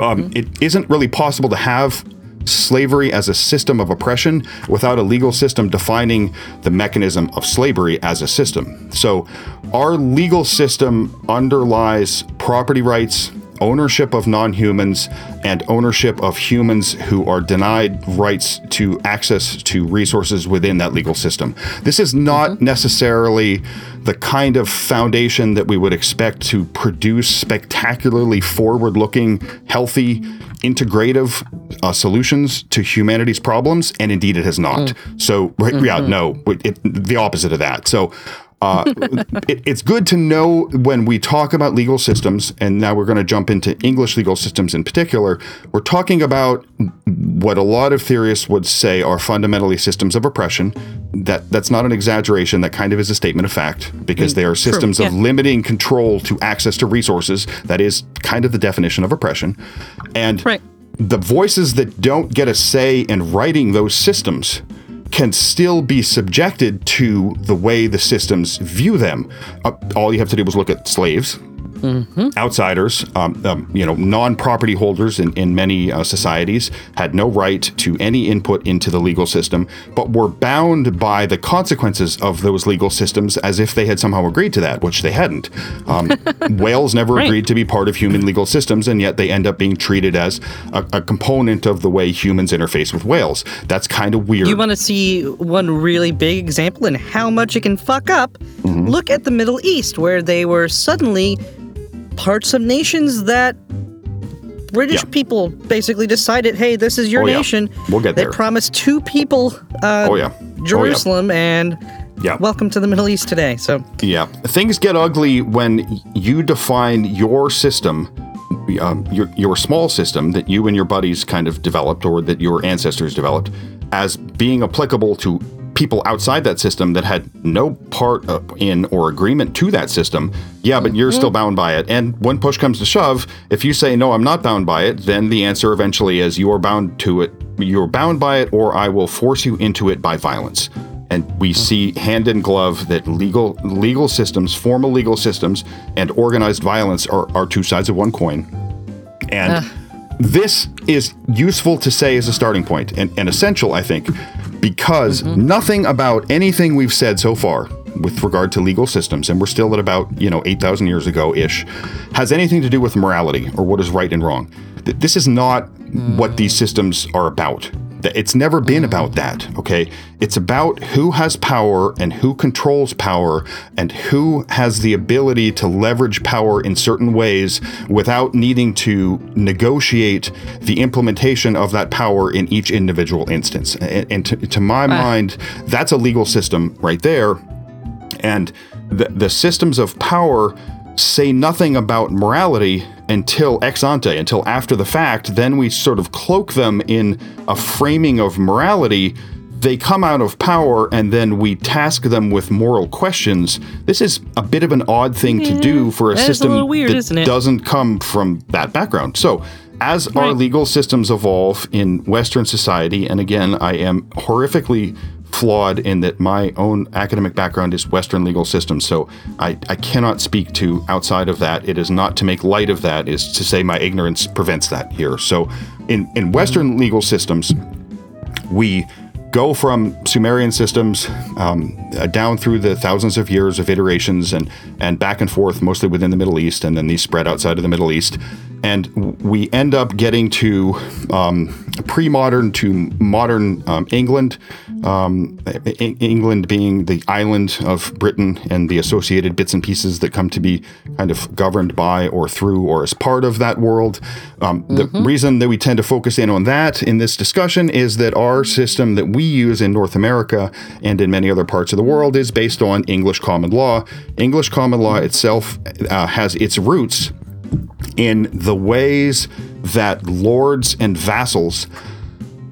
um, it isn't really possible to have slavery as a system of oppression without a legal system defining the mechanism of slavery as a system. So, our legal system underlies property rights, ownership of non humans, and ownership of humans who are denied rights to access to resources within that legal system. This is not mm-hmm. necessarily the kind of foundation that we would expect to produce spectacularly forward looking, healthy, integrative uh, solutions to humanity's problems. And indeed, it has not. Mm. So, right, yeah, mm-hmm. no, it- the opposite of that. So, uh, it, it's good to know when we talk about legal systems, and now we're going to jump into English legal systems in particular. We're talking about what a lot of theorists would say are fundamentally systems of oppression. That that's not an exaggeration. That kind of is a statement of fact because they are systems of yeah. limiting control to access to resources. That is kind of the definition of oppression, and Right. the voices that don't get a say in writing those systems can still be subjected to the way the systems view them. Uh, all you have to do is look at slaves. Outsiders, um, um, you know, non-property holders in, in many uh, societies had no right to any input into the legal system, but were bound by the consequences of those legal systems as if they had somehow agreed to that, which they hadn't. Um, whales never Right. agreed to be part of human legal systems, and yet they end up being treated as a, a component of the way humans interface with whales. That's kind of weird. You want to see one really big example in how much it can fuck up? Mm-hmm. Look at the Middle East, where they were suddenly parts of nations that British Yeah. people basically decided, hey, this is your Oh, yeah. nation. We'll get they there. promised two people uh, Oh, yeah. Oh, yeah. Jerusalem and Yeah. welcome to the Middle East today. So Yeah. Things get ugly when you define your system um, your your small system that you and your buddies kind of developed, or that your ancestors developed, as being applicable to people outside that system that had no part in or agreement to that system, yeah, but you're still mm-hmm. bound by it. And when push comes to shove, if you say no, I'm not bound by it, then the answer eventually is you are bound to it. You're bound by it, or I will force you into it by violence. And we mm. see hand in glove that legal legal systems, formal legal systems, and organized violence are, are two sides of one coin. And this is useful to say as a starting point and, and essential, I think, because mm-hmm. nothing about anything we've said so far with regard to legal systems, and we're still at about, you know, 8,000 years ago ish, has anything to do with morality or what is right and wrong. This is not mm. what these systems are about. It's never been about that, okay? It's about who has power and who controls power and who has the ability to leverage power in certain ways without needing to negotiate the implementation of that power in each individual instance. And, and to, to my uh. mind, that's a legal system right there. And the, the systems of power say nothing about morality until ex ante, until after the fact. Then we sort of cloak them in a framing of morality. They come out of power and then we task them with moral questions. This is a bit of an odd thing to do mm-hmm. for a a system little weird, that doesn't come from that background. So, as our legal systems evolve in Western society, and again, I am horrifically flawed in that my own academic background is Western legal systems, so I, I cannot speak to outside of that. It is not to make light of that, is to say my ignorance prevents that here. So, in, in Western legal systems, we go from Sumerian systems um, uh, down through the thousands of years of iterations and and back and forth, mostly within the Middle East, and then these spread outside of the Middle East, and we end up getting to um, pre-modern to modern um, England. Um, E- England being the island of Britain and the associated bits and pieces that come to be kind of governed by or through or as part of that world. Um, The reason that we tend to focus in on that in this discussion is that our system that we use in North America and in many other parts of the world is based on English common law. English common law itself uh, has its roots in the ways that lords and vassals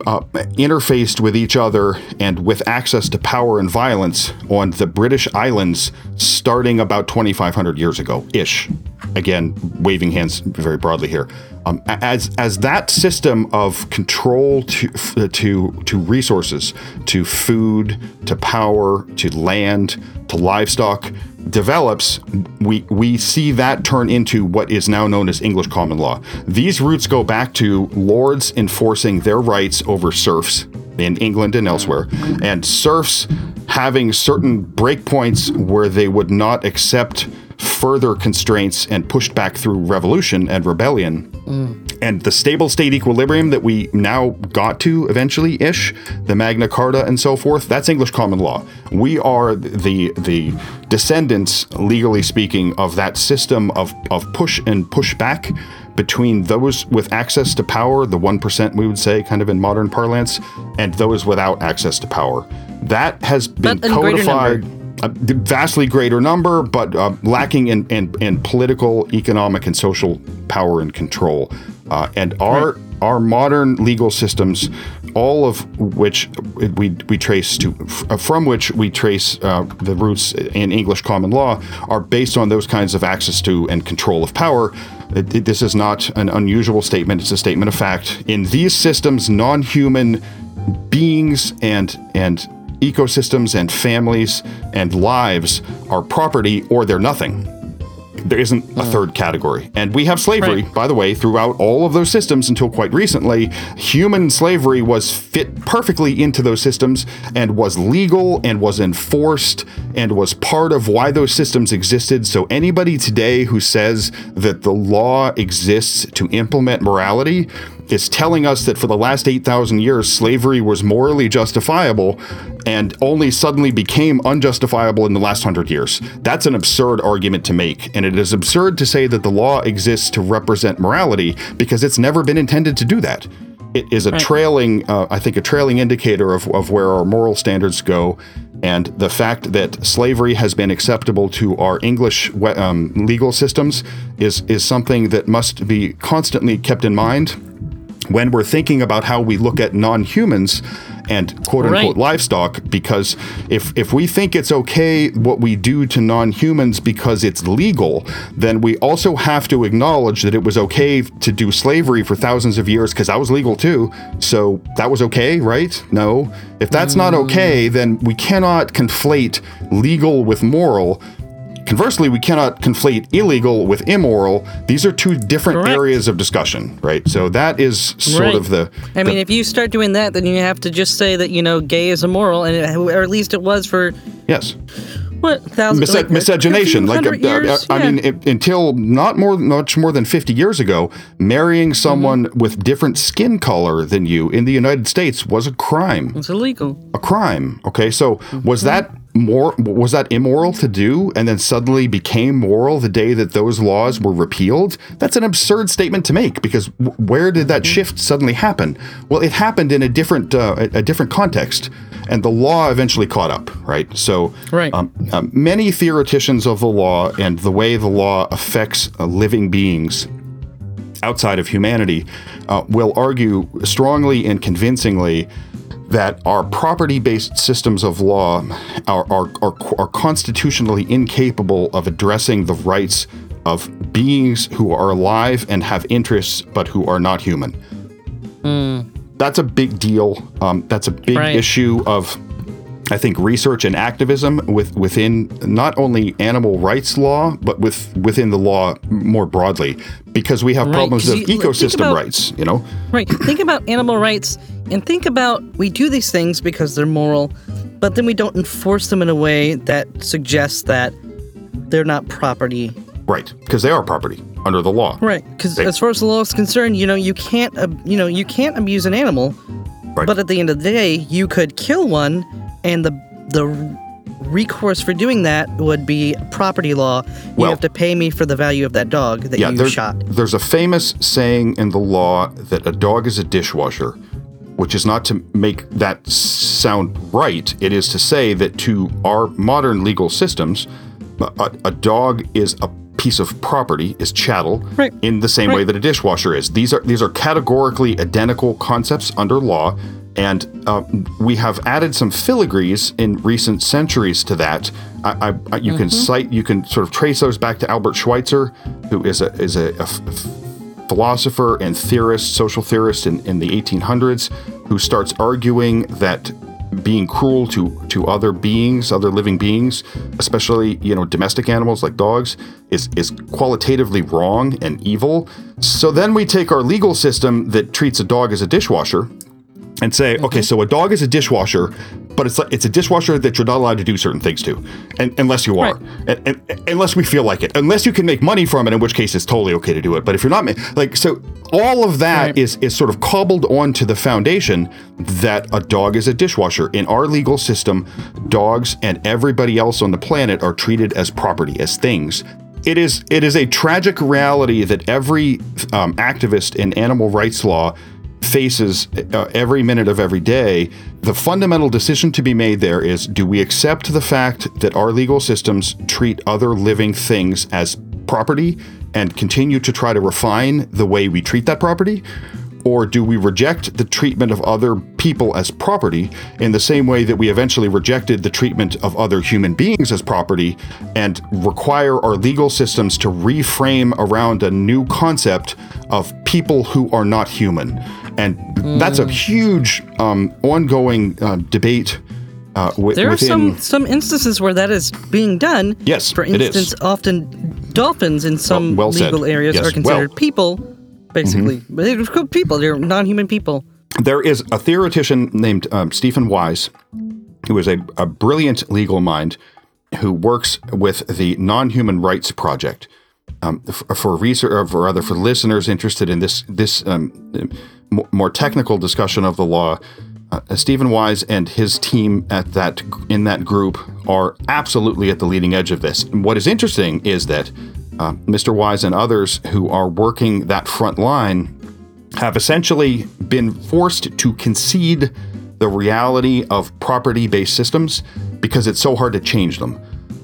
uh, interfaced with each other and with access to power and violence on the British islands starting about 2,500 years ago ish. Again, waving hands very broadly here. Um, as as that system of control to to to resources, to food, to power, to land, to livestock develops, we we see that turn into what is now known as English common law. These roots go back to lords enforcing their rights over serfs in England and elsewhere, and serfs having certain breakpoints where they would not accept further constraints and pushed back through revolution and rebellion Mm. and the stable state equilibrium that we now got to eventually ish the magna carta and so forth that's english common law. We are the the descendants legally speaking of that system of of push and push back between those with access to power the 1% we would say kind of in modern parlance and those without access to power. That has been codified a vastly greater number, but uh, lacking in, in, in political, economic, and social power and control. Uh, and our our modern legal systems, all of which we, we trace to from which we trace uh, the roots in English common law, are based on those kinds of access to and control of power. It- it- this is not an unusual statement; it's a statement of fact. In these systems, non-human beings and and ecosystems and families and lives are property or they're nothing. There isn't a third hmm. category. And we have slavery, by the way, throughout all of those systems until quite recently. Human slavery was fit perfectly into those systems and was legal and was enforced and was part of why those systems existed. So anybody today who says that the law exists to implement morality is telling us that for the last 8,000 years, slavery was morally justifiable and only suddenly became unjustifiable in the last hundred years. That's an absurd argument to make. And it is absurd to say that the law exists to represent morality because it's never been intended to do that. it is a trailing, uh, I think, a trailing indicator of, of where our moral standards go. And the fact that slavery has been acceptable to our English um, legal systems is, is something that must be constantly kept in mind when we're thinking about how we look at non humans and quote unquote Right. livestock because if if we think it's okay what we do to non-humans because it's legal then we also have to acknowledge that it was okay to do slavery for thousands of years because that was legal too. So that was okay right? No. If that's not mm. okay then we cannot conflate legal with moral Conversely, we cannot conflate illegal with immoral. These are two different Correct. areas of discussion, right? So that is sort Right. of the. I the- mean, if you start doing that, then you have to just say that you know, gay is immoral, and it, or at least it was for yes. what thousand Mis- like, miscegenation. Like, uh, hundred uh. I Yeah. mean, it, until not more, much more than 50 years ago, marrying someone Mm-hmm. with different skin color than you in the United States was a crime. it's illegal. A crime. Okay, so Mm-hmm. was that more? Was that immoral to do, and then suddenly became moral the day that those laws were repealed? That's an absurd statement to make because w- where did that Mm-hmm. shift suddenly happen? Well, it happened in a different, uh, a, a different context. And the law eventually caught up, right? So, Right. um, um, many theoreticians of the law and the way the law affects uh, living beings outside of humanity uh, will argue strongly and convincingly that our property based systems of law are, are, are, are constitutionally incapable of addressing the rights of beings who are alive and have interests but who are not human. That's a big deal. Um, that's a big Right. issue of I think research and activism with within not only animal rights law, but with within the law more broadly, because we have Right, problems of you- ecosystem about- rights. You know, Right. Think about animal rights and think about we do these things because they're moral, but then we don't enforce them in a way that suggests that they're not property. right? Because they are property under the law. Right. Because as far as the law is concerned, you know, you can't, uh, you know, you can't abuse an animal, Right. but at the end of the day, you could kill one, and the the recourse for doing that would be property law. You Well- have to pay me for the value of that dog that Yeah, you there's, shot. there's a famous saying in the law that a dog is a dishwasher, which is not to make that sound right. It is to say that to our modern legal systems, a, a dog is a piece of property, is chattel, Right. in the same way that a dishwasher is. These are these are categorically identical concepts under law. And uh, we have added some filigrees in recent centuries to that. I, I, you can cite, you can sort of trace those back to Albert Schweitzer, who is a is a, a f- f- philosopher and theorist, social theorist in, in the 1800s, who starts arguing that being cruel to to other beings, other living beings, especially you know domestic animals like dogs, is is qualitatively wrong and evil. So then we take our legal system that treats a dog as a dishwasher and say, okay, so a dog is a dishwasher, but it's like it's a dishwasher that you're not allowed to do certain things to, and, unless you are, and, and, unless we feel like it, unless you can make money from it, in which case it's totally okay to do it. But if you're not, like, so all of that Right. is is sort of cobbled onto the foundation that a dog is a dishwasher. In our legal system, dogs and everybody else on the planet are treated as property, as things. It is it is a tragic reality that every um, activist in animal rights law faces uh, every minute of every day, the fundamental decision to be made there is do we accept the fact that our legal systems treat other living things as property and continue to try to refine the way we treat that property? Or do we reject the treatment of other people as property in the same way that we eventually rejected the treatment of other human beings as property and require our legal systems to reframe around a new concept of people who are not human? And that's a huge um, ongoing uh, debate. Uh, wi- There are within, some some instances where that is being done. Yes, For it is. instance, often dolphins in some Well- well said. legal areas Yes, are considered well- people, basically. Mm-hmm. But they're called people. They're non-human people. there is a theoretician named um, Steven Wise, who is a, a brilliant legal mind who works with the Non Human Rights Project. Um, f- for research, or for rather for listeners interested in this this um, more technical discussion of the law, uh, Steven Wise and his team at that in that group are absolutely at the leading edge of this. And what is interesting is that uh, Mr. Wise and others who are working that front line have essentially been forced to concede the reality of property based systems because it's so hard to change them.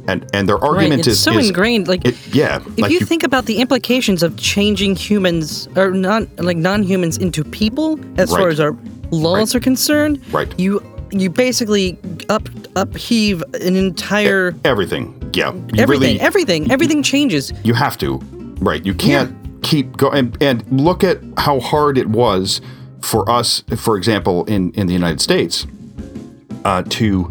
And, and their Right. argument It's is so is- ingrained. Like, it, yeah, if like you, think about the implications of changing humans or non like non-humans into people as far as our laws are concerned, Right. You you basically up upheave an entire everything, yeah, you everything, really everything, everything changes. you have to, right? You can't keep going and, and look at how hard it was for us, for example, in in the United States, uh, to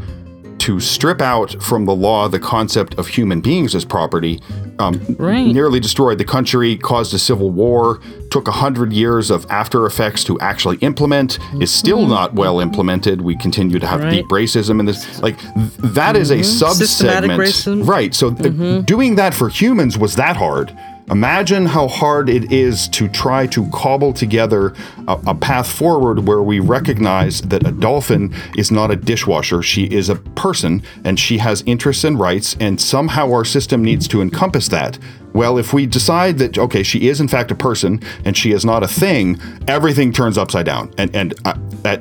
to strip out from the law the concept of human beings as property. Um, Right. Nearly destroyed the country, caused a civil war, took a hundred years of after effects to actually implement. Is still mm-hmm. not well implemented. We continue to have Right. deep racism in this. Like th- that is a mm-hmm. sub Systematic segment, racism. right? So th- uh, mm-hmm. doing that for humans was that hard. Imagine how hard it is to try to cobble together a, a path forward where we recognize that a dolphin is not a dishwasher. She is a person and she has interests and rights, and somehow our system needs to encompass that. Well, if we decide that okay, she is in fact a person and she is not a thing, everything turns upside down. And and uh,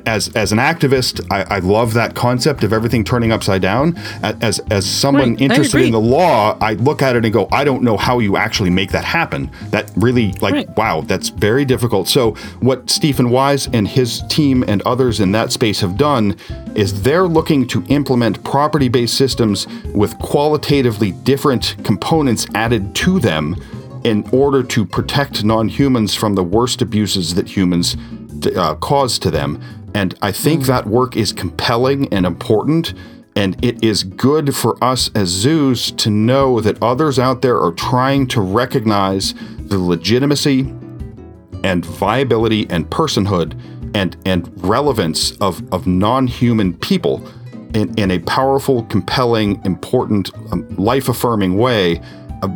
as as an activist, I, I love that concept of everything turning upside down. As as someone Right, interested in the law, I look at it and go, I don't know how you actually make that happen. That really, like, Right. wow, that's very difficult. So, what Steven Wise and his team and others in that space have done is they're looking to implement property based systems with qualitatively different components added to them in order to protect non humans from the worst abuses that humans uh, cause to them. And I think that work is compelling and important. And it is good for us as zoos to know that others out there are trying to recognize the legitimacy and viability and personhood and, and relevance of, of non human people in, in a powerful, compelling, important, um, life affirming way.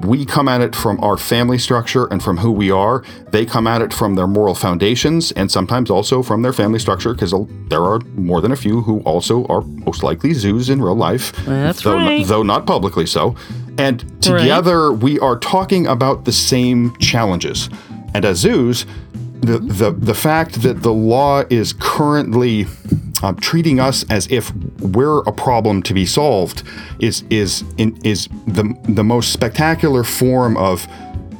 We come at it from our family structure and from who we are. They come at it from their moral foundations and sometimes also from their family structure because there are more than a few who also are most likely zoos in real life, That's though, right. though not publicly so. And together we are talking about the same challenges. And as zoos, the, the, the fact that the law is currently uh, treating us as if we're a problem to be solved is is is the the most spectacular form of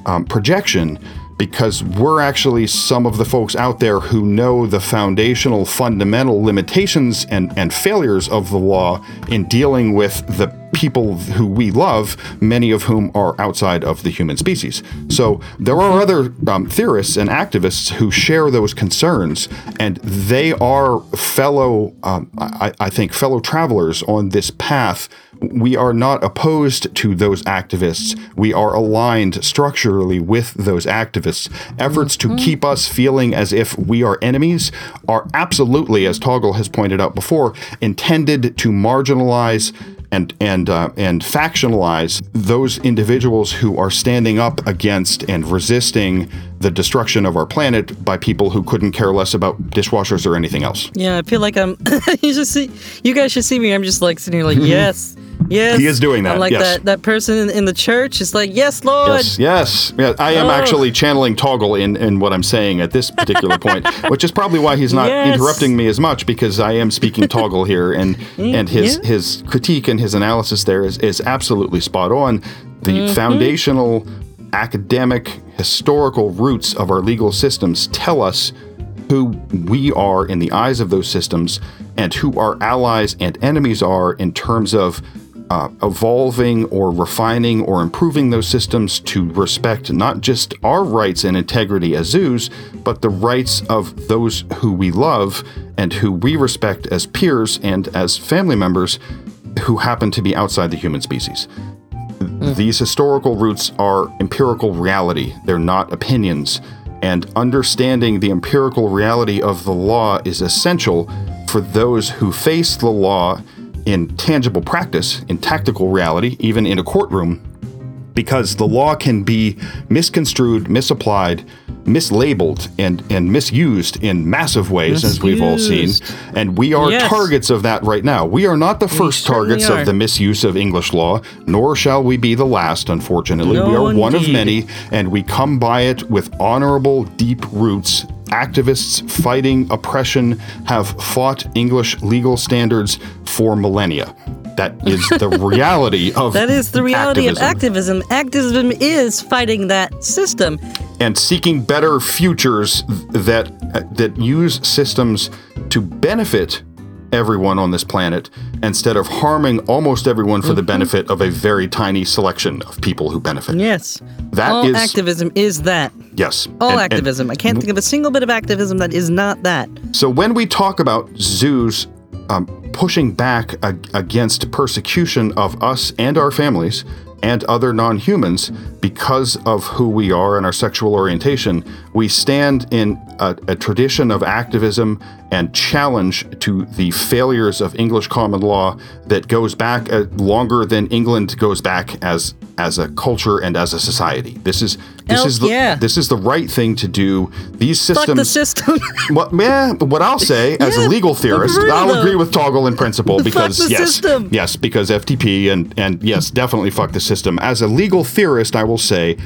um, projection because we're actually some of the folks out there who know the foundational fundamental limitations and, and failures of the law in dealing with the people who we love, many of whom are outside of the human species. So there are other um, theorists and activists who share those concerns, and they are fellow, um, I, I think, fellow travelers on this path. We are not opposed to those activists. We are aligned structurally with those activists. Efforts to keep us feeling as if we are enemies are absolutely, as Toggle has pointed out before, intended to marginalize and and uh, and factionalize those individuals who are standing up against and resisting the destruction of our planet by people who couldn't care less about dishwashers or anything else. Yeah, I feel like I'm. you just see, you guys should see me. I'm just like sitting here, like yes, yes. He is doing that, I'm like yes. that that person in, the church is like, yes, Lord. Yes, yes, yeah. I am Oh. actually channeling Toggle in, in what I'm saying at this particular point, which is probably why he's not Yes. interrupting me as much because I am speaking Toggle here, and and his yeah. his critique and his analysis there is is absolutely spot on. The Mm-hmm. foundational, academic, historical roots of our legal systems tell us who we are in the eyes of those systems and who our allies and enemies are in terms of uh, evolving or refining or improving those systems to respect not just our rights and integrity as zoos, but the rights of those who we love and who we respect as peers and as family members who happen to be outside the human species. Mm-hmm. These historical roots are empirical reality, they're not opinions. And understanding the empirical reality of the law is essential for those who face the law in tangible practice, in tactical reality, even in a courtroom, because the law can be misconstrued, misapplied, mislabeled, and, and misused in massive ways, as we've all seen. And we are Yes. targets of that right now. We are not the first targets are. of the misuse of English law, nor shall we be the last, unfortunately. we No, are one of many, and we come by it with honorable, deep roots activists fighting oppression have fought English legal standards for millennia. That is the reality of That is the reality activism. of activism. Activism is fighting that system. and seeking better futures that uh, that use systems to benefit everyone on this planet instead of harming almost everyone for the benefit of a very tiny selection of people who benefit. Yes. That All is- activism is that. Yes. All And- and activism. I can't think of a single bit of activism that is not that. So when we talk about zoos um, pushing back ag- against persecution of us and our families and other non-humans because of who we are and our sexual orientation, we stand in a, a tradition of activism and challenge to the failures of English common law that goes back uh, longer than England goes back as as a culture and as a society. This is this is the yeah. this is the right thing to do. These systems, Fuck the system. what, yeah, what I'll say as Yeah, a legal theorist, I'll though. agree with Toggle in principle because yes, system. yes, because FTP and and yes, definitely fuck the system. As a legal theorist, I will say.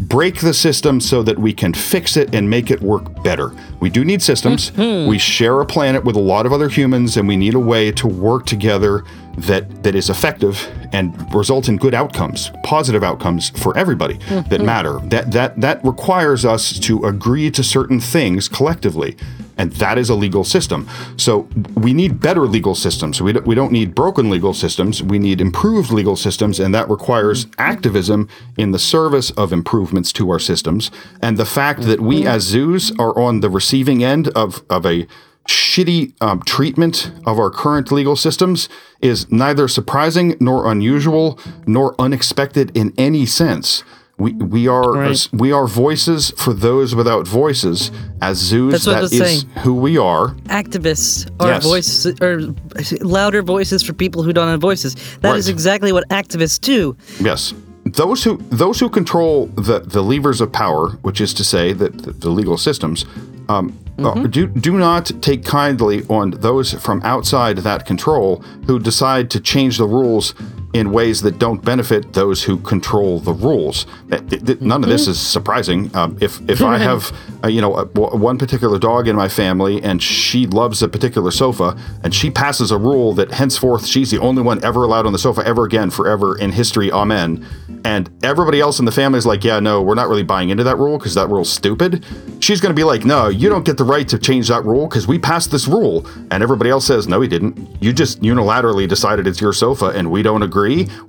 Break the system so that we can fix it and make it work better. We do need systems. Mm-hmm. We share a planet with a lot of other humans, and we need a way to work together that that is effective and result in good outcomes, positive outcomes for everybody Mm-hmm. that matter. That that that requires us to agree to certain things collectively, and that is a legal system. So we need better legal systems. We don't, we don't need broken legal systems. We need improved legal systems, and that requires activism in the service of improvements to our systems. And the fact that we as zoos are on the receiving end of of a shitty um, treatment of our current legal systems is neither surprising nor unusual nor unexpected in any sense. We, we are Right. we are voices for those without voices. As zoos, That's that is saying. who we are. Activists are Yes. voices, or louder voices for people who don't have voices. That is Right. exactly what activists do. Yes. Those who those who control the, the levers of power, which is to say that the, the legal systems, um, uh, do do not take kindly on those from outside that control who decide to change the rules in ways that don't benefit those who control the rules. Uh, None of this is surprising. Um, if if I have uh, you know a, w- one particular dog in my family and she loves a particular sofa and she passes a rule that henceforth she's the only one ever allowed on the sofa ever again forever in history, amen. And everybody else in the family is like, yeah, no, we're not really buying into that rule because that rule's stupid. She's going to be like, no, you don't get the right to change that rule because we passed this rule. And everybody else says, no, we didn't. You just unilaterally decided it's your sofa and we don't agree.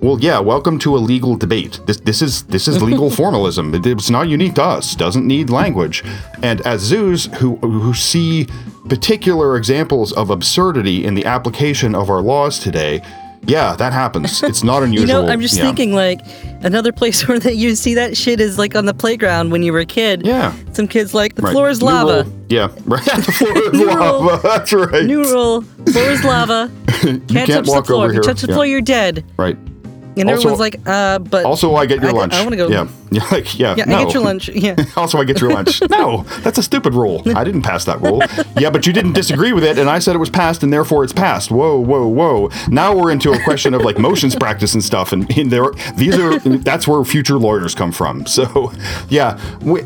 Well, yeah, welcome to a legal debate. This this is this is legal formalism. It- It's not unique to us. Doesn't need language. And as zoos who who see particular examples of absurdity in the application of our laws today, yeah, that happens. It's not unusual. You know, I'm just Yeah. thinking like another place where that you see that shit is like on the playground when you were a kid. Yeah. Some kids like the Right. floor is lava. Yeah, right. the floor is lava. rule. That's right. New rule: floor is lava. Can't, can't touch walk the floor. over If you here. touch the Yeah. floor, you're dead. Right. And Also- everyone's like, uh, but Also, I get your I- lunch. I wanna go- Yeah. Yeah. Like, yeah. yeah, no. I get your lunch. Yeah. also, I get your lunch. No, that's a stupid rule. I didn't pass that rule. Yeah, but you didn't disagree with it, and I said it was passed, and therefore it's passed. Whoa, whoa, whoa. Now we're into a question of like motions practice and stuff, and in there, these are that's where future lawyers come from. So, yeah, we,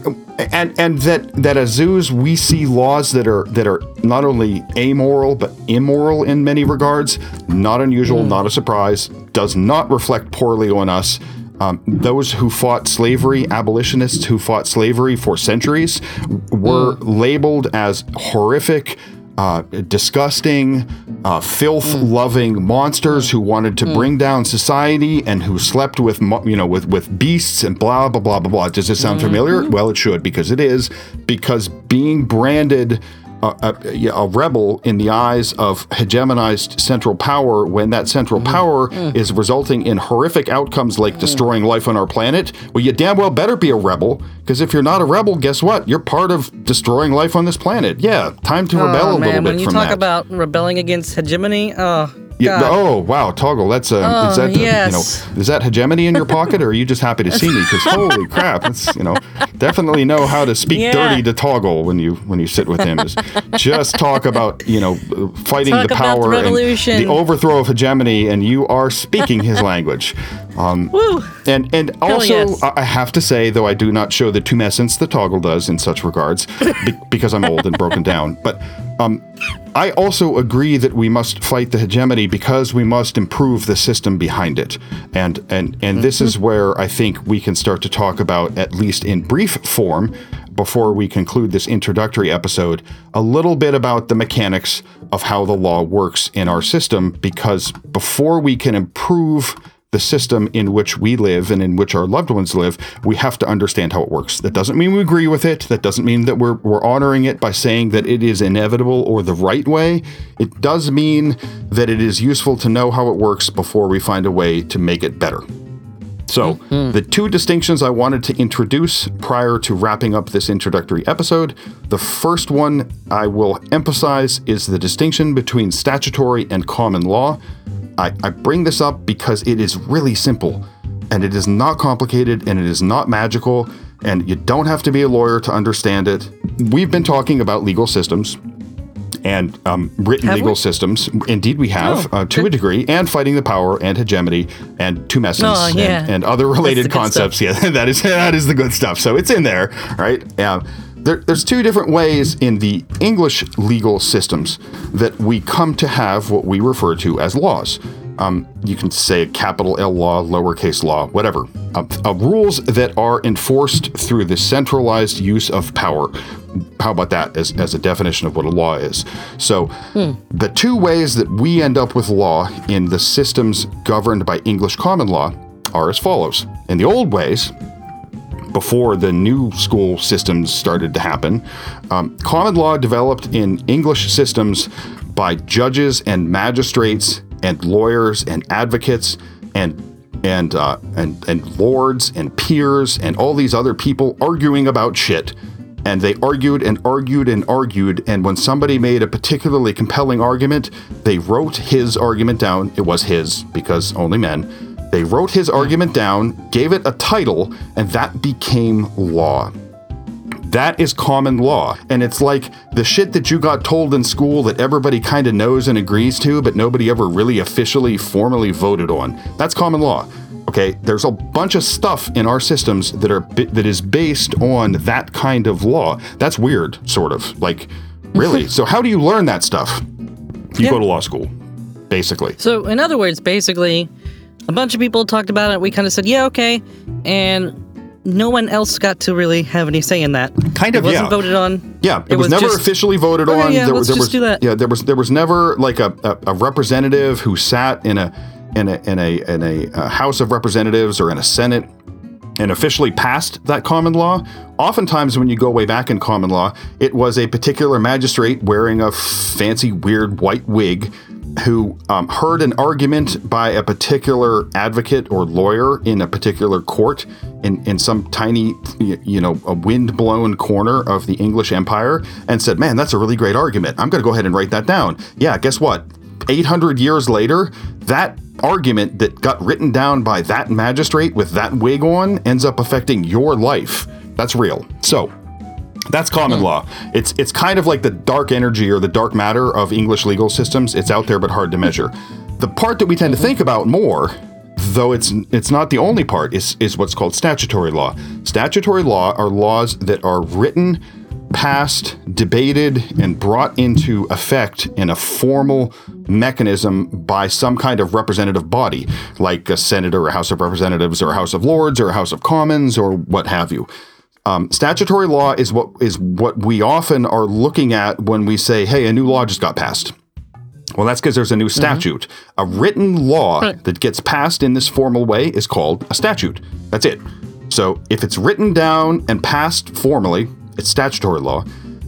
and and that that as zoos we see laws that are that are not only amoral but immoral in many regards. Not unusual, not a surprise. Does not reflect poorly on us. Um, those who fought slavery, abolitionists who fought slavery for centuries, were labeled as horrific, uh, disgusting, uh, filth loving monsters who wanted to bring down society and who slept with, you know, with, with beasts and blah, blah, blah, blah, blah. Does this sound familiar? Well, it should because it is. Because being branded a, a, a rebel in the eyes of hegemonized central power when that central mm. power mm. is resulting in horrific outcomes like mm. destroying life on our planet. Well, you damn well better be a rebel because if you're not a rebel, guess what? You're part of destroying life on this planet. Yeah, time to rebel oh a man, little bit when you talk that. about rebelling against hegemony, oh Yeah, God. oh wow, toggle. That's uh, is Oh, that uh, yes. you know is that hegemony in your pocket, or are you just happy to see me? Because holy crap, that's you know definitely know how to speak Yeah. dirty to toggle when you when you sit with him. Is just talk about you know fighting Talk the about the power and the overthrow of hegemony, and you are speaking his language. Woo! And and also, yes. I have to say, though I do not show the tumescence the Toggle does in such regards, be- because I'm old and broken down. But um, I also agree that we must fight the hegemony because we must improve the system behind it. And and and this is where I think we can start to talk about, at least in brief form, before we conclude this introductory episode, a little bit about the mechanics of how the law works in our system. Because before we can improve the system in which we live and in which our loved ones live, we have to understand how it works. That doesn't mean we agree with it. That doesn't mean that we're, we're honoring it by saying that it is inevitable or the right way. It does mean that it is useful to know how it works before we find a way to make it better. So, mm-hmm. the two distinctions I wanted to introduce prior to wrapping up this introductory episode the first one I will emphasize is the distinction between statutory and common law. I, I bring this up because it is really simple and it is not complicated and it is not magical and you don't have to be a lawyer to understand it. We've been talking about legal systems and um, written Have legal we? systems. Indeed, we have Oh, uh, to a degree, and fighting the power and hegemony and tumescence Oh, yeah. and, and other related concepts. Yeah, that is that is the good stuff. So it's in there, right? Um, there, there's two different ways in the English legal systems that we come to have what we refer to as laws. Um, you can say a capital L law, lowercase law, whatever. Uh, uh, rules that are enforced through the centralized use of power. How about that as, as a definition of what a law is? So, the two ways that we end up with law in the systems governed by English common law are as follows. In the old ways, before the new school systems started to happen, um, common law developed in English systems by judges and magistrates and lawyers and advocates and and uh, and and lords and peers and all these other people arguing about shit. And they argued and argued and argued. And when somebody made a particularly compelling argument, they wrote his argument down. It was his because only men. They wrote his argument down, gave it a title, and that became law. That is common law. And it's like the shit that you got told in school that everybody kind of knows and agrees to, but nobody ever really officially, formally voted on. That's common law. Okay, there's a bunch of stuff in our systems that are that is based on that kind of law. That's weird, sort of. Like, really? so how do you learn that stuff? You Yeah. go to law school, basically. So, in other words, basically, a bunch of people talked about it. We kind of said, yeah, okay. And no one else got to really have any say in that. Kind of, It wasn't yeah. voted on. Yeah, it, was, never just- officially voted Okay, on. yeah, there, let's there just was, do that. Yeah, there was there was never like a, a, a representative who sat in a in a in a in a, uh House of Representatives or in a Senate and officially passed that common law. Oftentimes, when you go way back in common law, it was a particular magistrate wearing a fancy, weird white wig who um, heard an argument by a particular advocate or lawyer in a particular court in, in some tiny, you know, a wind-blown corner of the English Empire and said, man, that's a really great argument. I'm going to go ahead and write that down. Yeah, guess what? 800 years later, that argument that got written down by that magistrate with that wig on ends up affecting your life. That's real. So, that's common hmm. law. It's it's kind of like the dark energy or the dark matter of English legal systems. It's out there but hard to measure. The part that we tend to mm-hmm. think about more, though it's it's not the only part, is is what's called statutory law. Statutory law are laws that are written, passed, debated, and brought into effect in a formal mechanism by some kind of representative body, like a Senate or a House of Representatives or a House of Lords or a House of Commons or what have you. Um, statutory law is what is what we often are looking at when we say, "Hey, a new law just got passed." Well, that's because there's a new statute. A written law Right. that gets passed in this formal way is called a statute. That's it. So if it's written down and passed formally, it's statutory law.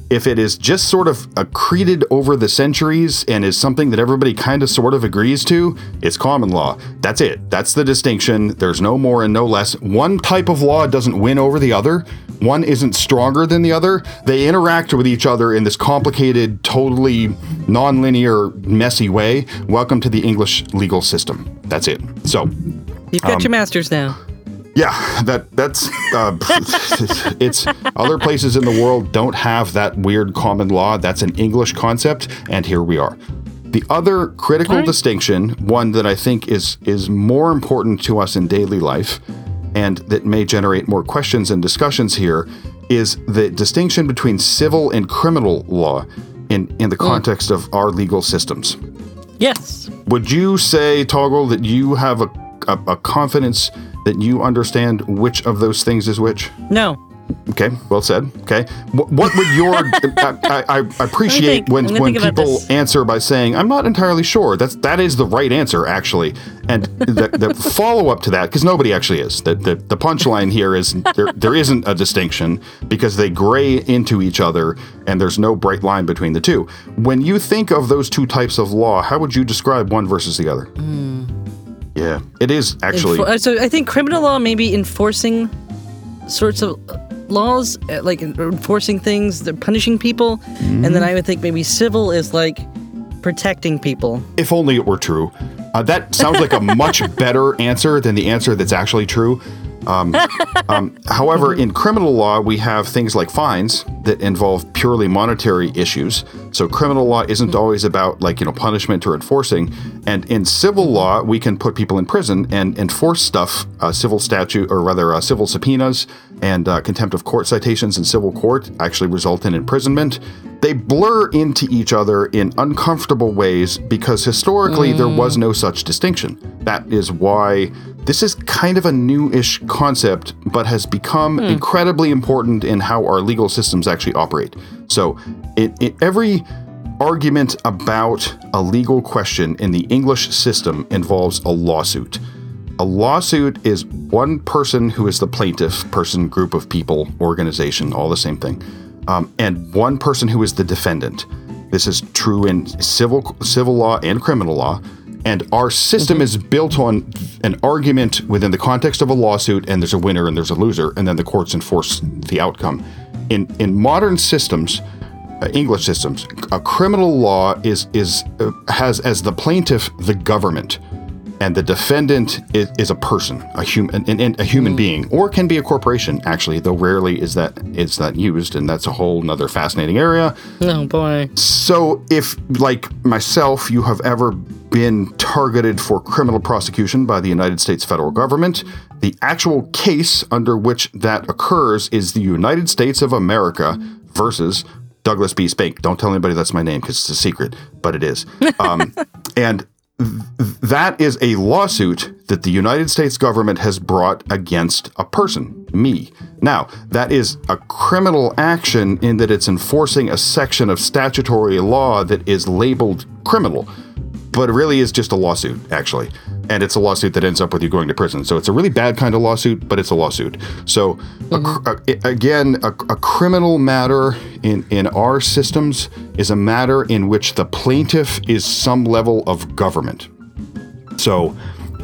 If it is just sort of accreted over the centuries and is something that everybody kind of sort of agrees to, it's common law. That's it. That's the distinction. There's no more and no less. One type of law doesn't win over the other. One isn't stronger than the other. They interact with each other in this complicated, totally non-linear, messy way. Welcome to the English legal system. That's it. So, You've Um, got your masters now. Yeah, that that's uh, it's other places in the world don't have that weird common law. That's an English concept, and here we are. The other critical Alright. distinction, one that I think is is more important to us in daily life, and that may generate more questions and discussions here, is the distinction between civil and criminal law in in the context of our legal systems. Yes. Would you say, Toggle, that you have a, a, a confidence that you understand which of those things is which? No. Okay, well said. Okay, what, what would your? I, I, I appreciate when when people answer by saying, "I'm not entirely sure." That's that is the right answer actually, and the, the follow up to that because nobody actually is. The the, the punchline here is there there isn't a distinction because they gray into each other, and there's no bright line between the two. When you think of those two types of law, how would you describe one versus the other? Yeah, it is actually. Enfor- uh, so I think criminal law may be enforcing sorts of laws, uh, like enforcing things, they're punishing people, and then I would think maybe civil is like protecting people. if only it were true. Uh, that sounds like a much better answer than the answer that's actually true. Um, um, however, in criminal law, we have things like fines that involve purely monetary issues. So criminal law isn't always about like you know punishment or enforcing. And in civil law, we can put people in prison and enforce stuff. Uh, civil statute, or rather, uh, civil subpoenas and uh, contempt of court citations in civil court actually result in imprisonment. They blur into each other in uncomfortable ways because historically there was mm. no such distinction. That is why this is kind of a new-ish concept, but has become hmm. incredibly important in how our legal systems actually operate. So, it, it, every argument about a legal question in the English system involves a lawsuit. A lawsuit is one person who is the plaintiff, person, group of people, organization, all the same thing, um, and one person who is the defendant. This is true in civil civil law and criminal law. And our system is built on an argument within the context of a lawsuit, and there's a winner and there's a loser, and then the courts enforce the outcome. In in modern systems, uh, English systems, a criminal law is is uh, has as the plaintiff the government, and the defendant is, is a person, a human, an, an- a human being, or can be a corporation. Actually, though rarely is that is that used, and that's a whole nother fascinating area. Oh boy. So, if, like myself, you have ever been targeted for criminal prosecution by the United States federal government, the actual case under which that occurs is the United States of America versus Douglas B. Spink. Don't tell anybody that's my name because it's a secret, but it is. Um, and that is a lawsuit that the United States government has brought against a person, me. Now, that is a criminal action in that it's enforcing a section of statutory law that is labeled criminal, but it really is just a lawsuit, actually. And it's a lawsuit that ends up with you going to prison. So it's a really bad kind of lawsuit, but it's a lawsuit. So, a cr- a- again, a, a criminal matter in, in our systems is a matter in which the plaintiff is some level of government. So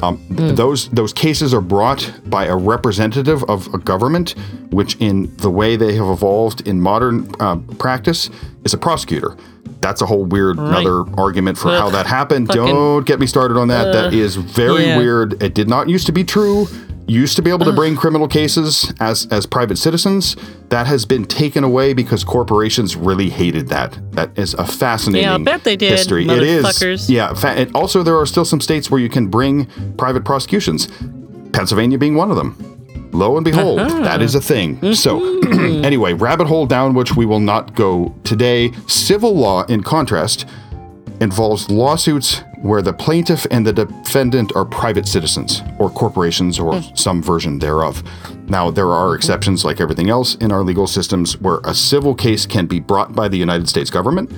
um, th- those those cases are brought by a representative of a government, which in the way they have evolved in modern uh, practice is a prosecutor. That's a whole weird another argument for how that happened. Don't get me started on that. that uh, is very yeah. weird. It did not used to be true. Used to be able to bring criminal cases as as private citizens. That has been taken away because corporations really hated that. That is a fascinating Yeah, I bet they did, history. It is. Yeah. Fa- and also, there are still some states where you can bring private prosecutions. Pennsylvania being one of them. Lo and behold, Uh-huh. that is a thing. Mm-hmm. So, anyway, rabbit hole down which we will not go today. Civil law, in contrast, involves lawsuits where the plaintiff and the defendant are private citizens or corporations or some version thereof. Now, there are exceptions, like everything else in our legal systems, where a civil case can be brought by the United States government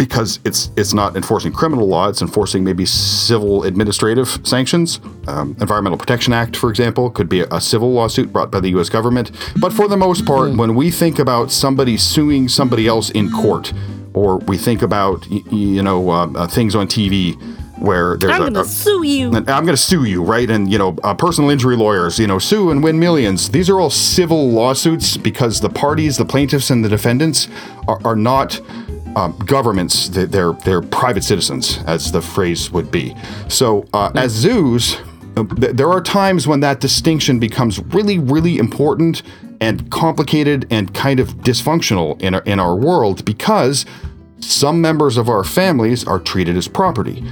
because it's it's not enforcing criminal law; it's enforcing maybe civil administrative sanctions. Um, Environmental Protection Act, for example, could be a, a civil lawsuit brought by the U.S. government. But for the most part, when we think about somebody suing somebody else in court, or we think about y- you know uh, uh, things on TV where there's I'm a, gonna a sue you. I'm going to sue you, right? And you know, uh, personal injury lawyers, you know, sue and win millions. These are all civil lawsuits because the parties, the plaintiffs and the defendants, are, are not um, governments. They- They're they're private citizens, as the phrase would be. So, uh, as zoos, uh, there are times when that distinction becomes really, really important and complicated and kind of dysfunctional in our, in our world because Some members of our families are treated as property.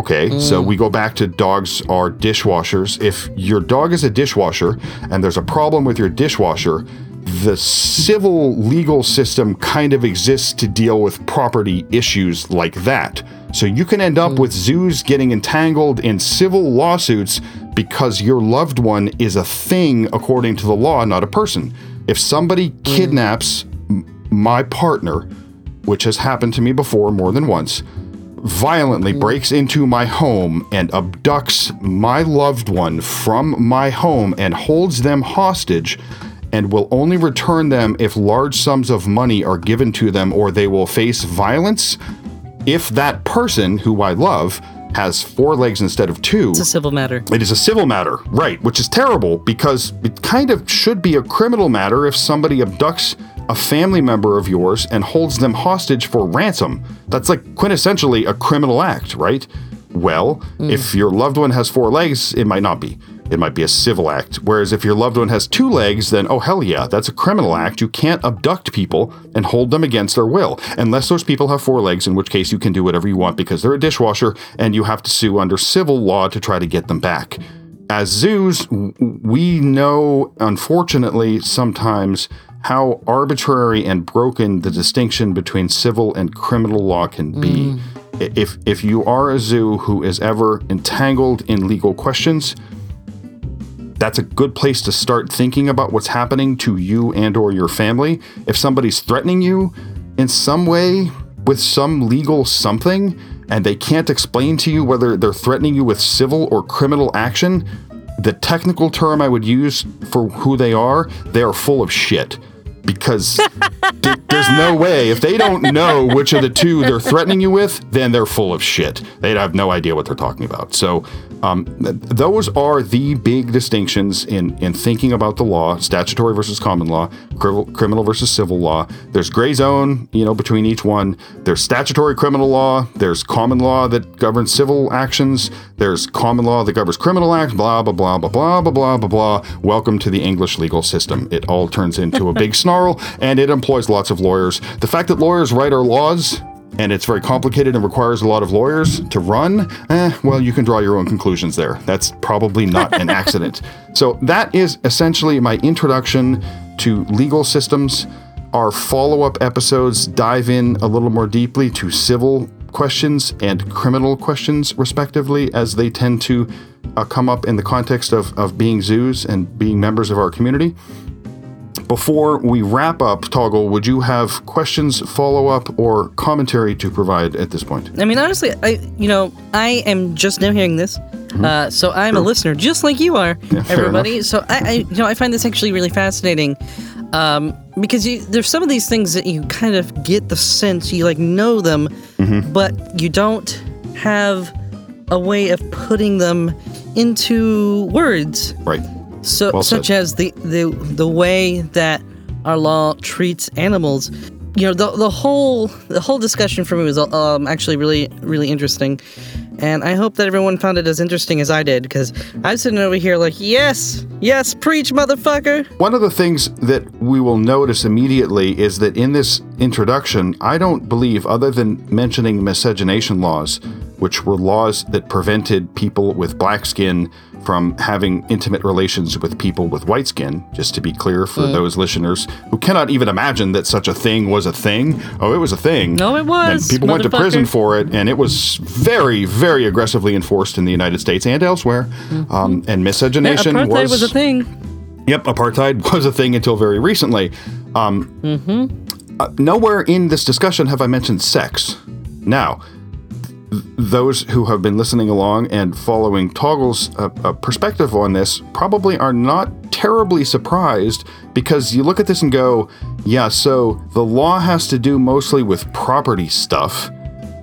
Okay, so we go back to dogs are dishwashers. If your dog is a dishwasher and there's a problem with your dishwasher, the civil legal system kind of exists to deal with property issues like that. So you can end up hmm. with zoos getting entangled in civil lawsuits because your loved one is a thing according to the law, not a person. If somebody hmm. kidnaps m- my partner, which has happened to me before more than once, violently hmm. breaks into my home and abducts my loved one from my home and holds them hostage and will only return them if large sums of money are given to them or they will face violence if that person who I love has four legs instead of two It's a civil matter. it is a civil matter, right? Which is terrible because it kind of should be a criminal matter if somebody abducts a family member of yours and holds them hostage for ransom. That's like quintessentially a criminal act, right? Well, hmm. if your loved one has four legs, it might not be. It might be a civil act. Whereas if your loved one has two legs, then oh hell yeah, that's a criminal act. You can't abduct people and hold them against their will. Unless those people have four legs, in which case you can do whatever you want because they're a dishwasher and you have to sue under civil law to try to get them back. As zoos, we know, unfortunately, sometimes how arbitrary and broken the distinction between civil and criminal law can be. Mm. I- If, if you are a zoo who is ever entangled in legal questions, that's a good place to start thinking about what's happening to you and or your family. If somebody's threatening you in some way with some legal something and they can't explain to you whether they're threatening you with civil or criminal action the technical term i would use for who they are they are full of shit because there's no way if they don't know which of the two they're threatening you with, then they're full of shit. They have no idea what they're talking about. So, um, th- those are the big distinctions in in thinking about the law: statutory versus common law, cri- criminal versus civil law. There's gray zone, you know, between each one. There's statutory criminal law. There's common law that governs civil actions. There's common law that governs criminal acts. Blah blah blah blah blah blah blah blah. Welcome to the English legal system. It all turns into a big snarl. and it employs lots of lawyers the fact that lawyers write our laws and it's very complicated and requires a lot of lawyers to run, eh, well, you can draw your own conclusions there. That's probably not an accident. So, that is essentially my introduction to legal systems. Our follow up episodes dive in a little more deeply to civil questions and criminal questions, respectively, as they tend to uh, come up in the context of, of being zoos and being members of our community. Before we wrap up, Toggle, would you have questions, follow up, or commentary to provide at this point? I mean, honestly, I you know I am just now hearing this, uh, so I'm a listener, just like you are, fair everybody. So I, I, you know, I find this actually really fascinating, um, because you, there's some of these things that you kind of get the sense you like know them, but you don't have a way of putting them into words. Right. So, Well such as the, the the way that our law treats animals. You know, the the whole the whole discussion for me was um, actually really really interesting, and I hope that everyone found it as interesting as I did because I'm sitting over here like, yes, yes, preach, motherfucker. One of the things that we will notice immediately is that in this introduction, I don't believe, other than mentioning miscegenation laws, which were laws that prevented people with black skin from having intimate relations with people with white skin, just to be clear for those listeners who cannot even imagine that such a thing was a thing. Oh, it was a thing. No, it was, And people went to prison for it, and it was very, very aggressively enforced in the United States and elsewhere. Um, and miscegenation Mm-hmm. Apartheid was, was a thing. Yep, apartheid was a thing until very recently. Um, Mm-hmm. uh, nowhere in this discussion have I mentioned sex. Now, those who have been listening along and following Toggle's uh, uh, perspective on this probably are not terribly surprised because you look at this and go, yeah, so the law has to do mostly with property stuff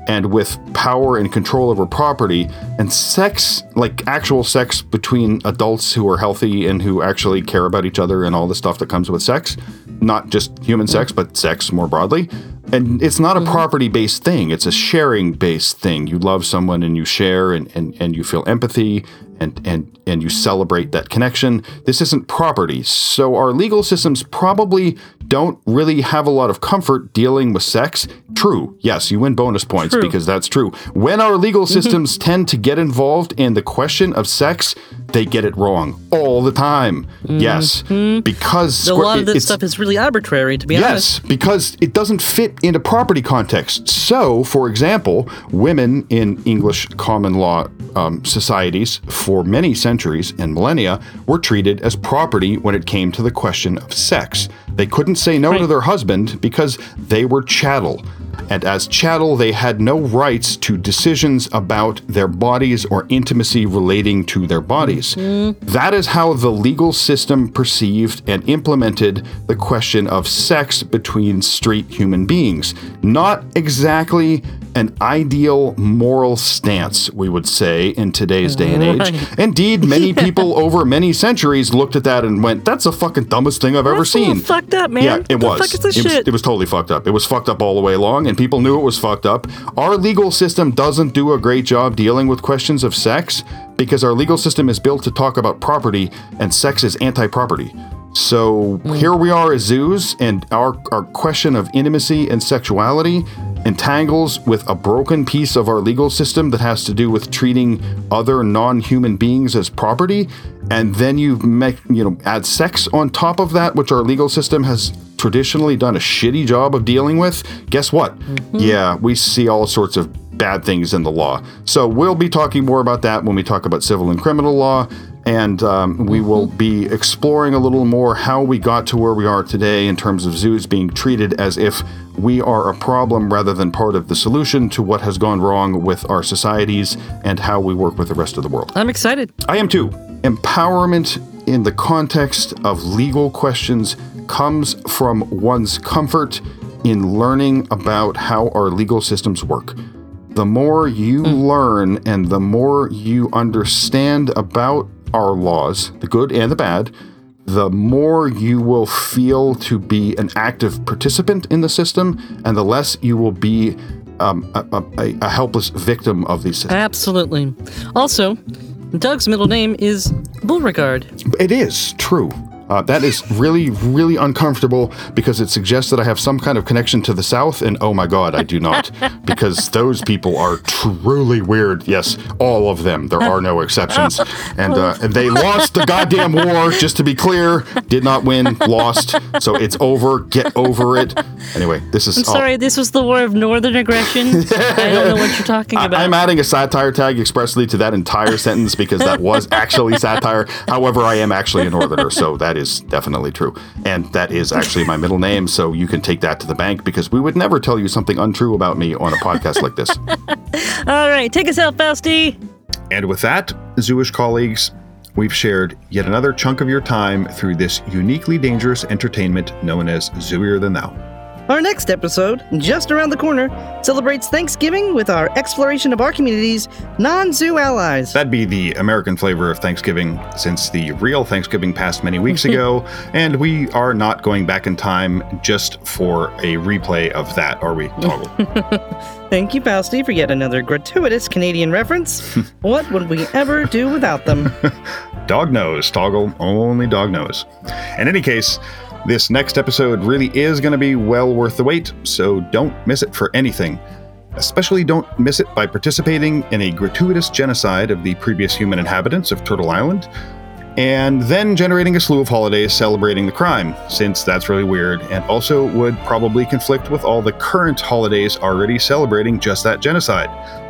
and with power and control over property and sex like actual sex between adults who are healthy and who actually care about each other and all the stuff that comes with sex not just human sex but sex more broadly. And it's not a mm-hmm. property based thing. It's a sharing based thing. You love someone and you share and, and, and you feel empathy and, and and you celebrate that connection. This isn't property. So our legal systems probably don't really have a lot of comfort dealing with sex. True. Yes, you win bonus points True. because that's true. When our legal systems tend to get involved in the question of sex, they get it wrong all the time. Yes, because a lot of this stuff is really arbitrary, to be honest. Yes, because it doesn't fit into property context. So, for example, women in English common law um, societies for many centuries and millennia were treated as property when it came to the question of sex. They couldn't say no to their husband because they were chattel. And as chattel, they had no rights to decisions about their bodies or intimacy relating to their bodies. Mm-hmm. That is how the legal system perceived and implemented the question of sex between straight human beings. Not exactly an ideal moral stance, we would say, in today's day and age. Right. Indeed, many people over many centuries looked at that and went, that's the fucking dumbest thing I've ever That's a seen. fucked up, man. Yeah, it the was. fuck is this it was. It was totally fucked up. It was fucked up all the way along, and people knew it was fucked up. Our legal system doesn't do a great job dealing with questions of sex because our legal system is built to talk about property, and sex is anti-property. So mm. here we are as zoos, and our, our question of intimacy and sexuality entangles with a broken piece of our legal system that has to do with treating other non-human beings as property and then you make you know add sex on top of that which our legal system has traditionally done a shitty job of dealing with guess what yeah we see all sorts of bad things in the law so we'll be talking more about that when we talk about civil and criminal law and um, we will be exploring a little more how we got to where we are today in terms of zoos being treated as if we are a problem rather than part of the solution to what has gone wrong with our societies and how we work with the rest of the world. I'm excited. I am too. Empowerment in the context of legal questions comes from one's comfort in learning about how our legal systems work. The more you learn and the more you understand about our laws, the good and the bad, the more you will feel to be an active participant in the system, and the less you will be um, a, a, a helpless victim of these systems. Absolutely. Also, Doug's middle name is Beauregard. It is true. Uh, that is really, really uncomfortable because it suggests that I have some kind of connection to the South, and oh my God, I do not, because those people are truly weird. Yes, all of them. There are no exceptions, and uh, and they lost the goddamn war. Just to be clear, did not win, lost. So it's over. Get over it. Anyway, this is. I'm sorry, this was the war of northern aggression. I don't know what you're talking I- about. I'm adding a satire tag expressly to that entire sentence because that was actually satire. However, I am actually a northerner, so that is definitely true. And that is actually my middle name, so you can take that to the bank because we would never tell you something untrue about me on a podcast like this. All right, take us out, Fausti. And with that, Zooish colleagues, we've shared yet another chunk of your time through this uniquely dangerous entertainment known as Zooier Than Thou. Our next episode, just around the corner, celebrates Thanksgiving with our exploration of our community's non zoo allies. That'd be the American flavor of Thanksgiving, since the real Thanksgiving passed many weeks ago, and we are not going back in time just for a replay of that, are we, Toggle? Thank you, Fausti, for yet another gratuitous Canadian reference. what would we ever do without them? dog knows, Toggle, only dog knows. In any case, this next episode really is going to be well worth the wait, so don't miss it for anything. Especially don't miss it by participating in a gratuitous genocide of the previous human inhabitants of Turtle Island, and then generating a slew of holidays celebrating the crime, since that's really weird, and also would probably conflict with all the current holidays already celebrating just that genocide.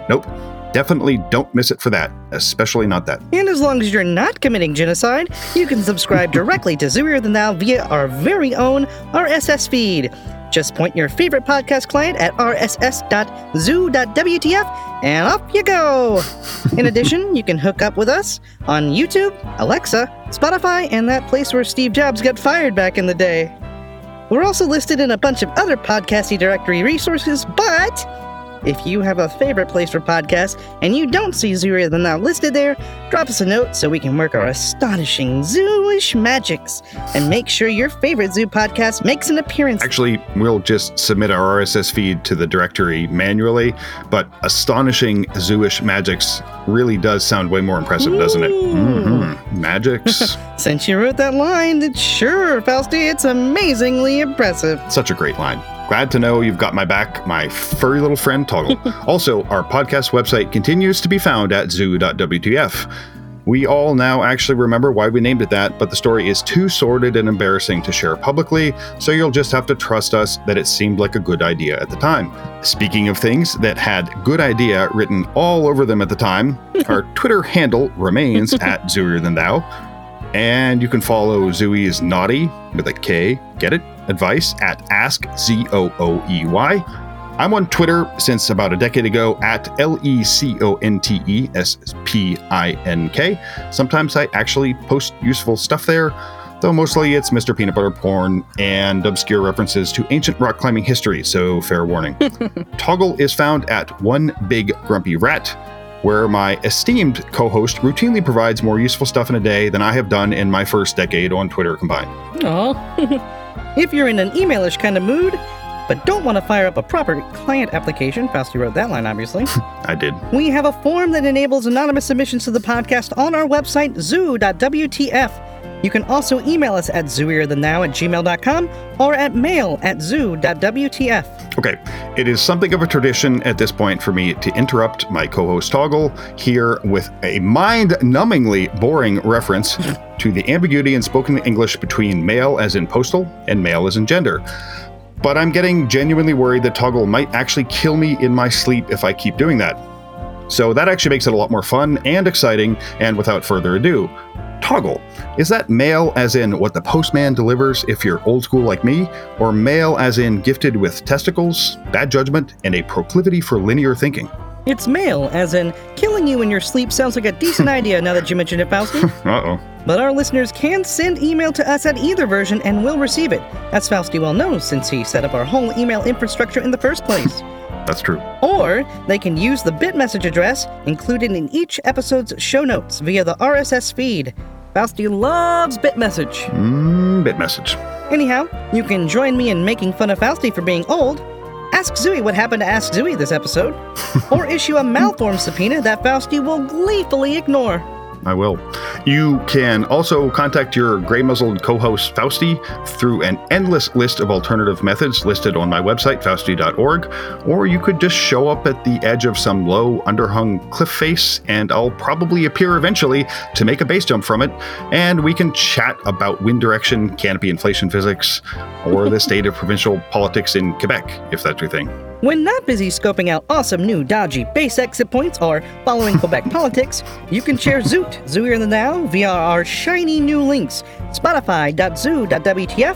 Nope, definitely don't miss it for that, especially not that. And as long as you're not committing genocide, you can subscribe directly to Zooier Than Thou via our very own RSS feed. Just point your favorite podcast client at rss.zoo.wtf and off you go. In addition, you can hook up with us on YouTube, Alexa, Spotify, and that place where Steve Jobs got fired back in the day. We're also listed in a bunch of other podcasty directory resources, but If you have a favorite place for podcasts and you don't see Zooier Than Thou listed there, drop us a note so we can work our astonishing zooish magics and make sure your favorite zoo podcast makes an appearance. Actually, we'll just submit our RSS feed to the directory manually, but astonishing zooish magics really does sound way more impressive, doesn't it? hmm Magics. Since you wrote that line, sure, Fausti, it's amazingly impressive. Such a great line. Glad to know you've got my back, my furry little friend Toggle. also, our podcast website continues to be found at zoo.wtf. We all now actually remember why we named it that, but the story is too sordid and embarrassing to share publicly, so you'll just have to trust us that it seemed like a good idea at the time. Speaking of things that had good idea written all over them at the time, our Twitter handle remains at Zooier Than Thou, and you can follow Zooey's Naughty with a K, get it? Advice at Ask Z O O E Y. I'm on Twitter since about a decade ago at L E C O N T E S P I N K. Sometimes I actually post useful stuff there, though mostly it's Mr. Peanut Butter porn and obscure references to ancient rock climbing history, so fair warning. Toggle is found at One Big Grumpy Rat, where my esteemed co host routinely provides more useful stuff in a day than I have done in my first decade on Twitter combined. Aw. If you're in an emailish kind of mood, but don't want to fire up a proper client application, Fausti wrote that line, obviously. I did. We have a form that enables anonymous submissions to the podcast on our website, zoo.wtf. You can also email us at zooierthanthou at gmail.com or at mail at zoo.wtf. Okay, it is something of a tradition at this point for me to interrupt my co host Toggle here with a mind numbingly boring reference to the ambiguity in spoken English between male as in postal and male as in gender. But I'm getting genuinely worried that Toggle might actually kill me in my sleep if I keep doing that. So that actually makes it a lot more fun and exciting, and without further ado, Toggle. Is that male as in what the postman delivers if you're old school like me, or male as in gifted with testicles, bad judgment, and a proclivity for linear thinking? It's mail, as in killing you in your sleep sounds like a decent idea now that you mention it, Fausti. Uh oh. But our listeners can send email to us at either version and we'll receive it. As Fausti well knows since he set up our whole email infrastructure in the first place. That's true. Or they can use the Bitmessage address included in each episode's show notes via the RSS feed. Fausti loves Bitmessage. Mm, bit message. Anyhow, you can join me in making fun of Fausti for being old. Ask Zooey what happened to Ask Zooey this episode. or issue a malformed subpoena that Fausti will gleefully ignore. I will. You can also contact your gray muzzled co host Fausti through an endless list of alternative methods listed on my website, fausti.org, or you could just show up at the edge of some low, underhung cliff face, and I'll probably appear eventually to make a base jump from it, and we can chat about wind direction, canopy inflation physics, or the state of provincial politics in Quebec, if that's your thing. When not busy scoping out awesome new dodgy base exit points or following Quebec politics, you can share Zoot, Zooier Than Thou, via our shiny new links spotify.zoo.wtf,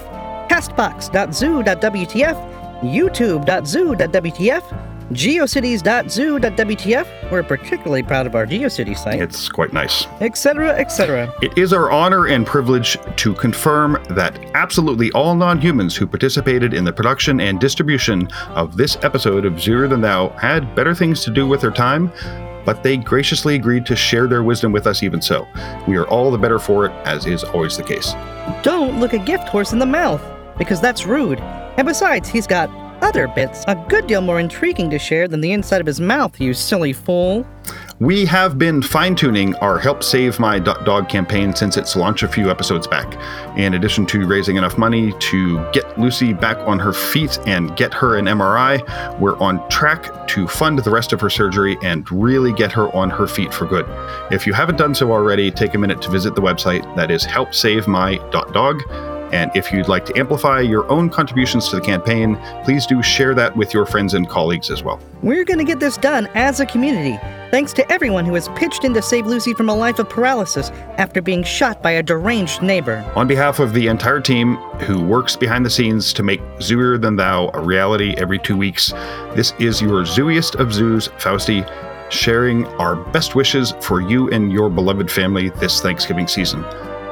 castbox.zoo.wtf, youtube.zoo.wtf, geocities.zoo.wtf. We're particularly proud of our GeoCity site, It's quite nice. etc., etc. It is our honor and privilege to confirm that absolutely all non humans who participated in the production and distribution of this episode of Zooier Than Thou had better things to do with their time, but they graciously agreed to share their wisdom with us even so. We are all the better for it, as is always the case. Don't look a gift horse in the mouth, because that's rude. And besides, he's got other bits a good deal more intriguing to share than the inside of his mouth, you silly fool. We have been fine tuning our Help Save My Dog campaign since its launch a few episodes back. In addition to raising enough money to get Lucy back on her feet and get her an MRI, we're on track to fund the rest of her surgery and really get her on her feet for good. If you haven't done so already, take a minute to visit the website that is helpsavemy.dog. And if you'd like to amplify your own contributions to the campaign, please do share that with your friends and colleagues as well. We're going to get this done as a community, thanks to everyone who has pitched in to save Lucy from a life of paralysis after being shot by a deranged neighbor. On behalf of the entire team who works behind the scenes to make Zooier Than Thou a reality every two weeks, this is your zooiest of zoos, Fausti, sharing our best wishes for you and your beloved family this Thanksgiving season.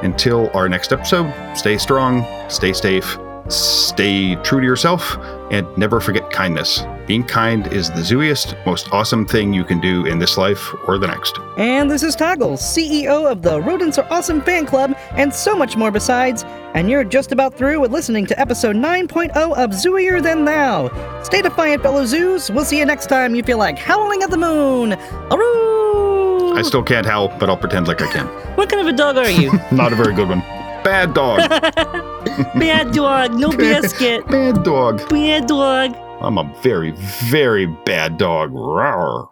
Until our next episode, stay strong, stay safe, stay true to yourself, and never forget kindness. being kind is the zooiest, most awesome thing you can do in this life or the next. And this is Toggle, CEO of the Rodents Are Awesome fan club, and so much more besides. And you're just about through with listening to episode 9.0 of Zooier Than Thou. Stay defiant, fellow zoos. We'll see you next time you feel like howling at the moon. Aroo! I still can't howl, but I'll pretend like I can. What kind of a dog are you? Not a very good one. Bad dog. Bad dog, no biscuit. Bad dog. Bad dog. I'm a very, very bad dog. Rawr.